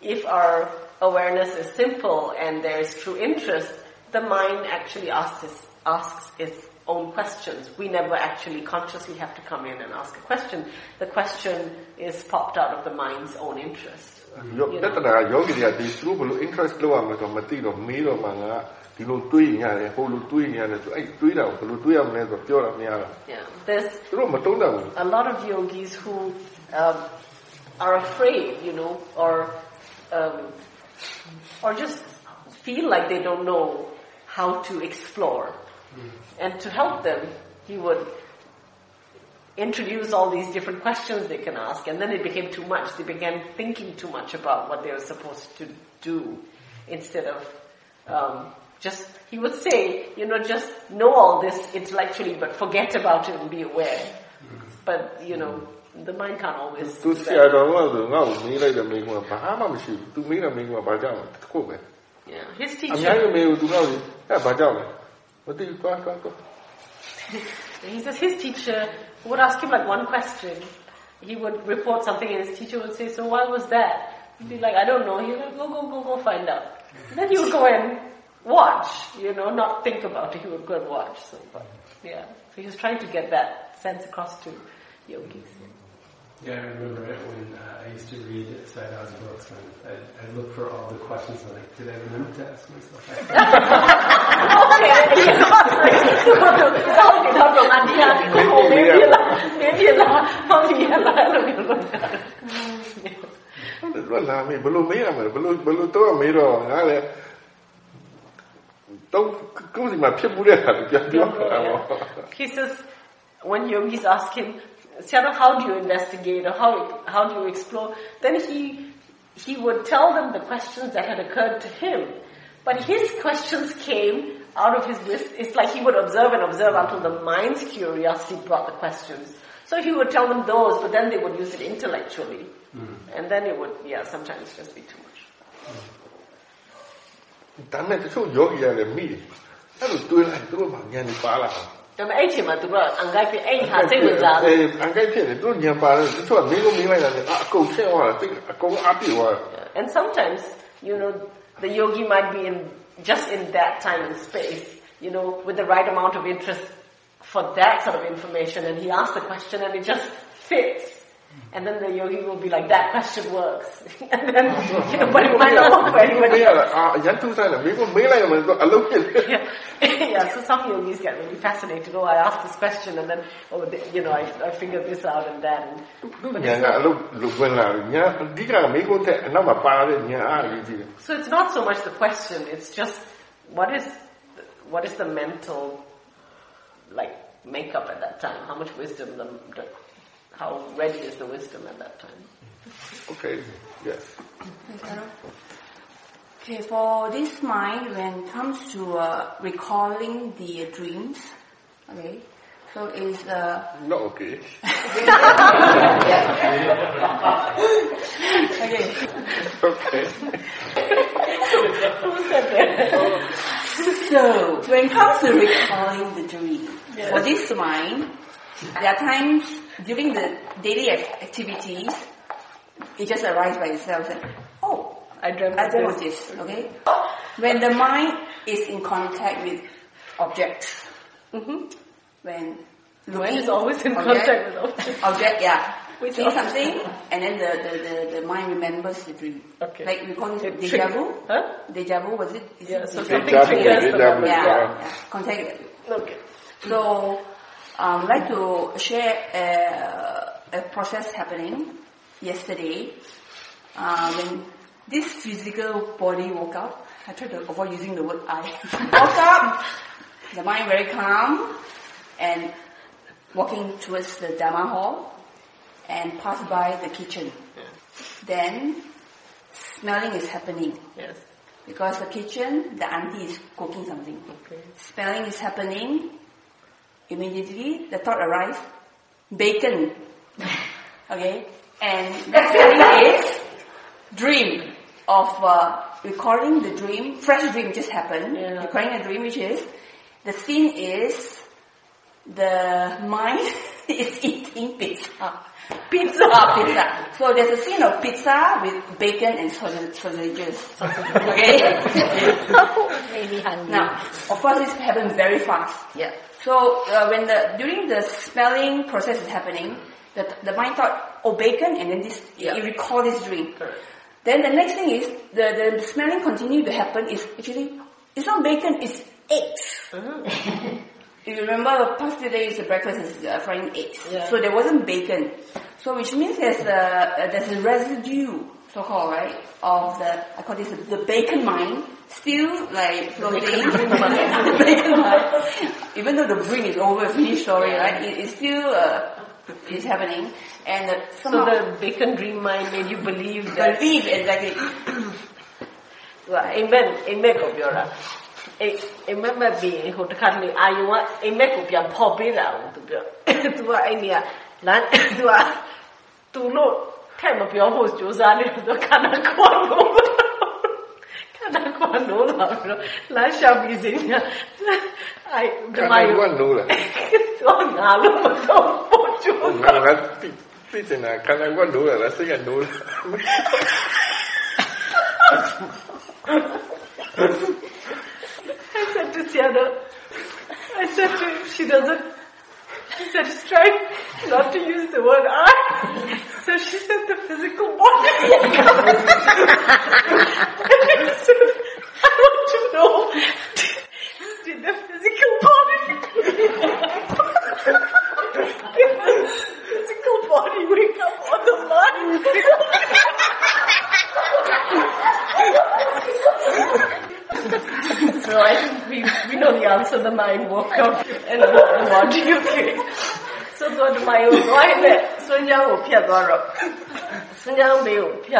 S1: if our awareness is simple and there is true interest, the mind actually asks its, asks its own questions. We never actually consciously have to come in and ask a question. The question is popped out of the mind's own interest.
S3: ပြဿနာယောဂီတွေကဒီသူတို့ဘယ်လို interest လောက်ရမလဲတော့မသိတော့မေးတော့မှငါဒီလိုတွေးနေရတယ်ဟိုလိုတွေးနေရတယ်ဆိုအဲ့တွေးတာကိုဘယ်လိုတွေးရမလဲဆိုပြောတာမရတာ
S1: Yeah there's
S3: သူတို့မတုံးတတ်ဘူး
S1: A lot of yogis who um, are afraid you know or um, or just feel like they don't know how to explore. Mm. And to help them, he would introduce all these different questions they can ask, and then it became too much. They began thinking too much about what they were supposed to do instead of um, just, he would say, you know, just know all this intellectually, but forget about it and be aware. Mm. But, you know, the mind can't always
S3: သူဆရာတော်ကဆိုငါ့ကိုမေးလိုက်တဲ့မိကုံကဘာမှမရှိဘူး तू မေးတဲ့မိကုံကဘာကြောင့်လဲတခုပဲ
S1: Yeah his teacher
S3: အများကြီးမေးဘူး तू ကအဲ့ဘာကြောင့်လဲမသိဘူးသွားသွားသွား
S1: He says his teacher would ask him like one question. He would report something and his teacher would say, so why was that? He'd be like, I don't know. He'd like, go, go, go, go find out. And then he would go and watch, you know, not think about it. He would go and watch. So, but, yeah. So he was trying to get that sense across to yogis.
S11: Yeah, I remember it when uh, I used to read Sayadaw's books, and I'd, I'd, look for all the questions, and like, did I remember to ask myself that?
S1: He says, when yogis ask him, Sarah, how do you investigate or how, how do you explore? Then he, he would tell them the questions that had occurred to him. But his questions came out of his list, it's like he would observe and observe until the mind's curiosity brought the questions. So he would tell them those, but then they would use it intellectually. Mm. And then it would, yeah, sometimes just be too much.
S3: ဒါနဲ့တချို့ယောဂီရတယ်မိတယ်အဲ့လိုတွေးလိုက်သူတို့မှဉာဏ်ကြီးပါလာအောင်
S1: ဒါပေမဲ့အဲ့ချိန်မှာသူကအန်ကိုက်ဖြစ်အဲ့ဟာစိတ်ဝင်စားတယ်
S3: အန်ကိုက်ဖြစ်တယ်သူတို့ဉာဏ်ပါတယ်တချို့ကမင်းကိုမင်းလိုက်တာနဲ့အကုန်ဆင်းသွားတာစိတ်အကုန်အပြည့်သွားတယ်
S1: and sometimes you know the yogi might be in just in that time and space you know with the right amount of interest for that sort of information and he asks the question and it just fits and then the yogi will be like, that question works. and then, you know, but it might not work for anybody else. yeah. yeah, so some yogis get really fascinated. Oh, I asked this question and then, oh, the, you know, I, I figured this out and then. But so it's not so much the question, it's just what is, what is the mental, like, makeup at that time? How much wisdom the, the how ready is the wisdom at that time?
S3: Okay, yes.
S12: Okay, for this mind, when it comes to uh, recalling the uh, dreams, okay, so is uh,
S3: not okay.
S12: okay.
S3: Okay.
S12: Who said that? so when it comes to recalling the dream, yes. for this mind, there are times during the daily activities, it just arises by itself. And, oh, I dreamt, I dreamt this. this. Okay. When the mind is in contact with objects, mm-hmm. when
S1: mind is always in object, contact with objects.
S12: Object, yeah. We see something, and then the, the, the, the, mind remembers the dream. Okay. Like we call it deja vu. Huh? Deja vu was it?
S1: Is yeah,
S12: it
S1: so something triggers the
S12: memory. Yeah, yeah. Contact. Okay. So um, I'd like to share a, a process happening yesterday uh, when this physical body woke up. I try to avoid using the word I. woke up, the mind very calm, and walking towards the Dharma hall and pass by the kitchen. Yeah. Then smelling is happening.
S1: Yes.
S12: Because the kitchen, the auntie is cooking something. Okay. Smelling is happening immediately the thought arrives, bacon. okay? And next thing is dream of uh, recording the dream, fresh dream just happened, yeah. recording a dream which is, the scene is the mind is eating pizza. Pizza. Ah, pizza. So there's a scene of pizza with bacon and sausages. okay?
S4: Maybe hungry.
S12: Now, of course, this happens very fast. Yeah. So uh, when the during the smelling process is happening, the, the mind thought, oh bacon, and then this yeah. you recall this dream. Correct. Then the next thing is the, the smelling continue to happen is actually it's not bacon, it's eggs. Mm. If you remember, the past few days, the breakfast is uh, frying eggs. Yeah. So there wasn't bacon. So which means there's a, there's a residue, so-called, right, of the, I call this the bacon mine, still like floating, the bacon mine. Even though the brain is over, finished story, right, it, it's still, uh, is happening. And uh, somehow,
S1: so the bacon dream mind made you believe that.
S12: Believe, exactly.
S1: well, amen, amen, Kobiora. အိမ်အိမ်မက်မက်ပြီးဟိုတခါတလေအာယုံကအိမ်မက်ကိုပြန်ဖော်ပေးတာကိုသူပြောသူကအဲ့ဒီကလမ်းသူကသူလို့ထက်မပြောဖို့ကြိုးစားနေသူခန္ဓာကိုယ်လို့ခန္ဓာကိုယ်လို့လာပြီးတော့လမ်းလျှောက်ပြီးစင်းကအဲ့
S3: ဒီမှာယူကလို့လား
S1: တော့ငါလို့မတော့ပို့ကြိုး
S3: ငါကတိတိစနာခန္ဓာကိုယ်လို့လားစိတ်ကလို့လား
S1: I said to Sienna, I said to she doesn't She said, she's trying not to use the word I. So she said the physical body. and said, I want to know, did the physical body, did the physical body wake up on the mind? so I think we, we know the answer. The mind woke up and what, what do you think? ဆိုတော့ဒီမှာရောသွားရဲ့ဆွမ်းချောင်းကိုဖြတ်သွားတော့ဆွမ်းချောင်းဘေးကိုဖြ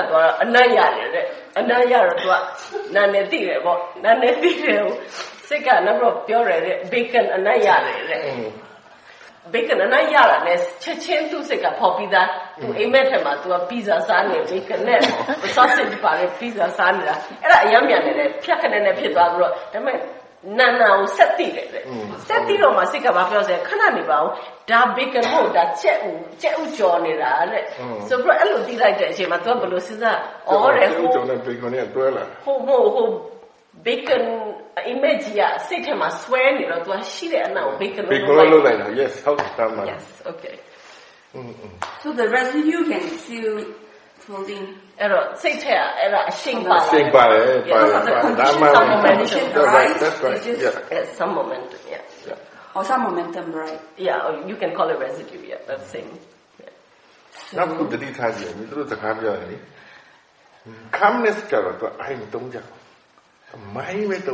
S1: ဘေကနနာရတာနဲ့ချက်ချင်းသူ့စိတ်ကပေါ်ပြီးသားသူအိမ်မက်ထဲမှာသူကပီဇာစားနေဘေကနဲ့ဆော့ဆစ်ပါလေပီဇာစားနေတာအဲ့ဒါအယမ်းမြန်နေတယ်ဖြတ်ခနဲ့နဲ့ဖြစ်သွားပြီးတော့ဒါပေမဲ့နာနာကိုဆက်တည်တယ်လေဆက်တည်တော့မှစိတ်ကဘာပြောစရာခဏနေပါအောင်ဒါဘေကနဟုတ်ဒါချက်ဦးချက်ဦးကြော်နေတာလေဆိုပြီးတော့အဲ့လိုတည်လိုက်တဲ့အချိန်မှာသူကဘယ်လိုစဉ်းစားဩတ
S3: ယ်
S1: ဟိုဟိုဟို bacon image ကစိတ်ထဲမှာဆွဲနေတော့ तू ရှိတဲ့အနောက် bacon လို့
S3: bacon လို့လုပ်လိုက်တာ yes ဟုတ်တယ်မှန်
S1: yes okay
S12: so the residue can still floating
S1: အဲ့တော့စိတ်ထဲကအဲ့ဒါအရှိန်ပါလာ
S3: စိတ်ပါတယ်ပါတယ်ဒါမှ
S1: some momentum
S3: that's right that's right
S12: It's just-
S3: yeah
S1: yes some momentum yeah
S12: or some momentum right
S1: yeah or you can call it residue yeah that's same
S3: နောက်ခုတတိထားကြည့်ရင်သူတို့စကားပြောတယ်လေ calmness ကြတော့သူအဲ့မတုံးကြ Mine went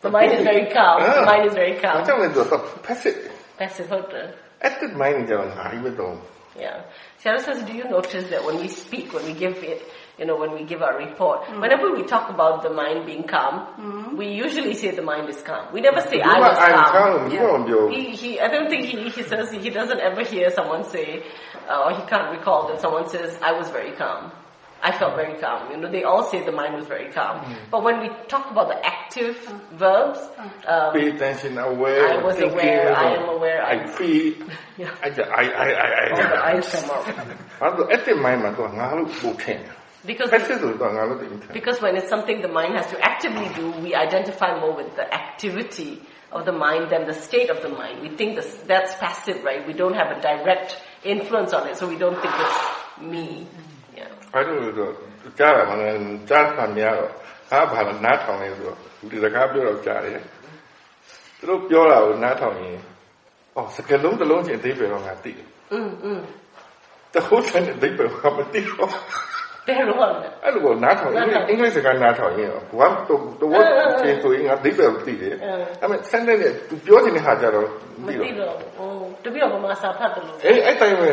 S1: The mind is very calm. The mind is very calm.
S3: Macam itu, so passive.
S1: Passive holder.
S3: Active mind jangan hari betul.
S1: Yeah. Sayadaw says, do you notice that when we speak, when we give it, you know, when we give our report, mm. whenever we talk about the mind being calm, mm. we usually say the mind is calm. We never say you I was calm.
S3: calm. Yeah.
S1: He, he, I don't think he, he says he doesn't ever hear someone say, uh, or he can't recall that someone says I was very calm. I felt very calm. You know, they all say the mind was very calm. Mm. But when we talk about the active mm. verbs, mm. um,
S3: pay attention, aware.
S1: I was aware. I am aware.
S3: I,
S1: I
S3: feel.
S1: yeah.
S3: I, I, I, I, I,
S1: all the eyes come
S3: out. Mind, man, uh,
S1: because
S3: uh,
S1: because when it's something the mind has to actively do, we identify more with the activity of the mind than the state of the mind. We think this, that's passive, right? We don't have a direct influence on it, so we don't think it's me. Yeah.
S3: ဘာလို့လဲဆိုတော့ကြားတာမှလည်းကြားတာများတော့ဟာဘာလဲနားထောင်နေဆိုတော့ဒီစကားပြောတော့ကြားတယ်သူတို့ပြောတာကိုနားထောင်ရင်အော်စကလုံးတစ်လုံးချင်းအသေးပဲတော့ငါသိတယ်
S1: Mm, mm.
S3: တခုစတဲ့အသေးပဲကမသိတော့
S1: Very well.
S3: အဲ့လိုကိုနားထောင်ရင်အင်္ဂလိပ်စကားနားထောင်ရင်ဘာတော့တော့ချင်းဆိုရင်ငါသိပဲသိတယ်အဲ့မဲ့ sentence နဲ့သူပြောချင်တဲ့ဟာကြတော့မသိတော့
S1: Matido. Oh, to be a mama sapatulu.
S3: အေးအဲ့တိုင်းပဲ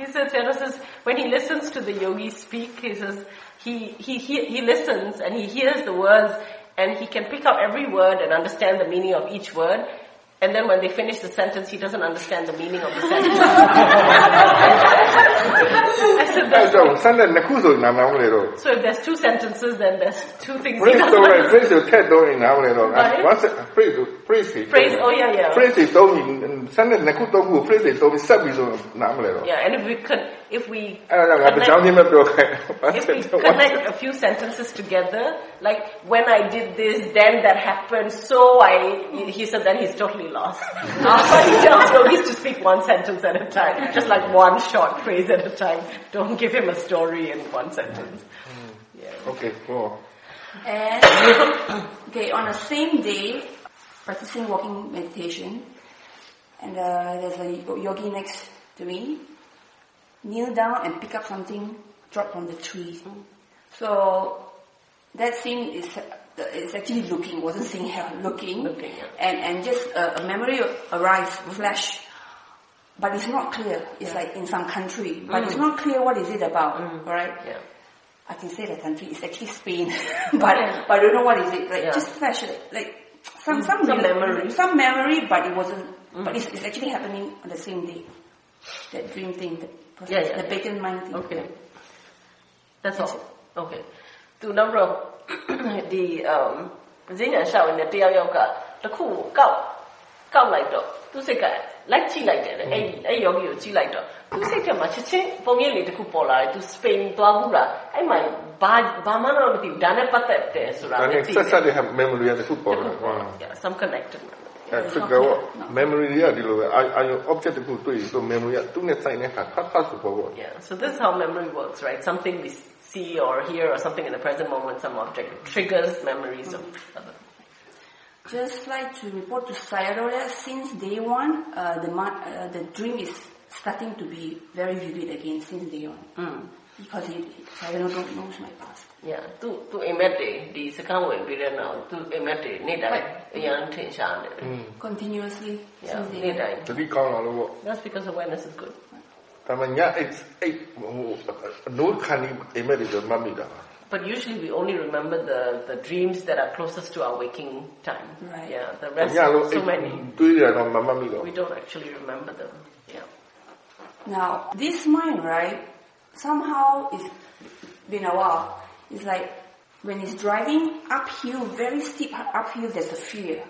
S1: He says, Sayadaw says, when he listens to the yogi speak, he says, he, he, he, he listens and he hears the words and he can pick up every word and understand the meaning of each word. And then when they finish the sentence, he doesn't understand the meaning of the sentence.
S3: so there's no,
S1: so, if there's two sentences, then there's two things.
S3: Praise the Lord. Praise the Ted don't
S1: in
S3: Once praise praise.
S1: Praise oh yeah yeah.
S3: Praise it don't in sentence na kuto ku praise it don't sub is on namlero.
S1: Yeah, and if we could if we
S3: connect,
S1: if we connect a few sentences together, like when I did this, then that happened, so I he said then he's totally lost. he tells yogis to speak one sentence at a time, just like one shot short phrase at a time. Don't give him a story in one sentence. Yeah.
S3: okay cool
S12: And okay, on the same day, practicing walking meditation, and uh, there's a yogi next to me. Kneel down and pick up something, drop from the tree. So that scene is is actually looking, wasn't seeing her looking,
S1: Looking, yeah.
S12: and and just a, a memory arrives, flash But it's not clear. It's like in some country, but it's not clear what is it about. All right.
S1: Yeah.
S12: I can say the country is actually Spain, but but I don't know what is it. Like
S1: Yeah.
S12: just flash like, like some some,
S1: Some
S12: real-
S1: memory.
S12: some memory, but it wasn't. But it's, it's actually happening on the same day. That dream thing, the process,
S1: Yeah, yeah,
S12: the
S1: yeah.
S12: bacon mind thing.
S1: Okay. That's all. Okay. သူနောက်တော့ဒီအမ်ဈဉ္ညာရှောက်နေတဲ့တယောက်ယောက်ကတစ်ခုကိုကောက်ကောက်လိုက်တော့သူစိတ်က လိုက်ကြည့်လိုက်တယ်လေအဲ့အဲ့ယောဂီကိုကြည့်လိုက်တော့သူစိတ်ထဲမှာချက်ချင်းပုံရိပ်လေးတစ်ခုပေါ်လာတယ်သူစပိန်သွားဘူးလားအဲ့မှာဘာဘာမှတော့မသိဘူးဒါနဲ့ပတ်သက်တယ်ဆိုတာ
S3: ဒါ
S1: လည်း
S3: နဲ့
S1: သိ
S3: ဆက်ဆက်တဲ့ memory ရတစ်ခုပေါ်လာ
S1: Yeah, some connected
S3: အဲ trigger က memory ရဒီလိုပဲအာအာယုံ object တစ်ခုတွေ့ဆို memory ကသူ့နဲ့ဆိုင်တဲ့ဟာဖတ်ဖတ်ဆိုပေါ်ပေါ်
S1: Yeah, so this is how memory works, right? Something we see or hear or something in the present moment, some object triggers memories of other
S12: just like to report to Sayadaw, since day one, uh, the, uh, the dream is starting to be very vivid again since day one.
S1: Mm.
S12: Because it, Sayadaw don't knows my past.
S1: Yeah, to emete, the second one period now, to emete, need I, young tension.
S12: Continuously
S1: yeah,
S12: since day
S1: နေ့တိုင်း
S3: တတိကောင်းလာလို့ပေါ့
S1: That's because awareness is good But yeah, it's it no can emerge the
S3: ဒါမှညအိတ်အိတ်ဟိုနိုးခဏအိမ်မက်တွေဆိုမှတ်မိတာပါ
S1: but usually we only remember the, the dreams that are closest to our waking time.
S12: Right.
S1: Yeah, the rest so many. We don't actually remember them. Yeah.
S12: Now, this mind, right, somehow it's been a while. It's like when it's driving uphill, very steep uphill, there's a fear.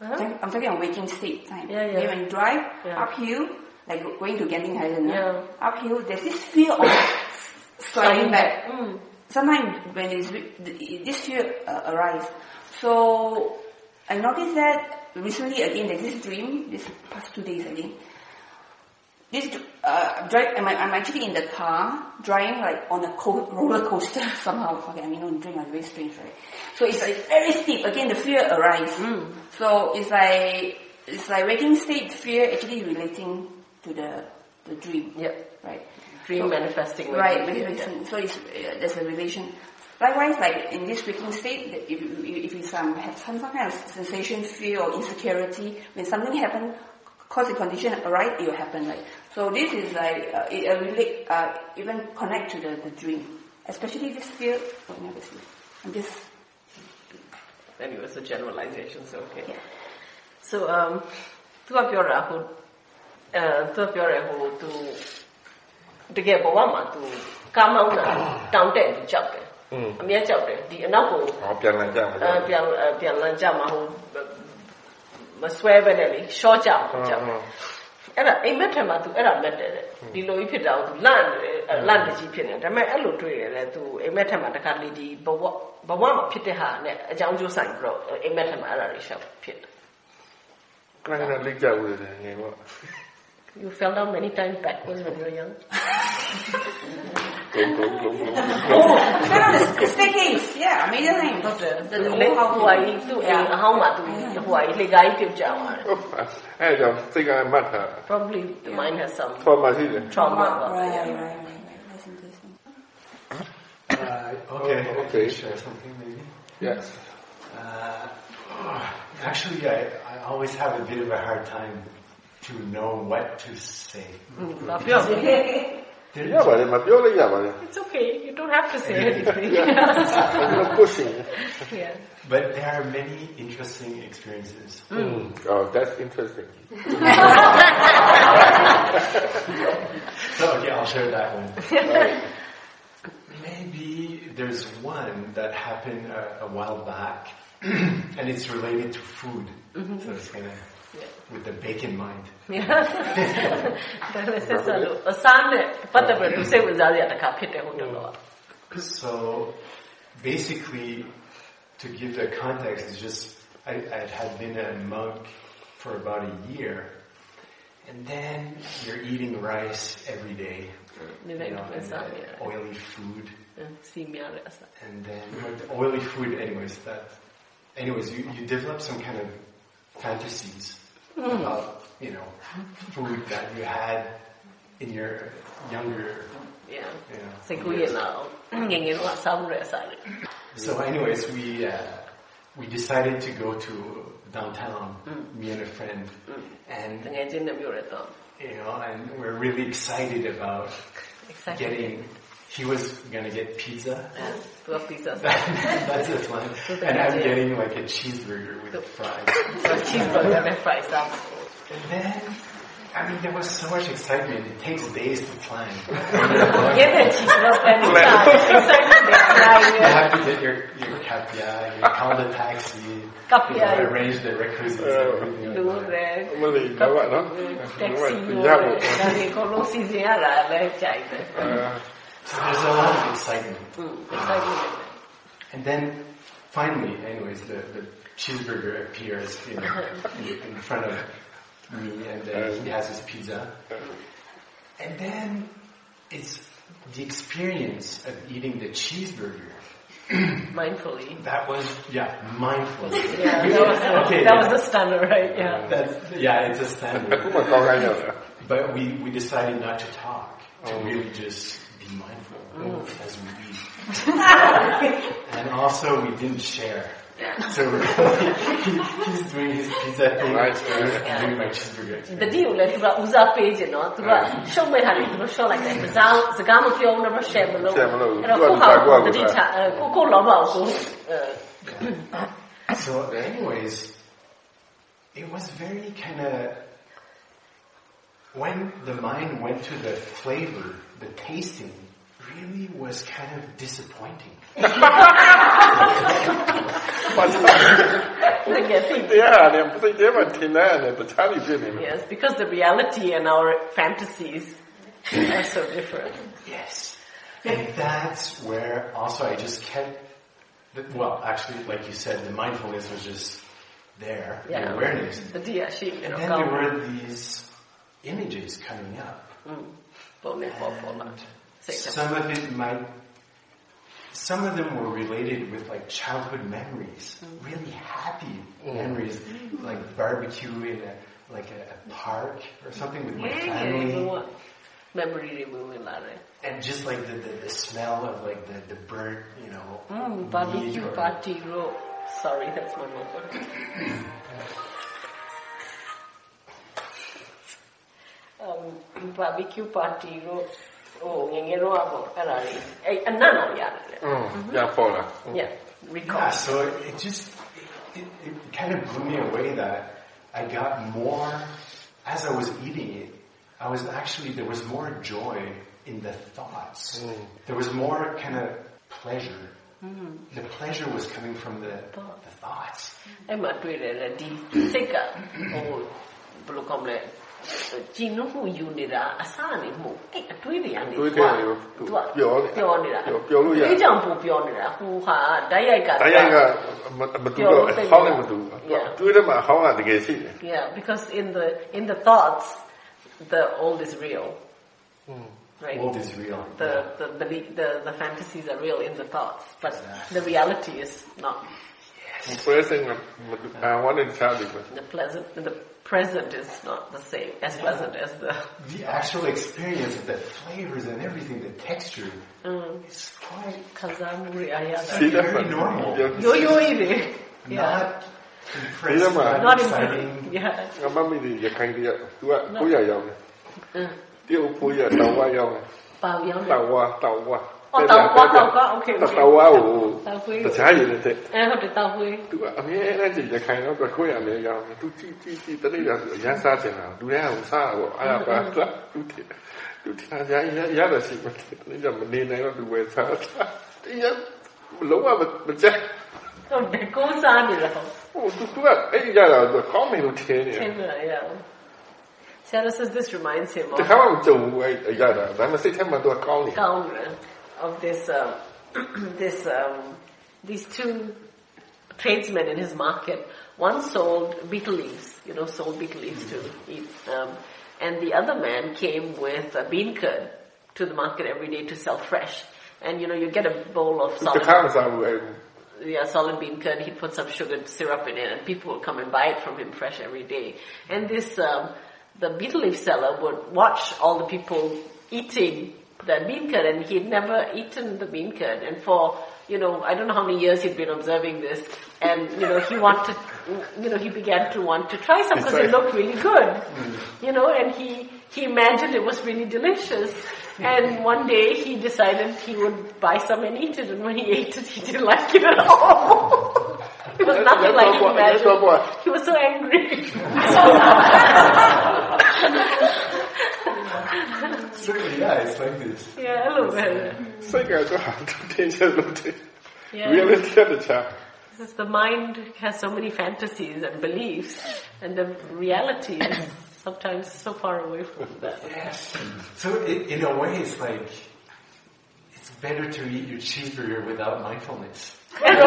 S1: Uh-huh.
S12: I'm talking on waking state time.
S1: Yeah, yeah.
S12: When you drive
S1: yeah.
S12: uphill, like going to Genting Highland,
S1: yeah.
S12: uphill, there's this fear of sliding back.
S1: Mm.
S12: Sometimes when it's, this fear uh, arise. So I noticed that recently again, there's this dream, this past two days again. This uh, drive, I'm, I'm actually in the car driving like on a co- roller coaster somehow. Okay, I mean, on dream, I'm very strange, right? So it's like very steep. Again, the fear arise. So it's like it's like waking state fear actually relating to the the dream.
S1: Yeah.
S12: Right
S1: dream manifesting.
S12: Right, manifesting. Yeah. So it's, uh, there's a relation. Likewise, like in this waking state, if you, if you um, some, have some, some kind of sensation, fear, or insecurity, when something happens, cause the condition arise, it will happen. Like so, this is like uh, it uh, relate, uh, even connect to the, the dream, especially this fear. Oh, never see. I'm just.
S1: Anyway, it's a generalization, so okay. Yeah. So um, throughout your Rahu, uh, throughout your Rahu, to တယ်ဟိုသူတကယ်ဘဝမှာသူကားမောင်းတာတောင်းတက်သူကြောက်တယ်
S3: อืม
S1: အမြဲကြောက်တယ်ဒီအနောက်ကို
S3: ဟောပြန်လည်ကြမှာ
S1: အဲပြန်အဲပြန်လန်းကြမှာဟိုမဆွဲပဲနဲ့လေရှော့ကြမှာကြောက်တယ်အဲ့ဒါအိမ်မက်ထဲမှာသူအဲ့ဒါမက်တယ်တဲ့ဒီလိုကြီးဖြစ်တာကိုသူလန့်နေတယ်အဲလန့်တကြီးဖြစ်နေတယ်ဒါပေမဲ့အဲ့လိုတွေ့ရတယ်သူအိမ်မက်ထဲမှာတခါလေဒီဘဝဘဝမှာဖြစ်တဲ့ဟာနဲ့အကြောင်းကျိုးဆိုင်ပြီးတော့အိမ်မက်ထဲမှာအဲ့ဒါတွေရှောက်ဖြစ်တယ်
S3: ခဏခဏလိကြဦးတယ်ငယ်ပေါ့
S1: You fell down many times backwards when you were young.
S12: Oh, no, no, the staircase. Yeah, major thing. The, the,
S1: eh, how lake Hawaii to yeah. Hauma
S3: to Hawaii, the guy to Java. I don't think I met her.
S1: Probably the yeah. mine has some
S3: trauma. Trauma.
S1: trauma
S12: right,
S1: yeah.
S12: right, right.
S13: Uh, okay,
S3: oh, okay.
S13: okay. Share something maybe.
S3: Yes.
S13: Uh, actually, I, I always have a bit of a hard time to know what to say.
S3: Mm, Yeah, my yeah,
S1: it's okay. You don't have to say anything.
S3: yeah. pushing.
S1: Yeah.
S13: But there are many interesting experiences.
S3: Mm. mm. Oh, that's interesting.
S13: so yeah, I'll share that one. Maybe there's one that happened a, a while back, and it's related to food. Mm-hmm. So it's gonna with the bacon mind. so basically, to give the context, it's just I, I had been a monk for about a year, and then you're eating rice every day, you know, and, uh, oily food, and then oily food. Anyways, that. Anyways, you, you develop some kind of fantasies about you know food that you had in your younger
S1: Yeah.
S13: you know
S1: စိတ်ကူးရင်တော့ငယ်ငယ်တော့စားမှုတဲ့အစားလေ
S13: So, anyways, we uh, we decided to go to downtown, me and a friend, and
S1: ငယ်ချင်းနဲ့ပြောရတော့
S13: you know, and we're really excited about
S1: Excited.
S13: getting. He was gonna get pizza.
S1: သူက pizza
S13: That's the plan, and I'm getting like a cheeseburger with fries.
S1: စား cheeseburger နဲ့ fries စား
S13: And then, I mean, there was so much excitement. It takes days to plan.
S1: ရတဲ့ cheese တော့ပြန်နေစား excited နဲ့ fry
S13: you have to get your your capia, you call the taxi,
S1: Capia.
S13: you know, arrange the requisites, and everything.
S1: လူ
S13: like
S1: တွေ
S3: မလေးတော့နော်
S1: taxi
S3: ရ
S1: ရော
S3: ဖို့
S1: ဒါတွေကိုလုံးစီစဉ်ရတာလည်းကြိုက်တယ်
S13: so there's a lot of excitement.
S1: Mm, excitement.
S13: And then finally, anyways, the, the cheeseburger appears you know, in, front of me and he has his pizza. And then it's the experience of eating the cheeseburger.
S1: mindfully.
S13: That was, yeah, mindfully.
S1: yeah, that was, a,
S13: okay,
S1: that
S13: yeah.
S1: was a stunner, right? Yeah.
S13: Uh, that's, yeah, it's a
S3: stunner.
S13: but we, we decided not to talk, to oh. really just be mindful as we eat. and also we didn't share. so he's doing his pizza thing. Right. I'm doing my cheeseburger.
S1: တတိကိုလည်းသူကဦးစားပေးခြင်းနော်သူကရှုံးမဲ့ဟာတွေသူတို့ရှော့လိုက်တယ်စကားစကားမပြောဘူးတော့ share မလုပ်
S3: share မလုပ်
S1: အဲ့တော့ကိုဟာကိုတတိချကိုကိုလောဘကို
S13: So anyways it was very kind of when the mind went to the flavor the tasting really was kind of disappointing.
S1: yes, because the reality and our fantasies are so different.
S13: Yes. And that's where also I just kept, well, actually, like you said, the mindfulness was just there, yeah. the awareness.
S1: The dia, she,
S13: and then there were these images coming up. Mm. Some of it might some of them were related with like childhood memories, mm. really happy mm. memories, like barbecue in a like a, a park or something with my family.
S1: Memory
S13: And just like the, the, the, smell of like the, the bird, you know.
S1: Mm, barbecue party row. Sorry, that's my mother. um, barbecue party row. ဟိုငငယ်တော့ပေါ့အဲ့ဒါလေးအဲ့အနတ်တော်ရတယ်อืม
S3: ရပေါ်လာ
S1: yeah recall
S13: yeah so it just it, it kind of blew me away that I got more as I was eating it I was actually there was more joy in the thoughts mm. there was more kind of pleasure mm. the pleasure was coming from the the thoughts
S1: အဲ့မှာတွေ့တယ်ဒီစိတ်ကဟိုဘယ်လိုကောင်းလဲ ကြည်နုမှုယူနေတာအစနေမှုအဲ့အတွေးတွေကနေ
S3: တွေးတယ်သူကပြောနေ
S1: ပြောနေတာ
S3: ပြောလို့ရ
S1: အေးကြောင့်ပူပြောနေတာဟိုဟာဓာတ်ရိုက်က
S3: ဓာတ်ရိုက်ကမတူတော့ဟောင်းလည်းမတူတွေးတယ်မှာဟောင်းကတကယ်ရှိတယ်
S1: Yeah because in the in the thoughts the old is real
S13: right old is real
S1: the the the the, the fantasies are real in the thoughts but the reality is not
S3: yes. present I wanted to tell you
S1: the pleasant the present is not the same as yeah. present as the
S13: the actual experience of the flavors and everything, the texture. Mm. It's quite
S1: kazamuri ayasa.
S13: very normal.
S1: Yoyoide.
S13: Not impressive. Not exciting.
S1: Yeah.
S3: 我媽咪哋日近啲日，都日都日有嘅。嗯。啲好配
S1: 啊，豆啊有嘅。
S3: 豆有。豆啊，豆啊。
S1: 哦，倒花倒花，OK。
S3: 倒花我，大家也认得。哎，好的，倒花。对吧？阿妹，那姐姐看到个亏啊，那个，都记记记，等你讲，人家啥钱啊？都人家有啥个？哎呀，把啥都提，都提，人家人家人家的事情，你讲没奶奶了，都为啥？
S1: 人家老啊，不不讲。都
S3: 别搞啥的了。哦，都都啊，哎呀，都搞没有
S1: 天呢。天哪呀！ဆရာတို့ this reminds him
S3: တခါမှမကြုံဘူးအဲ့အရာဒါဒါမှစိတ်ထဲမှာသူကကောင်းနေ
S1: ကောင်းတယ် of this um, this um, these two tradesmen in his market. One sold betel leaves, you know, sold betel leaves to eat, um, and the other man came with a bean curd to the market every day to sell fresh. And you know, you get a bowl of solid, yeah, solid bean curd. He'd put some sugar syrup in it, and people would come and buy it from him fresh every day. And this um, the betel leaf seller would watch all the people eating the bean curd and he'd never eaten the bean curd and for you know I don't know how many years he'd been observing this and you know he wanted you know he began to want to try some because it looked really good mm. you know and he he imagined it was really delicious. And one day he decided he would buy some and eat it and when he ate it he didn't like it at all. It was nothing like he imagined. he was so angry
S13: Certainly, yeah, it's like this.
S1: Yeah, a little bit.
S3: yeah. Reality at the top.
S1: The mind has so many fantasies and beliefs, and the reality is sometimes so far away from that.
S13: Yes. So it, in a way, it's like it's better to eat your cheeseburger without mindfulness.
S1: yes,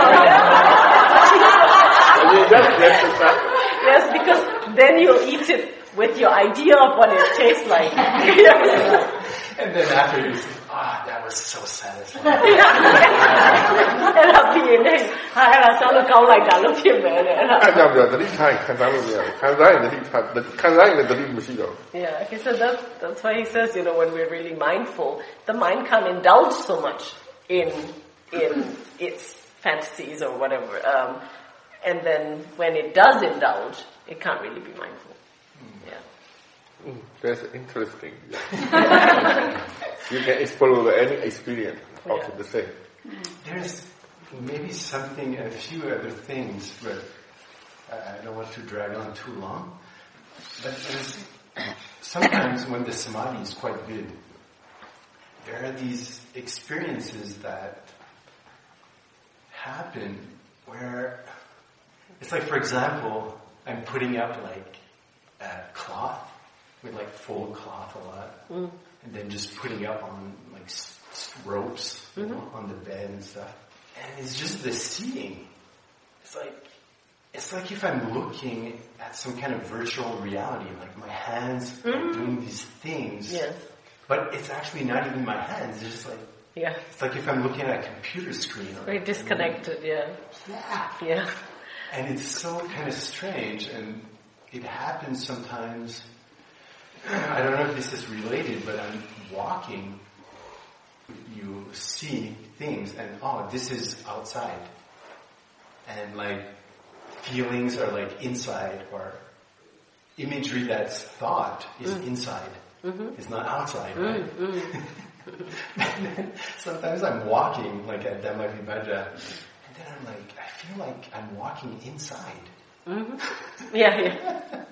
S1: because then you'll eat it with your idea of what it tastes like.
S13: and then after you say, ah, oh, that was so satisfying.
S1: အဲ့ဒါပြင်းနေဟာအဲ့ဒါဆောင်းလို့ကောင်းလိုက်တာလို့ဖြစ်မယ်တဲ့အဲ့ဒါ
S3: အဲ့ကြောင့်ပြောတတိထားခံစားလို့မရဘူးခံစားရင်တတိထားခံစားရင်တတိမရှိတော့
S1: Yeah okay so that, that's why he says you know when we're really mindful the mind can't indulge so much in in its fantasies or whatever um, And then when it does indulge, it can't really be mindful. Mm.
S3: That's interesting. you can explore any experience also yeah. the same.
S13: There's maybe something, a few other things, but I don't want to drag on too long. But there's sometimes when the samadhi is quite good, there are these experiences that happen where it's like, for example, I'm putting up like a cloth with like fold cloth a lot, mm. and then just putting up on like ropes mm-hmm. know, on the bed and stuff. And it's just the seeing. It's like it's like if I'm looking at some kind of virtual reality, like my hands mm-hmm. are doing these things.
S1: Yes.
S13: But it's actually not even my hands. It's just like
S1: yeah.
S13: It's like if I'm looking at a computer screen.
S1: Very disconnected. Yeah.
S13: Yeah.
S1: Yeah.
S13: And it's so kind of strange, and it happens sometimes. I don't know if this is related, but I'm walking. You see things, and oh, this is outside, and like feelings are like inside, or imagery that's thought is mm. inside. Mm-hmm. It's not outside, mm, right? Mm. sometimes I'm walking like at Dhamma Vibhaja, and then I'm like, I feel like I'm walking inside.
S1: Mm-hmm. Yeah, yeah.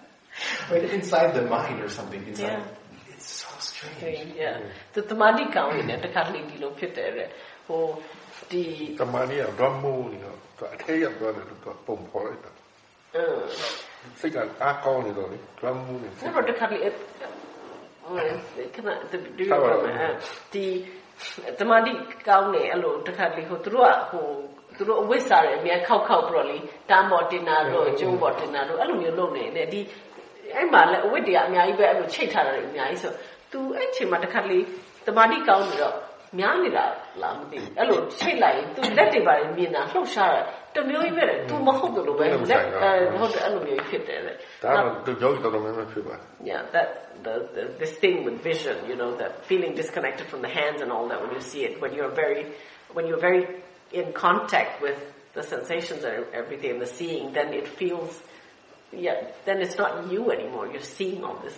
S13: but inside the mind or something. Inside, yeah. It's so strange.
S1: Yeah. သူတမာတိကောင်းနေတယ်တခါတလေဒီလိုဖြစ်တယ်တဲ့ဟိုဒီ
S3: တမာတိက drum မိုးနေတော့သူအထဲရောက်သွားတယ်သူပုံဖော်လိုက်တာအင်းစိတ်ကအားကောင်းနေတော့လေ drum မိုးနေ
S1: ဆိုတော့တခါတလေဟိုခဏဒီဒီတမာတိကောင်းနေအဲ့လိုတခါတလေဟိုသူတို့ကဟိုသူတို့အဝိစာတွေအများခောက်ခောက်ပြီးတော့လေတမ်းပေါ်တင်တာတို့ကျိုးပေါ်တင်တာတို့အဲ့လိုမျိုးလုပ်နေတယ်ဒီ အဲ့မှာလည်းအဝိတ္တရားအများကြီးပဲအဲ့လိုချိတ်ထားတာတွေအများကြီးဆိုသူအဲ့ချိန်မှာတစ်ခါလေတမာတိကောင်းနေတော့များနေတာလားမသိဘူးအဲ့လိုချိတ်လိုက်ရင်သူလက်တွေပါမြင်တာလှုပ်ရှားတာတမျိုးကြီးပဲလေသူမဟုတ်တယ်လို့ပဲလက်အဲဟုတ်တယ်အဲ့လိုမျိုးဖြစ်တယ်လေ
S3: ဒါတော့သူကြောက်တော်တော်များများဖြစ်ပါ
S1: Yeah that the, the this thing with vision you know that feeling disconnected from the hands and all that when you see it when you're very when you're very in contact with the sensations and everything and the seeing, then it feels, yeah, then it's not you anymore. You're seeing all this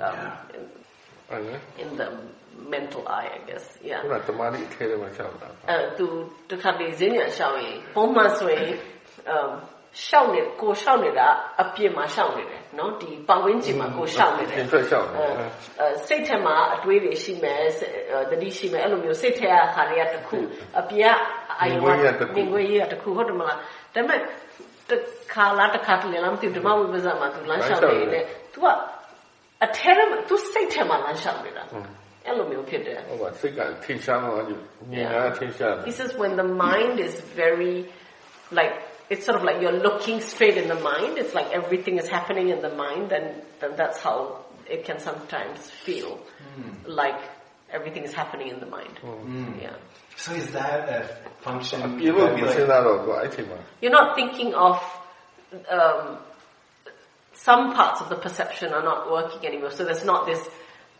S1: um, yeah. in,
S3: oh,
S1: in, the mental eye, I guess. Yeah.
S3: ခုနတမာတိထဲထဲမှာရှောက်တာ
S1: အဲသူတခါလေဈဉ္ညာရှောက်ရင်ပုံမှန်ဆိုရင် um ရှောက်နေကိုရှောက်နေတာအပြစ်မှာရှောက်နေတယ်နော်ဒီပတ်ဝန်းကျင်မှာကိုရှောက်နေတယ်
S3: သင်ထွက်ရှောက်နေ
S1: အဲစိတ်ထဲမှာအတွေးတွေရှိမယ်တတိရှိမယ်အဲ့လိုမျိုးစိတ်ထဲကဟာတွေကတခုအပြစ်အာယုံကငွေရတခုဟုတ်တယ်မလားဒါပေမဲ့ တခါလားတခါတလေလားမသိဘူးဓမ္မဝိပဿနာမှာသူလမ်းလျှောက်နေတယ် तू ကအထဲမှာ तू စိတ်ထဲမှာလမ်းလျှောက်နေတာအဲ့လိုမျိုးဖြစ်တယ်
S3: ဟုတ်ပါစိတ်ကထင်ရှားမှာမြင်တာထင်ရှားတယ်
S1: This is when the mind is very like it's sort of like you're looking straight in the mind. It's like everything is happening in the mind, and then that's how it can sometimes feel mm. like everything is happening in the mind. Mm. Yeah.
S13: So is that a function?
S3: You're
S1: not thinking of um, some parts of the perception are not working anymore. So there's not this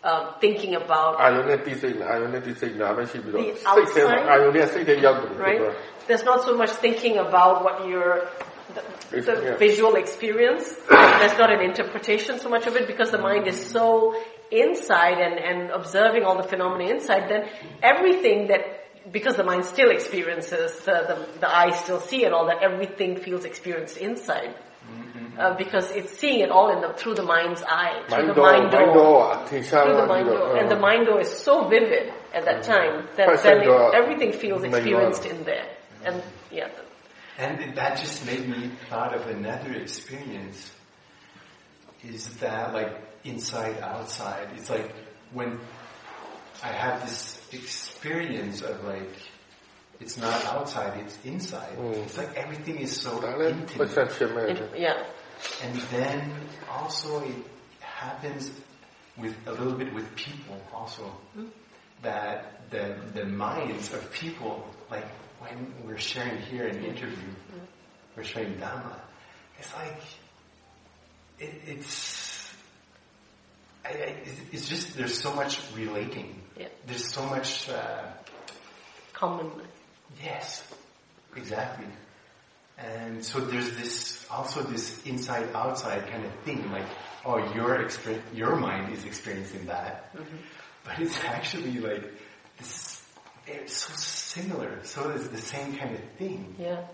S1: um, thinking about I only see, I only see the outside, right? There's not so much thinking about what your the, the yeah. visual experience. There's not an interpretation so much of it because the mind is so inside and, and observing all the phenomena inside. Then everything that because the mind still experiences, the, the, the eye still see it all, that everything feels experienced inside mm-hmm. uh, because it's seeing it all in the through the mind's eye, through mind the mind door, mind door. through the mind door, and the uh. mind door is so vivid at that mm-hmm. time that then it, everything feels experienced in there, and mm-hmm. yeah.
S13: And that just made me thought of another experience. Is that like inside outside? It's like when I have this experience of like it's not outside, it's inside. Mm. It's like everything is so intimate.
S1: yeah.
S13: And then also it happens with a little bit with people also. Mm. That the, the minds of people, like when we're sharing here in the interview, mm. we're sharing Dhamma, it's like, it, it's, I, I, it's just, there's so much relating.
S1: Yeah.
S13: There's so much, uh,
S1: common.
S13: Yes, exactly. And so there's this, also this inside outside kind of thing, like, oh, your experience, your mind is experiencing that. Mm-hmm. But it's actually like, this, it's so similar. So it's the same kind of thing.
S1: Yeah.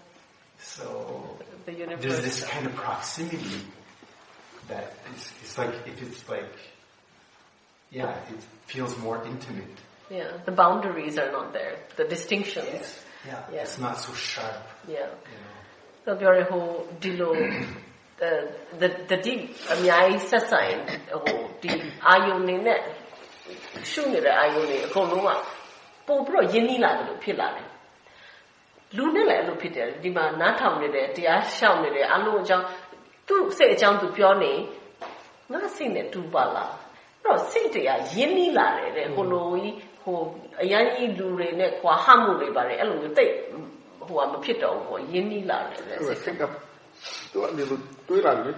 S13: So the there's this kind of proximity that it's, it's like, if it's like, yeah, it feels more intimate.
S1: Yeah, the boundaries are not there. The distinctions.
S13: Yes. Yeah, yeah, it's not so sharp.
S1: Yeah. You know. ဆိုပြောရဟိုဒီလိုတတတိအများကြီးဆက်ဆိုင်ဟိုဒီအာယုန်နေနဲ့ရှုနေတဲ့အာယုန်တွေအကုန်လုံးကပို့ပြီးတော့ယဉ်နီးလာတယ်လို့ဖြစ်လာတယ်လူနဲ့လည်းအဲ့လိုဖြစ်တယ်ဒီမှာနားထောင်နေတယ်တရားရှောင်နေတယ်အလုံးအကြောင်းသူ့စိတ်အကြောင်းသူပြောနေငါစိတ်နဲ့တူပါလားအဲ့ တော့စိတ်တရားယဉ်နီးလာတယ်တဲ့ဟိုလိုကြီးဟိုအရန်ကြီးလူတွေနဲ့ကွာဟမှုတွေပါတယ်အဲ့လိုမျိုးတိတ်ဟိုကမဖြစ်တော့ဘူးပေါ့ယဉ်နီးလာတယ်တဲ့စိတ်က
S3: သူကဒီလိုတွေးလာတယ်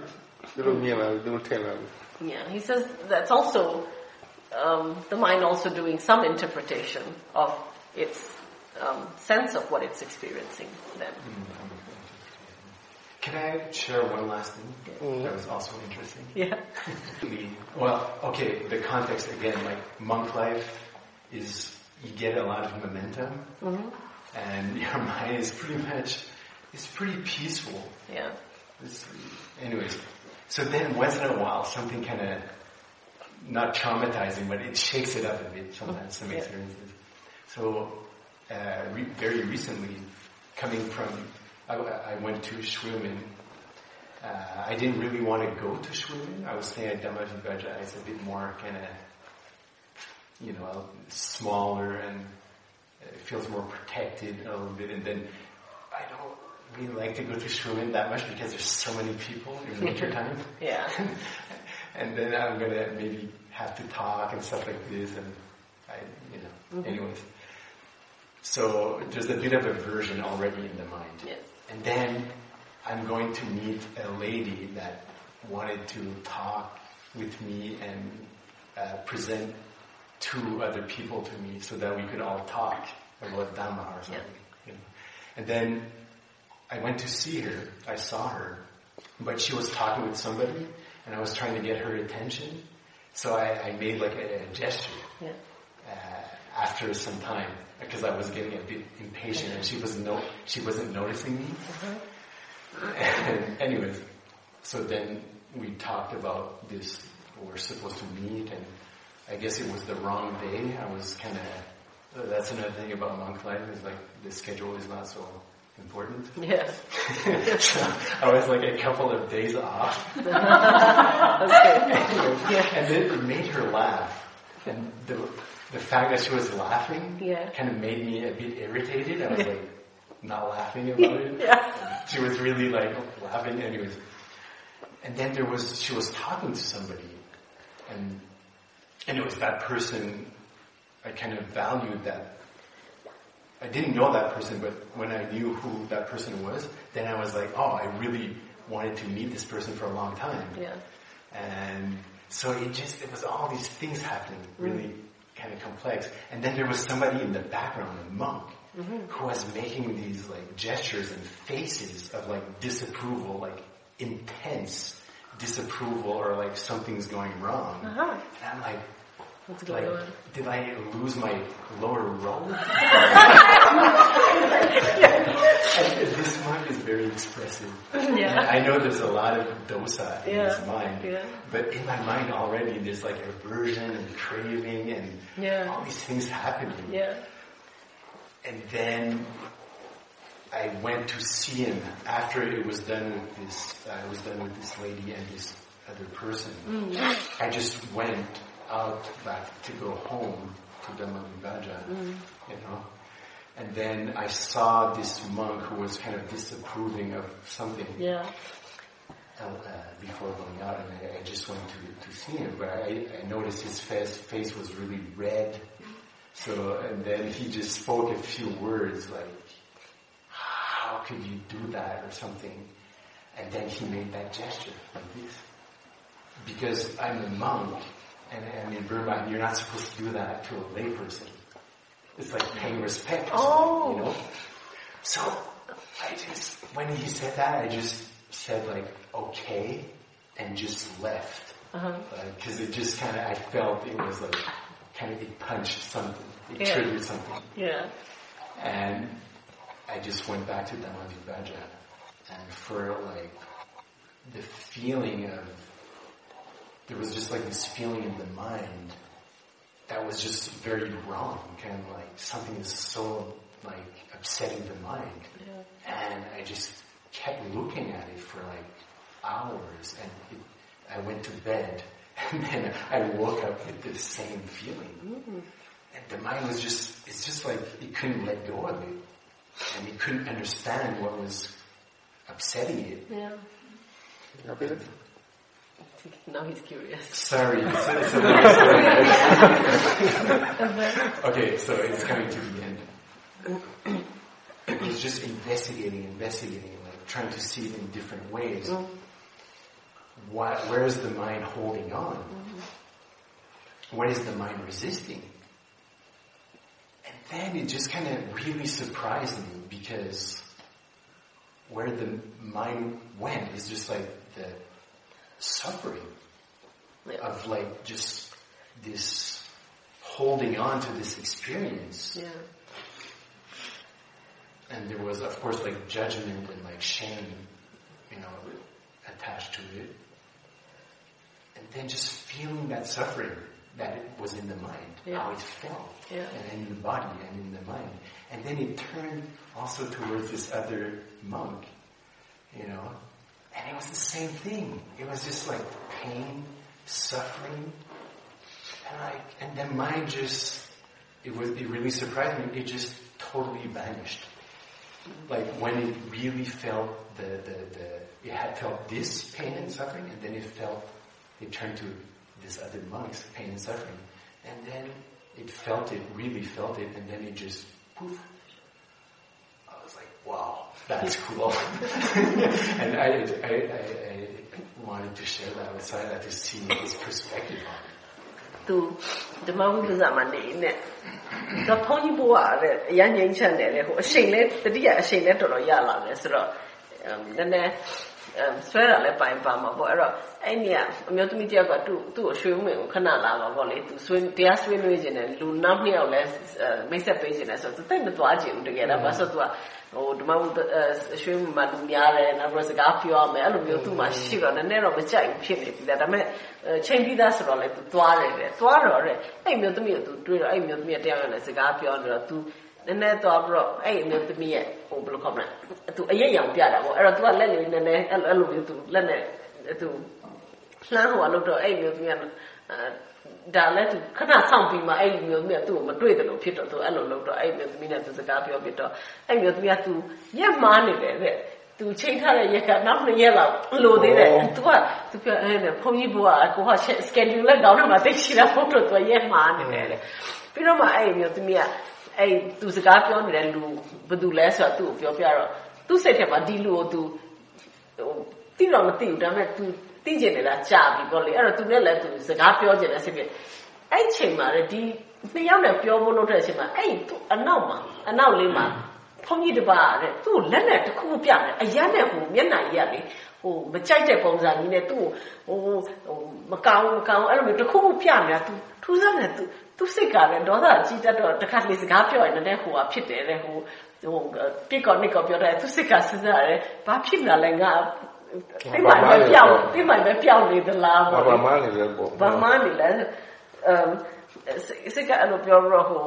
S3: ဒီလိုမြင်လာတယ်ဒီလိုထင်လာတယ်
S1: Yeah, he says that's also um, the mind also doing some interpretation of its um, sense of what it's experiencing then.
S13: Can I share one last thing mm-hmm. that was also interesting?
S1: Yeah.
S13: well, okay, the context again, like monk life is you get a lot of momentum. Mm-hmm and your mind is pretty much, it's pretty peaceful.
S1: Yeah.
S13: It's, anyways, so then once in a while something kind of, not traumatizing, but it shakes it up a bit sometimes, some yeah. experiences. So, uh, re- very recently, coming from, I, I went to Shwe Oo Min. Uh, I didn't really want to go to Shwe Oo Min. I was staying at Dhammaji Baja. It's a bit more kind of, you know, smaller and it feels more protected a little bit. And then I don't really like to go to Shwe Oo Min that much because there's so many people in winter time.
S1: yeah.
S13: and then I'm gonna maybe have to talk and stuff like this, and I, you know, mm-hmm. anyways. So there's a bit of aversion already in the mind.
S1: Yes.
S13: And then I'm going to meet a lady that wanted to talk with me and uh, present two other people to me so that we could all talk about Dhamma or something. Yeah. You know. And then I went to see her. I saw her, but she was talking with somebody, and I was trying to get her attention. So I, I made like a, a gesture
S1: yeah.
S13: uh, after some time because I was getting a bit impatient, and she was no she wasn't noticing me. Uh-huh. And anyways, so then we talked about this. We're supposed to meet and I guess it was the wrong day. I was kind of, that's another thing about monk life is like the schedule is not so important.
S1: Yeah.
S13: so I was like a couple of days off.
S1: That's good.
S13: yeah. And it made her laugh. And the, the fact that she was laughing
S1: yeah.
S13: kind of made me a bit irritated. I was like not laughing about
S1: it. Yeah.
S13: She was really like laughing anyways. And then there was, she was talking to somebody and and it was that person, I kind of valued that. I didn't know that person, but when I knew who that person was, then I was like, oh, I really wanted to meet this person for a long time.
S1: Yeah.
S13: And so it just, it was all these things happening, really mm. Kind of complex. And then there was somebody in the background, a monk, mm-hmm. who was making these like gestures and faces of like disapproval, like intense disapproval or like something's going wrong.
S1: Uh-huh.
S13: And I'm like, What's going like, on? Did I lose my lower robe? this very expressive.
S1: Yeah.
S13: I know there's a lot of dosa in
S1: yeah.
S13: his mind,
S1: yeah.
S13: but in my mind already there's like aversion and craving and
S1: yeah.
S13: all these things happening.
S1: Yeah.
S13: And then I went to see him after it was done with this. I was done with this lady and this other person.
S1: Mm.
S13: I just went out back to go home to the Baja, mm. you know. And then I saw this monk who was kind of disapproving of something.
S1: Yeah.
S13: Uh, before going out, and I, I, just went to, to see him, but I, I noticed his face, face was really red. So, and then he just spoke a few words like, how could you do that or something? And then he made that gesture like this. Because I'm a monk, and, and in Burma, you're not supposed to do that to a layperson. It's like paying respect,
S1: oh.
S13: you know? So, I just, when he said that, I just said like, okay, and just left. Because uh, it just kind of, I felt it was like, kind of, it punched something, it yeah. triggered something.
S1: Yeah.
S13: And I just went back to Dhammavibhaja. And for like, the feeling of, there was just like this feeling in the mind that was just very wrong, kind of like something is so like upsetting the mind. Yeah. And I just kept looking at it for like hours and it, I went to bed and then I woke up with the same feeling. Mm-hmm. And the mind was just, it's just like it couldn't let go of it. And it couldn't understand what was upsetting it.
S1: Yeah. Now he's curious.
S13: Sorry. Okay, so it's coming to the end. It was just investigating, investigating, like trying to see it in different ways. Mm. Where is the mind holding on? Mm-hmm. What is the mind resisting? And then it just kind of really surprised me because where the mind went is just like the suffering of like just this holding on to this experience.
S1: Yeah.
S13: And there was, of course, like judgment and like shame, you know, attached to it. And then just feeling that suffering that it was in the mind, yeah. how it felt,
S1: yeah.
S13: and in the body and in the mind. And then it turned also towards this other monk, you know, and it was the same thing. It was just like pain, suffering, and like, and then mine just, it was, it really surprised me. It just totally vanished. Like when it really felt the, the, the, it had felt this pain and suffering, and then it felt, it turned to this other monk's pain and suffering, and then it felt it, really felt it, and then it just poof. I was like, wow, that's cool. and I, I, I, I, wanted to share that with Saida to see his perspective on it.
S1: သူဓမ္မဝိပဿနာမှာနေနဲ့တော့ဘုန်းကြီးဘုရားတဲ့အရန်ငိမ့်ချမ်းတယ်လေဟိုအရှိန်လဲတတိယအရှိန်လဲတော်တော်ရလာတယ်ဆိုတော့နည်းနည်း ဆွဲတာလည်းပိုင်ပါမှာပေါ့အဲ့တော့အဲ့နေကအမျိုးသမီးတယောက်ကသူ့သူ့ကိုရွှေဦးမင်းကိုခဏလာပါပေါ့လေသူဆွေးတရားဆွေးနွေးခြင်းနဲ့လူနောက်နှစ်ယောက်လည်းမိတ်ဆက်ပေးခြင်းနဲ့ဆိုတော့သူတိတ်မသွားခြင်းဘူးတကယ်တော့ဘာလို့သူကဟိုဓမ္မဝရွှေဦးမှာလူများတယ်နောက်ပြီးစကားပြောရမယ်အဲ့လိုမျိုးသူ့မှာရှိတော့နည်းနည်းတော့မကြိုက်ဖြစ်နေပြီဒါပေမဲ့ချိန်ပြီးသားဆိုတော့လေသူသွားတယ်တဲ့သွားတော့တဲ့အဲ့မျိုးသမီးကိုသူတွေးတော့အဲ့မျိုးသမီးတယောက်နဲ့စကားပြောနေတော့သူ နည်းနည်းသွားပြီးတော့အဲ့အမျိုးသမီးရဲ့ဟိုဘယ်လိုခေါ်မလဲသူအရက်ရောင်ပြတာပေါ့အဲ့တော့ तू ကလက်လေးနည်းနည်းအဲ့လိုမျိုး तू လက်နဲ့ तू လှမ်းဟိုလို့တော့အဲ့မျိုးသမီးကဒါလည်း तू ခဏဆောင်ပြီးမှအဲ့မျိုးသမီးကသူ့ကိုမတွေ့တယ်လို့ဖြစ်တော့ तू အဲ့လိုလုပ်တော့အဲ့မျိုးသမီးနဲ့ तू စကားပြောပြတော့အဲ့မျိုးသမီးက तू ရက်မားနေတယ်တဲ့သူချိန်ထားတဲ့ရက်ကနောက်နှစ်ရက်လောက်လိုသေးတယ်။ तू က तू ပြောအဲ့နဲ့ဘုန်းကြီးဘုရားကိုက schedule လက်ကောင်းတော့မှသိရှိတာဖို့တော့ तू ရက်မှားနေတယ်လေ။ပြီးတော့မှအဲ့မျိုးသမီးက အဲ့သူစကားပြောနေတဲ့လူဘယ်သူလဲဆိုတော့သူ့ကိုပြောပြတော့သူ့စိတ်ထဲမှာဒီလူကိုသူဟိုသိတော့မသိဘူးဒါပေမဲ့ तू သိကျင်နေတာကြာပြီပေါ့လေအဲ့တော့ तू နဲ့လည်း तू စကားပြောကျင်တဲ့အဖြစ်အဲ့ချိန်မှာလေဒီနှစ်ယောက်နဲ့ပြောဖို့လုပ်တဲ့အချိန်မှာအဲ့ तू အနောက်မှာအနောက်လေးမှာဖုန်းကြီးတစ်ပါးတဲ့သူ့လက်နဲ့တစ်ခုပြတယ်အရန်နဲ့ဟိုမျက်နှာကြီးကလေဟိုမကြိုက်တဲ့ပုံစံကြီးနဲ့သူ့ဟိုဟိုမကောင်းမကောင်းအဲ့လိုမျိုးတစ်ခုခုပြနေတာ तू ထူးဆန်းတယ် तू သူစိတ်ကလည်းဒေါသကြီးတတ်တော့တခါတလေစကားပြောရင်လည်းဟိုဟာဖြစ်တယ်တဲ့ဟိုဟိုပြစ်ကောနစ်ကောပြောတယ်သူစိတ်ကစဉ်းစားတယ်ဘာဖြစ်လာလဲငါတိတ်မှပဲပြောင်းတိတ်မှပဲပြောင်းနေသလား
S3: ပေါ့ဘာမှနေလဲပေါ့
S1: ဘာမှနေလဲအမ်စိတ်ကအဲ့လိုပြောတော့ဟို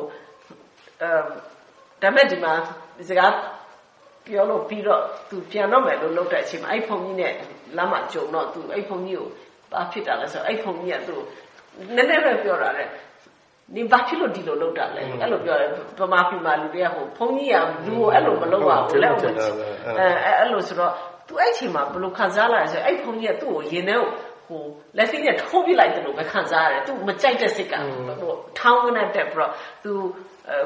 S1: အမ်ဒါမဲ့ဒီမှာစကားပြောလို့ပြီးတော့သူပြန်တော့မယ်လို့လုပ်တဲ့အချိန်မှာအဲ့ဖုန်ကြီးနဲ့လမ်းမှာကြုံတော့သူအဲ့ဖုန်ကြီးကိုဘာဖြစ်တာလဲဆိုတော့အဲ့ဖုန်ကြီးကသူနည်းနည်းပဲပြောတာလေ နင်ဘာဖြစ်လို့ဒီလိုလုပ်တာလဲအဲ့လိုပြောတယ်ပမာဖီမာလူတွေကဟိုဘုန်းကြီးကလူကိုအဲ့လိုမလုပ်ပါဘူးလက်ဝင်အဲအဲ့လိုဆိုတော့သူအဲ့ချိန်မှာဘယ်လိုခံစားလာလဲဆိုအဲ့ဘုန်းကြီးကသူ့ကိုရင်ထဲဟိုလက်သိနဲ့ထိုးပြလိုက်တယ်လို့ပဲခံစားရတယ်သူမကြိုက်တဲ့စိတ်ကဟိုထောင်းကနေတက်ပြီးတော့သူ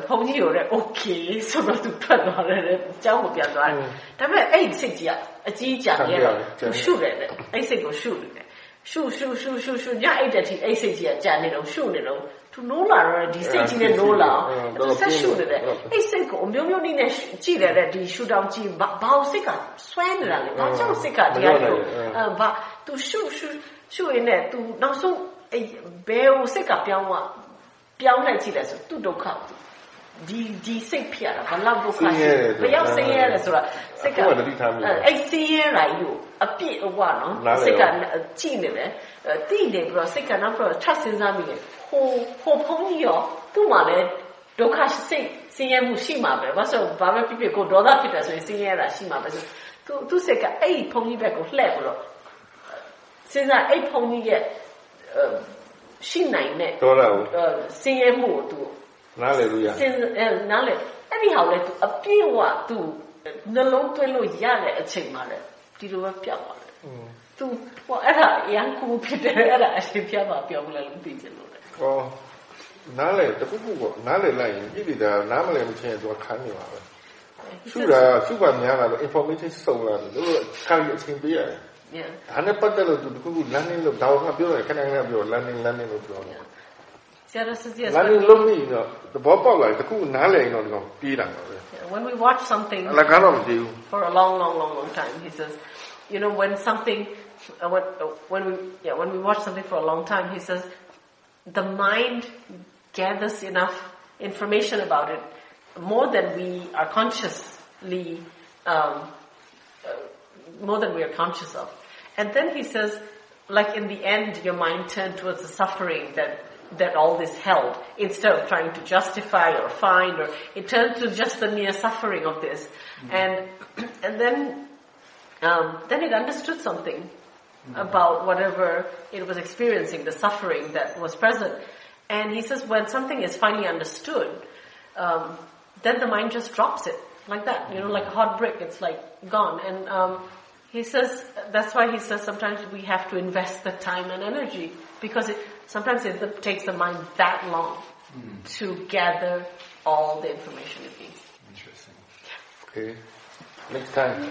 S1: ဘုန်းကြီးရောတဲ့ okay ဆိုတော့သူထွက်သွားတယ်ကျောင်းကိုပြန်သွားတယ်ဒါပေမဲ့အဲ့ဒီစိတ်ကြီးကအကြီးကြီးကျတယ်သူရှုတယ်အဲ့စိတ်ကိုရှုတယ်ရှုရှုရှုရှုရှုညအိတ်တဲ့ထိအဲ့စိတ်ကြီးကကြာနေတော့ရှုနေတော့ထ သူနိုးလာတော့ဒီစိတ်ကြီးနဲ့နိုးလာသူဆက်ရှုနေတယ်အဲ့စိတ်ကိုအမျိုးမျိုးနည်းနဲ့ကြည့်တယ်တဲ့ဒီရှုတောင်ကြည့်ဘာဘာစိတ်ကဆွဲနေတာလေဘာကြောင့်စိတ်ကတရားကိုအဲဘာသူရှုရှုရှုရင်းနဲ့သူနောက်ဆုံးအဲ့ဘယ်ကိုစိတ်ကပြောင်းသွားပြောင်းလိုက်ကြည့်လဲဆိုသူ့ဒုက္ခဒီဒီစိတ်ဖြစ်ရတာဘလောက်ဒုက္ခရှိဘယ်ရောက်ဆင်းရဲလဲဆိုတာစိတ်ကအဲ့ဆင်းရဲလိုက်ယူအပြည့်အဝနော်စိတ်ကကြည့်နေတယ် တိနေပြီးတော့စိတ်ကနောက်ပြီးတော့ထပ်စဉ်းစားမိတယ်ဟိုဟိုဖုံးကြီးရောသူ့မှာလည်းဒုက္ခစိတ်ဆင်းရဲမှုရှိမှာပဲဘာလို့ဘာပဲဖြစ်ဖြစ်ကိုဒေါသဖြစ်တယ်ဆိုရင်ဆင်းရဲတာရှိမှာပဲဆိုသူသူစိတ်ကအဲ့ဖုံးကြီးဘက်ကိုလှည့်ပြီးတော့စဉ်းစားအဲ့ဖုံးကြီးရဲ့ရှိနိုင်တဲ့
S3: ဒေါသကို
S1: ဆင်းရဲမှုကိုသူ
S3: နားလည်လို့ရ
S1: စဉ်းနားလည်အဲ့ဒီဟာကိုလည်းသူအပြည့်အဝသူနှလုံးသွင်းလို့ရတဲ့အချိန်မှာလည်းဒီလိုပဲပြောက်သွားတယ် သူဟိုအဲ့ဒါရန်ကူဖြစ်တယ်အဲ့ဒါအရှင်ပြပါပြောမလဲလို့သိချင်လို့လေ
S3: ဟောနားလေတခုခုပေါ့နားလေလိုက်ရင်ပြည်တည်တာနားမလည်မချင်းသူခံနေပါပဲရှုတာရှုပါများလာတော့ information စုံလာတယ်လို့ခံရအချင်းပေးရတယ် Yeah. ဒါနဲ့ပတ်သက်လို့သူတခုခု learning လို့ဒါကပြောတယ်ခဏခဏပြော learning learning လို့ပြောတယ်ဆရာတော်စစ်စစ် learning လုပ်ပြီးတော့သဘောပေါက်လာတခုနားလည်ရင်တော့ဒီကောင်ပြေးတာပါပဲ
S1: When we watch something
S3: လကတော့မကြည့်ဘူး
S1: for a long long long long time he says you know when something uh, when, uh, when we yeah when we watch something for a long time he says the mind gathers enough information about it more than we are consciously um, uh, more than we are conscious of. And then he says like in the end your mind turned towards the suffering that that all this held instead of trying to justify or find or it turned to just the mere suffering of this. Mm-hmm. and and then um, then it understood something about whatever it was experiencing, the suffering that was present. And he says when something is finally understood, um, then the mind just drops it like that, you know, like a hot brick. It's like gone. And um, he says that's why he says sometimes we have to invest the time and energy because it, sometimes it takes the mind that long mm. to gather all the information it needs.
S3: Interesting. Okay. Next time.